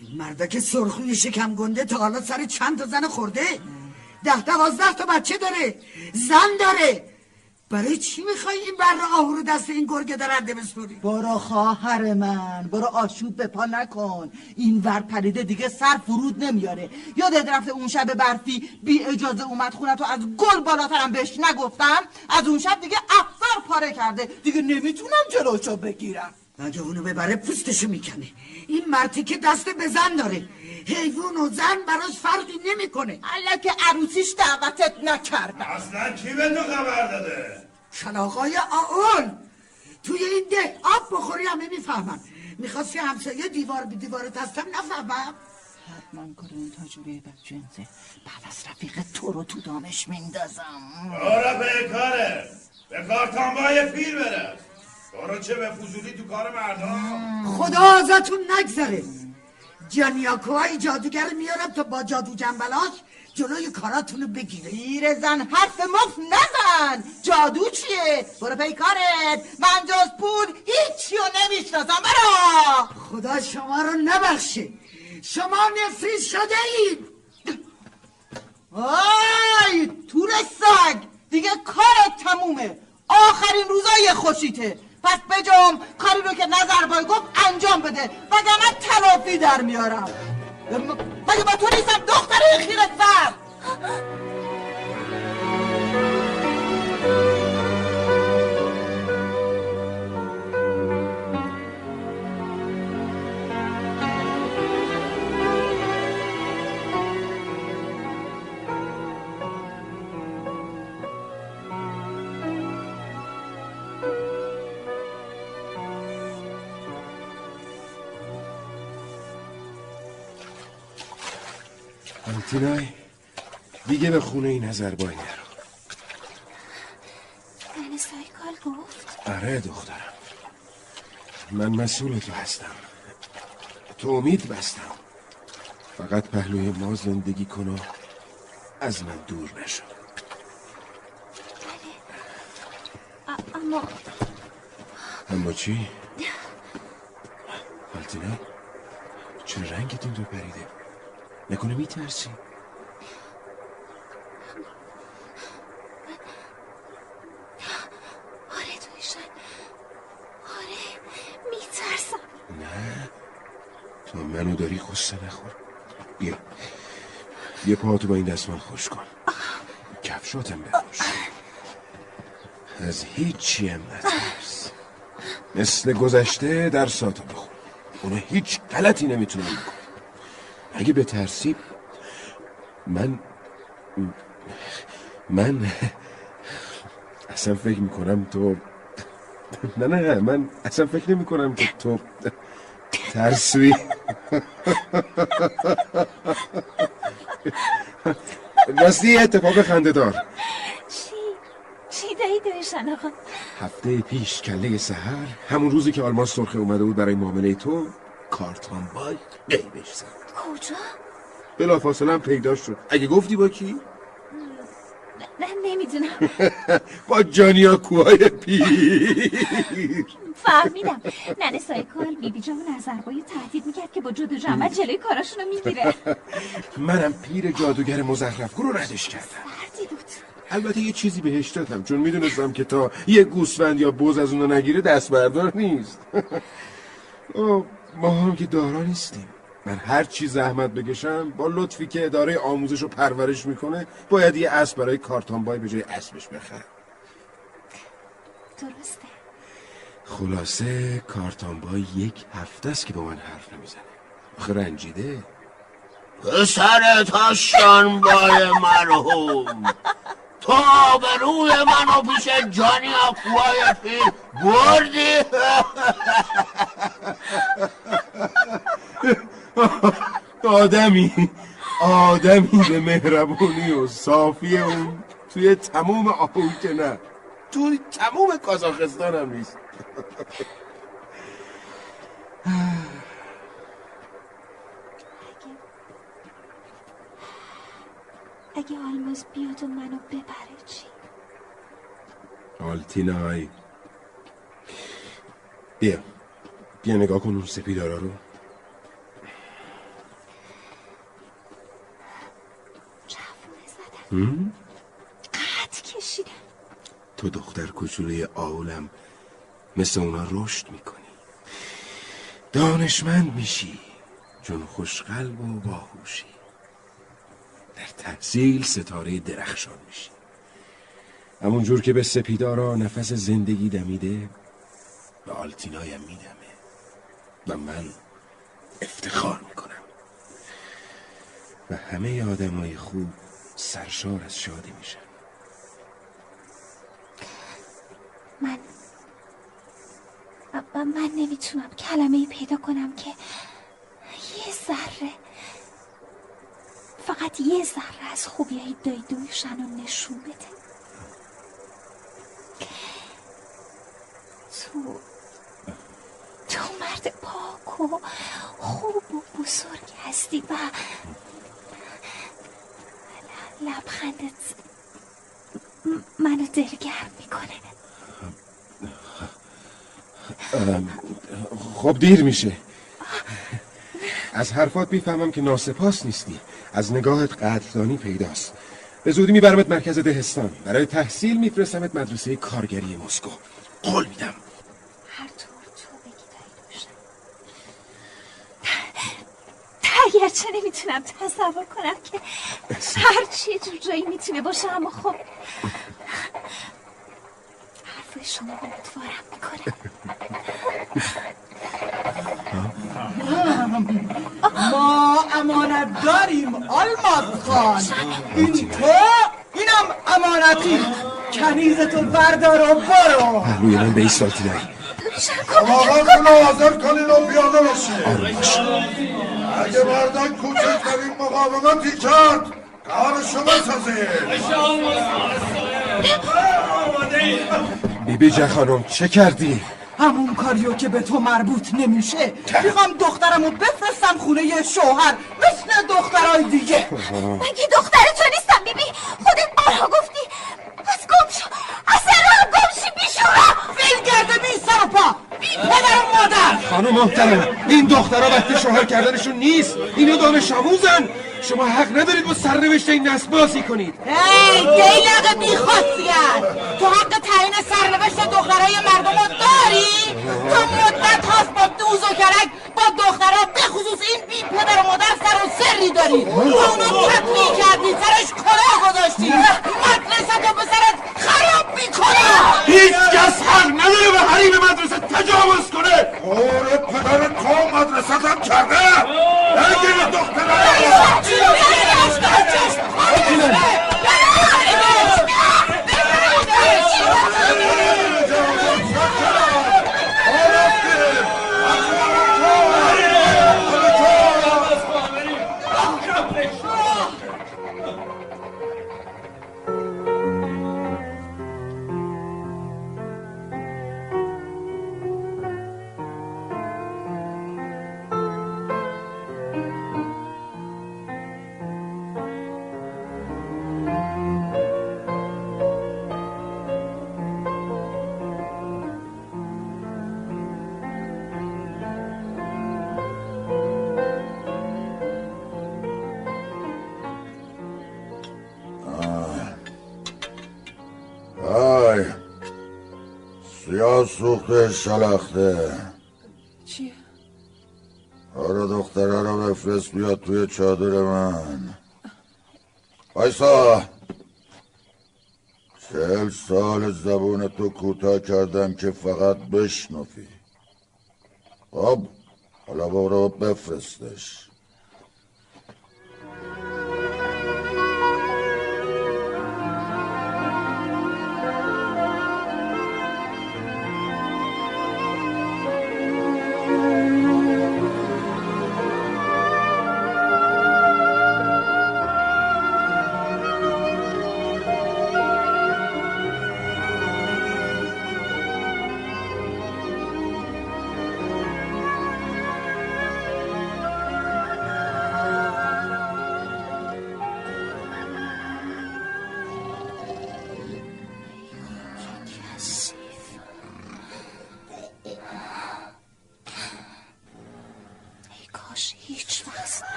این مردک سرخوی شکم گنده تا حالا سر چند تا زن خورده؟ ده دوازده تا بچه داره. زن داره. برای چی می‌خوای این بر آهو رو دست این گرگه درنده بسپری برو خواهر من برو آشوب به پا نکن. این ور پریده دیگه سر فرود نمیاره. یادت رفته اون شب برفی بی اجازه اومد خونه تو از گل بالاترم بهش نگفتم؟ از اون شب دیگه افسر پاره کرده. دیگه نمی‌تونم جلوشو بگیرم. اگه اونو ببره پوستشو می‌کنه این مردی که دست به زن داره. حیوان و زن براش فرقی نمی‌کنه. حالا که عروسیش دعوتت نکردم اصلا کی به تو خبر داده؟ شلاقای آول توی این ده آب بخوری همه می‌فهمن. می‌خواستی همسایه دیوار به دیوارت هستم نفهمم؟ حتما کار اون تاجوری بدجنسه بعد از رفیق تو رو تو دانش میندازم. برو به کاره. به کار پیر برس برو چه به فضولی تو کار مردم؟ خدا ازتون نگذره. جانیاکوهای جادوگر میارم تا با جادو جنبلاش جلوی کاراتونو بگیره. پیر زن حرف مفت نزن. جادو چیه؟ برو پیکارت من جز پول هیچی رو نمی‌شناسم. برو. خدا شما رو نبخشه. شما نفریز شده اید آی تور سگ دیگه کارت تمومه. آخرین روزای خوشیته. پس بجام کاری رو که نظر بای گفت انجام بده وگرنه تلافی در میارم. مگه با تو نیستم دختر خیرت سر آنتینای دیگه به خونه این نظربای نرو. من سایکال گفت؟ آره دخترم. من مسئول تو هستم. تو امید بستم. فقط پهلوی ما زندگی کن و از من دور نشو. ا- اما اما چی؟ آلتینا چرا رنگت این رو پریده؟ نکنه میترسی؟ آره تویشن آره میترسم. نه. تو منو داری خسته نخور. بیا. یه پاهاتو با این دستمال خوش کن. کفشاتم بپوش. از هیچی هم نترس. مثل گذشته در ساتو بخون. اونو هیچ غلطی نمی‌تونه بکن اگه به ترسی من من اصلا فکر می‌کنم تو نه نه من اصلا فکر نمی کنم که تو ترسوی. راستی اتفاق خنده دار. چی؟ چی دایی تویشن آقا هفته پیش کله سهر همون روزی که آلمان سرخه اومده بود برای معامله تو کارتان بای قیبش زد. کجا؟ بلا فاصله هم پیدا شد. اگه گفتی با کی؟ نه نمی‌دونم. *laughs* با جانیا کوهای پیر. فهمیدم. ننه سایکال بیبی جان نظربایی تهدید می‌کرد که با جود و جمعت جلوی کاراشونو می‌گیره. *laughs* منم پیر جادوگر مزخرف. رو ردش کردم. بود. البته یه چیزی بهش دادم چون می‌دونستم که تا یه گوسفند یا بز از اونو نگیره دست بردار نیست. او *laughs* ما هم که دارا نیستیم. من هر چی زحمت بکشم با لطفی که اداره آموزش و پرورش می‌کنه باید یه اسب برای کارتان بای به جای اسبش بخرم. درسته. خلاصه کارتان بای یک هفته است که با من حرف نمی‌زنه. آخه رنجیده. پسر تاشتانبای مرحوم. تو به روی منو پیش جانی اکوای پیر بردی؟ آدمی آدمی به مهربونی و صافی اون توی تموم آهوی که نه. توی تموم کازاخستان هم نیست. اگه آلماس بیاد و منو ببره چی؟ آلتینای. بیا. بیا نگاه کن اون سپیدارا رو؟ قد کشیدم تو دختر کوچولوی آولم مثل اونا رشد می‌کنی. دانشمند میشی. چون خوشقلب و باهوشی. در تحصیل ستاره درخشان میشی. همون جور که به سپیدارا نفس زندگی دمیده به آلتینایم میدمه. و من افتخار می‌کنم. و همه آدمای خوب سرشار از شادی میشن. من من نمی‌تونم کلمه پیدا کنم که یه ذره فقط یه ذره از خوبی های دای دویشن رو نشون بده. تو تو مرد پاک و خوب و بزرگ هستی و لبخندت منو دلگرم می‌کنه. خب دیر میشه. از حرفات می‌فهمم که ناسپاس نیستی. از نگاهت قدردانی پیداست. به زودی میبرمت مرکز دهستان. برای تحصیل میفرستمت مدرسه کارگری مسکو. قول میدم. هر طور تو بگی اگرچه نمی‌تونم تصور کنم که هر چی جور جایی می‌تونه باشه اما خب شما امیدوارم می‌کنه ما امانت داریم آلماز خان. این تو اینم امانتی. کنیز تو بردار و برو. پهلوی من به ایستاتی داری. آقاتون رو حاضر کنین و پیاده باشین. اگه مردان کوچکترین مقاومتی کرد کارشو بسازید بیبی جه خانم چه کردی؟ همون کاریو که به تو مربوط نمیشه. می‌خوام دخترمو بفرستم خونه یه شوهر مثل دخترای دیگه. مگه دختر تو نیستم بیبی؟ خودت بارها گفتی از گم شو. از راه گم شی بیشورا فیل بی سر و پا. بی پدر و مادر. خانم محترم این دخترها وقت شوهر کردنشون نیست. اینو دانش آموزن. شما حق ندارید با سرنوشت این نسل بازی کنید. ای دیلق بی خاصیت تو حق تعیین سرنوشت دخترای مردم رو داری؟ تو مدت هاست با دوز و کرک با دخترها به خصوص این بی پدر و مادر سر و سری داری. تو اونو کتمی کردی سرش کلاه گذاشتی. مدرسه تو به سرت خراب می‌کنم هیچ کس حق نداره به حریم مدرسه تجاوز کنه. قول پدر تو مدرسه هم کرده نگیر دخترها آی سوخته شلخته. چیه؟ آره دختره رو بفرست بیاد توی چادر من. بایسا چهل سال زبون تو کوتاه کردم که فقط بشنفی خب حالا برو بفرستش.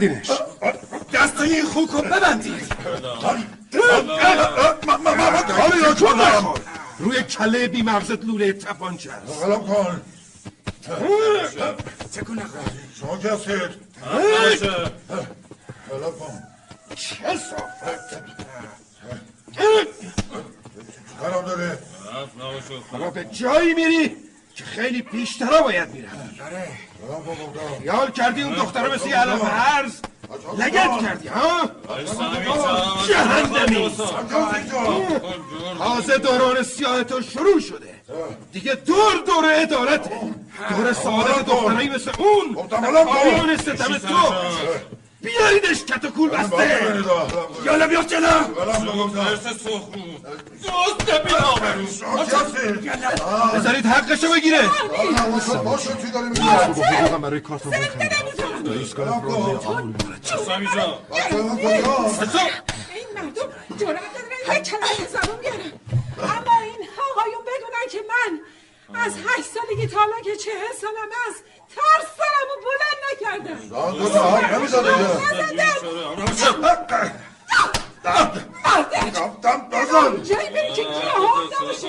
ببندینش. دست این خوک رو ببندید. کاری را روی کله بی مغزت لوله تپانچه است قلم کن. تکون نکن شما کی هستید؟ قلم کن. قرار داره. حالا به جایی میری که خیلی بیشترا باید میرم خیال کردی اون دختره مثل یه علف هرز؟ لگت کردی ها؟ جهنمی. تازه دوران سیاه تو شروع شده. دیگه دور دور عدالته دور سعادت دخترایی مثل اون. پایان ستم تو. بیاریدش کتکول بسته یالا بیا جلو دوست بینامرو بذارید حقشو بگیره باشه چی داری میگی؟ بخورم برای کارتون بخرم ایستگاه فرازه آمول سامی جان این مردم جرأت ندارن یک کلمه زبون بیارن اما این آقایون بدونن که من از هشت سالگی تا حالا که چهل سالم است ترس دارم و بلند نکردم. جایی بری که گیاه نباشه.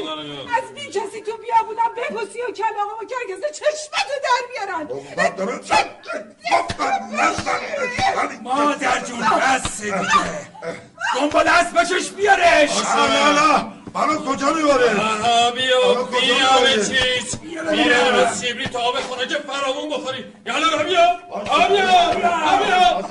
از بی کسی تو بیا بودم بپسی و کلاغم و کرگزه چشمتو در بیارن. مادر جون بس دیگه. دنبال اسب بشش بیارش. نه نه منو کجا می‌بره آها بیا بیا به چیز بیا از سیبری تا آب خونه که فراوون بخوری یالا بیا بیا بیا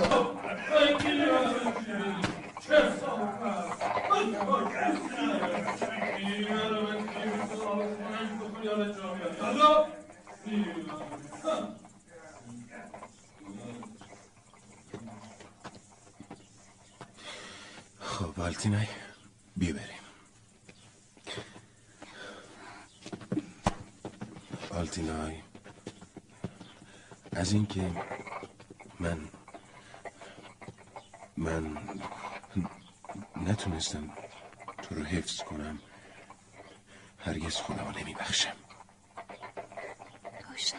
خب آلتینای بیا بریم آلتینای. از اینکه من من نتونستم تو رو حفظ کنم هرگز خودم رو نمیبخشم. روشن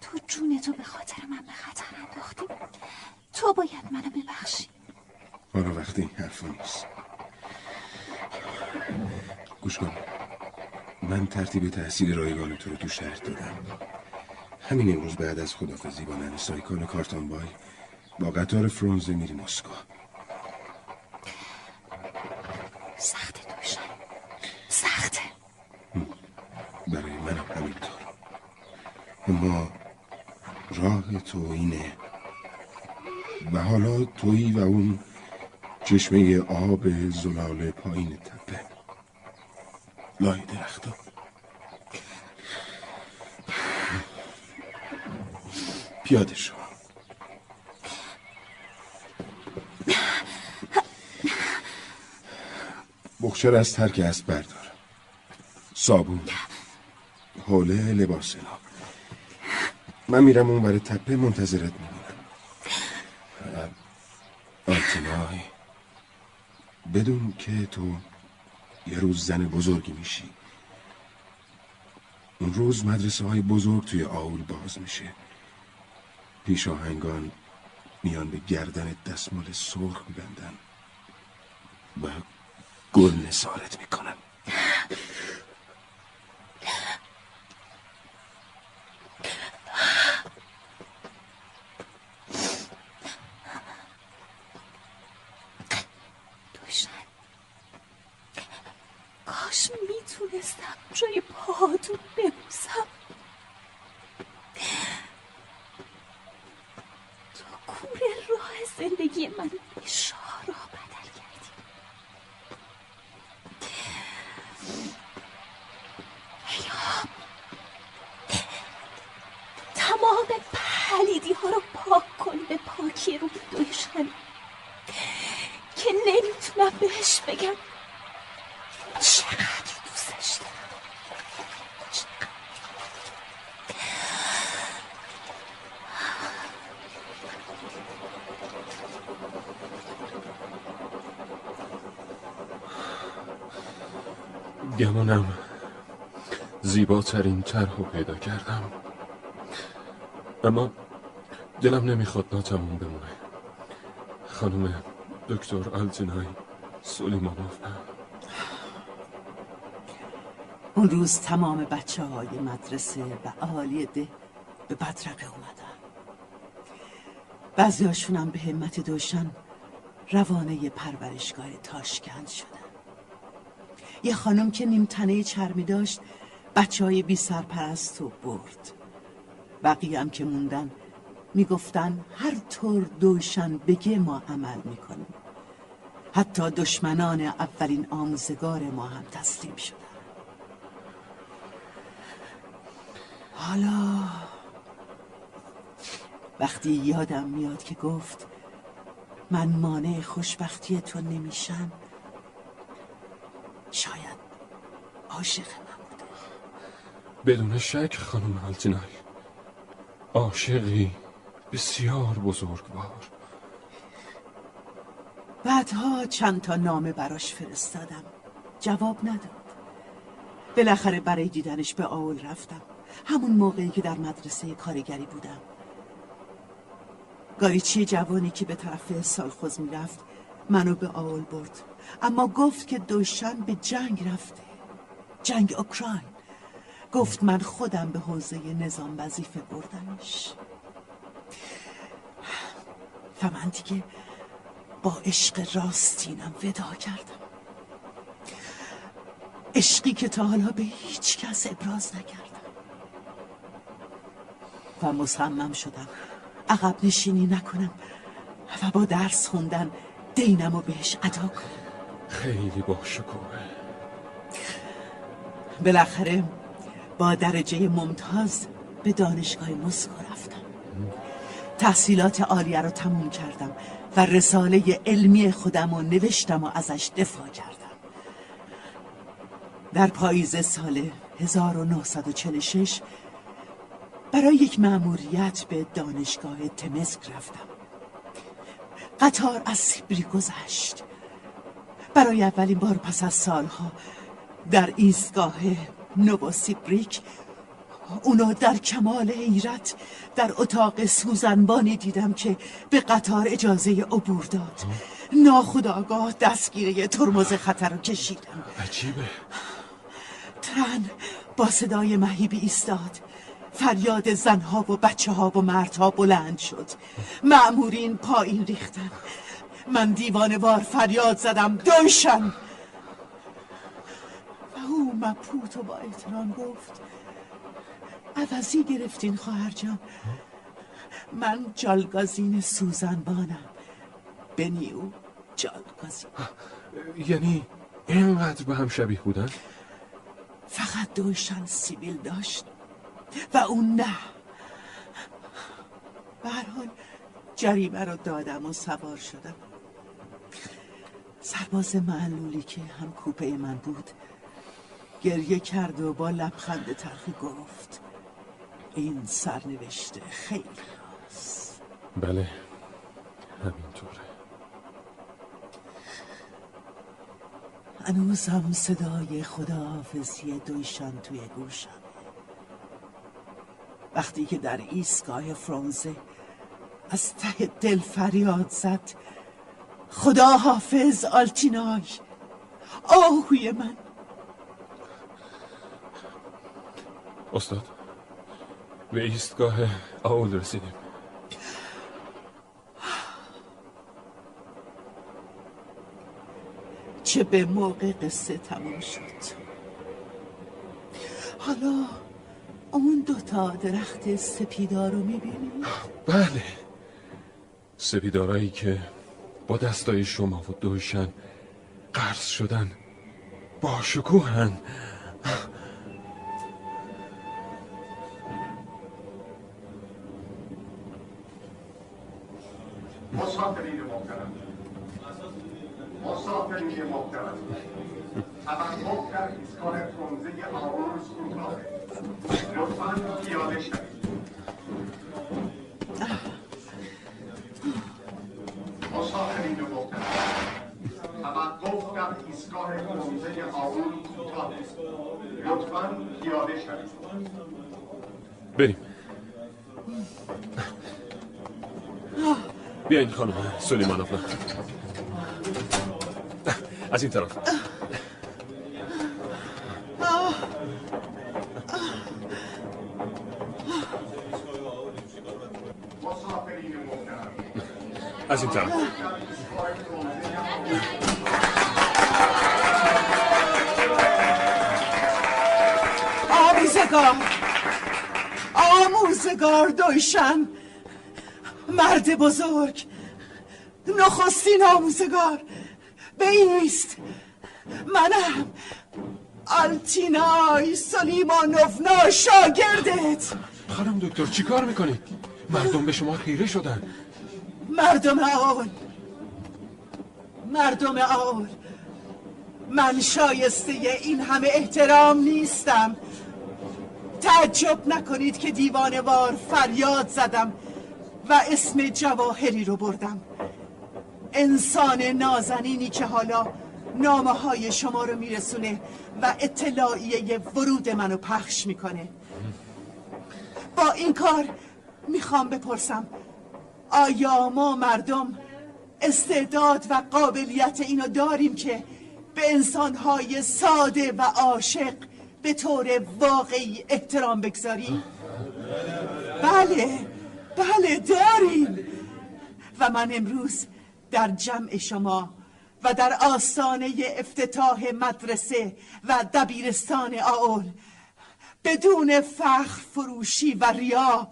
تو جون تو به خاطر من به خطر انداختی. تو باید منو ببخشی. حالا وقتی این حرفا نیست. گوش کن. من ترتیب تحصیل رایگان تو رو تو شهر دادم. همین امروز بعد از خدافزی با نن سایکال کارتان بای با قطار فرونزه میری مسکو. سخته دوشن سخته. برای منم همینطور. اما راه تو اینه. و حالا تویی و اون چشمه آب زلال پایین تپه لای درختا پیاده شو. بخشر از ترک اسب بردار. صابون حوله لباس لا من میرم اون برای تپه منتظرت میمونم آتینای بدون که تو یه روز زن بزرگی میشی. اون روز مدرسه های بزرگ توی آول باز میشه. پیش آهنگان میان به گردن دستمال سرخ میبندن و گل نسارت می‌کنن دوشن کاش می‌تونستم جای پاهاتون ببوسم. تو کوره راه زندگی من به شارا بدل کردی. یا. تمام پلیدی ها رو پاک کن به پاکی رو دوشن که نمی‌تونم بهش بگم چقدر گمانم زیباترین طرح رو پیدا کردم. اما دلم نمی‌خواد ناتموم بمونه. خانم دکتر آلتینای سلیمانوف. اون روز تمام بچه های مدرسه و اهالی ده به بدرقه اومدن. بعضی هم به همت دوشن روانه پرورشگاه تاشکند شدن. یه خانم که نیمتنه چرمی داشت بچه های بی سرپرست رو برد. بقیه هم که موندن می‌گفتن هر طور دوشن بگه ما عمل می‌کنیم. حتی دشمنان اولین آموزگار ما هم تسلیم شدن. حالا وقتی یادم میاد که گفت من مانع خوشبختی تو نمیشم شاید عاشق. من بوده بدون شک خانم آلتینای. عاشقی بسیار بزرگوار. بعدها چند تا نامه براش فرستادم. جواب نداد. بالاخره برای دیدنش به آول رفتم. همون موقعی که در مدرسه کارگری بودم. گاریچی جوانی که به طرف سالخوز می‌رفت منو به آول برد. اما گفت که دوشن به جنگ رفته. جنگ اوکراین. گفت من خودم به حوزه نظام وظیفه بردمش و من دیگه با عشق راستینم ودا کردم. عشقی که تا حالا به هیچ کس ابراز نکردم. و مصمم شدم عقب نشینی نکنم و با درس خوندن دینم و بهش ادا کنم. خیلی با شکوه بالاخره با درجه ممتاز به دانشگاه مسکو رفتم. تحصیلات عالیه رو تموم کردم و رساله علمی خودم رو نوشتم و ازش دفاع کردم. در پاییز سال 1946 برای یک مأموریت به دانشگاه تمسک رفتم. قطار از سیبری گذشت. برای اولین بار پس از سالها در ایستگاه نووسیبریک اونا در کمال حیرت در اتاق سوزنبانی دیدم که به قطار اجازه عبور داد. ناخداگاه دستگیره ترمز خطر رو کشیدم. عجیبه. ترن با صدای مهیبی ایستاد. فریاد زنها و بچه ها و مردها بلند شد. معمورین پایین ریختن. من دیوانوار فریاد زدم. دوشن و او مپوت و با احترام گفت عوضی گرفتین خواهر جان. من جالگازین سوزنبانم. بنیو جالگازین یعنی اینقدر به هم شبیه بودن؟ فقط دوشن سیبیل داشت و اون نه. به هر حال جریمه رو دادم و سوار شدم. سرباز معلولی که هم کوپه من بود گریه کرد و با لبخند تلخی گفت این سرنوشته خیلی راست. بله همینطوره. هنوزم صدای خداحافظی دویشان توی گوشم وقتی که در ایستگاه فرانزه از ته دل فریاد زد خدا حافظ آلتینای آهوی من. استاد. به ایستگاه آول رسیدیم. چه به موقع قصه تموم شد. حالا اون دوتا درخت سپیدار رو می‌بینی؟ بله. سپیدارایی که با دستای شما و دوشن قرض شدن با شکوهن. مسافرین محترم. مسافرین محترم. توقف در ایستگاه فرونزه آروز کوتاه لطفا پیاده شوید مسافرین محترم. توقف در ایستگاه فرونزه آروز کوتاه لطفا پیاده شوید بریم. بیاین خانم سلیمانوف از این طرف. از این طرف. آموزگار. آموزگار دویشن مرد بزرگ. نخستین آموزگار. بیست منم. آلتینای سلیمانوفنا شاگردت. خانم دکتر چی کار می‌کنید؟ مردم به شما خیره شدن. مردم آل مردم آل من شایسته این همه احترام نیستم. تعجب نکنید که دیوانه وار فریاد زدم. و اسم جواهری رو بردم. انسان نازنینی که حالا نامه های شما رو میرسونه و اطلاعیه ورود منو پخش می‌کنه. با این کار می‌خوام بپرسم آیا ما مردم استعداد و قابلیت اینو داریم که به انسانهای ساده و عاشق به طور واقعی احترام بگذاریم؟ بله. بله داریم. و من امروز در جمع شما و در آستانه افتتاح مدرسه و دبیرستان آول بدون فخر فروشی و ریا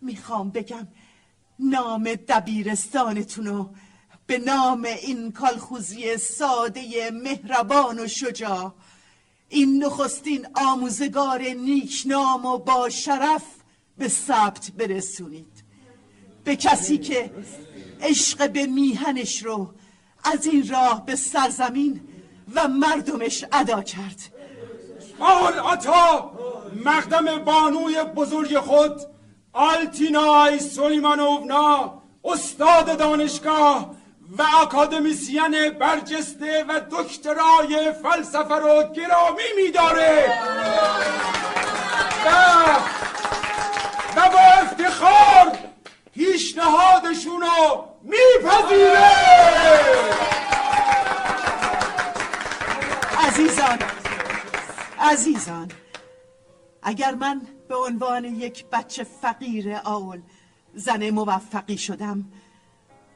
می‌خوام بگم نام دبیرستانتونو به نام این کالخوزی ساده مهربان و شجاع این نخستین آموزگار نیکنام و با شرف به ثبت برسونید. به کسی که عشق به میهنش رو از این راه به سرزمین و مردمش ادا کرد. آل آتا مقدم بانوی بزرگ خود آلتینای سلیمانوونا استاد دانشگاه و اکادمیسین برجسته و دکترای فلسفه رو گرامی میداره. و و با افتخار پیشنهادشون رو میپذیره. عزیزان عزیزان اگر من به عنوان یک بچه فقیر آول زن موفقی شدم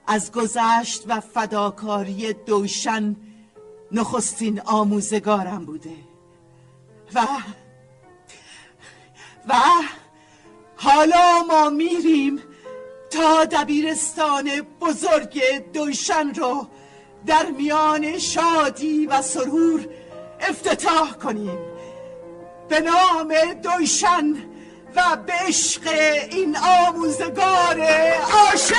از گذشت و فداکاری دوشن نخستین آموزگارم بوده. و و حالا ما میریم تا دبیرستان بزرگ دوشن رو در میان شادی و سرور افتتاح کنیم. به نام دویشن و به عشق این آموزگار عاشق!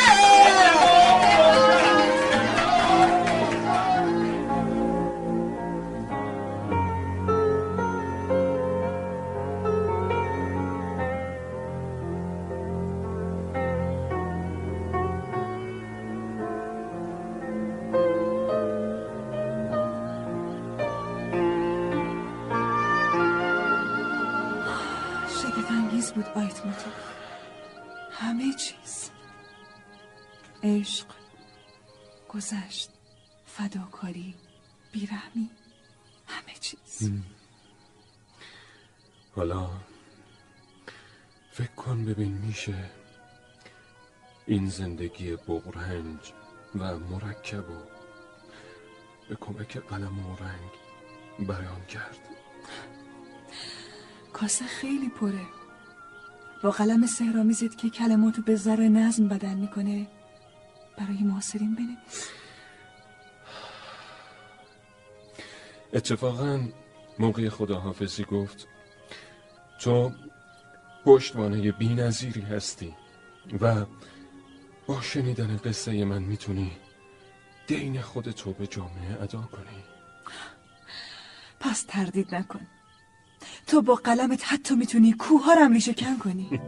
بود آیتماتو همه چیز. عشق گذشت فداکاری بیرحمی همه چیز. حالا فکر کن ببین میشه این زندگی بغرنج و مرکب و به کمک قلم و رنگ بیان کرد. کاسه خیلی پره. با قلم سهرامیزت که کلماتو به ذره نظم بدل می‌کنه برای معاصرین بنویس. اتفاقا موقع خداحافظی گفت تو پشتوانه بی نظیری هستی و با شنیدن قصه من می‌تونی دین خودتو به جامعه ادا کنی. پس تردید نکن. تو با قلمت حتی می‌تونی کوها رو هم ریشه کن کنی. *laughs*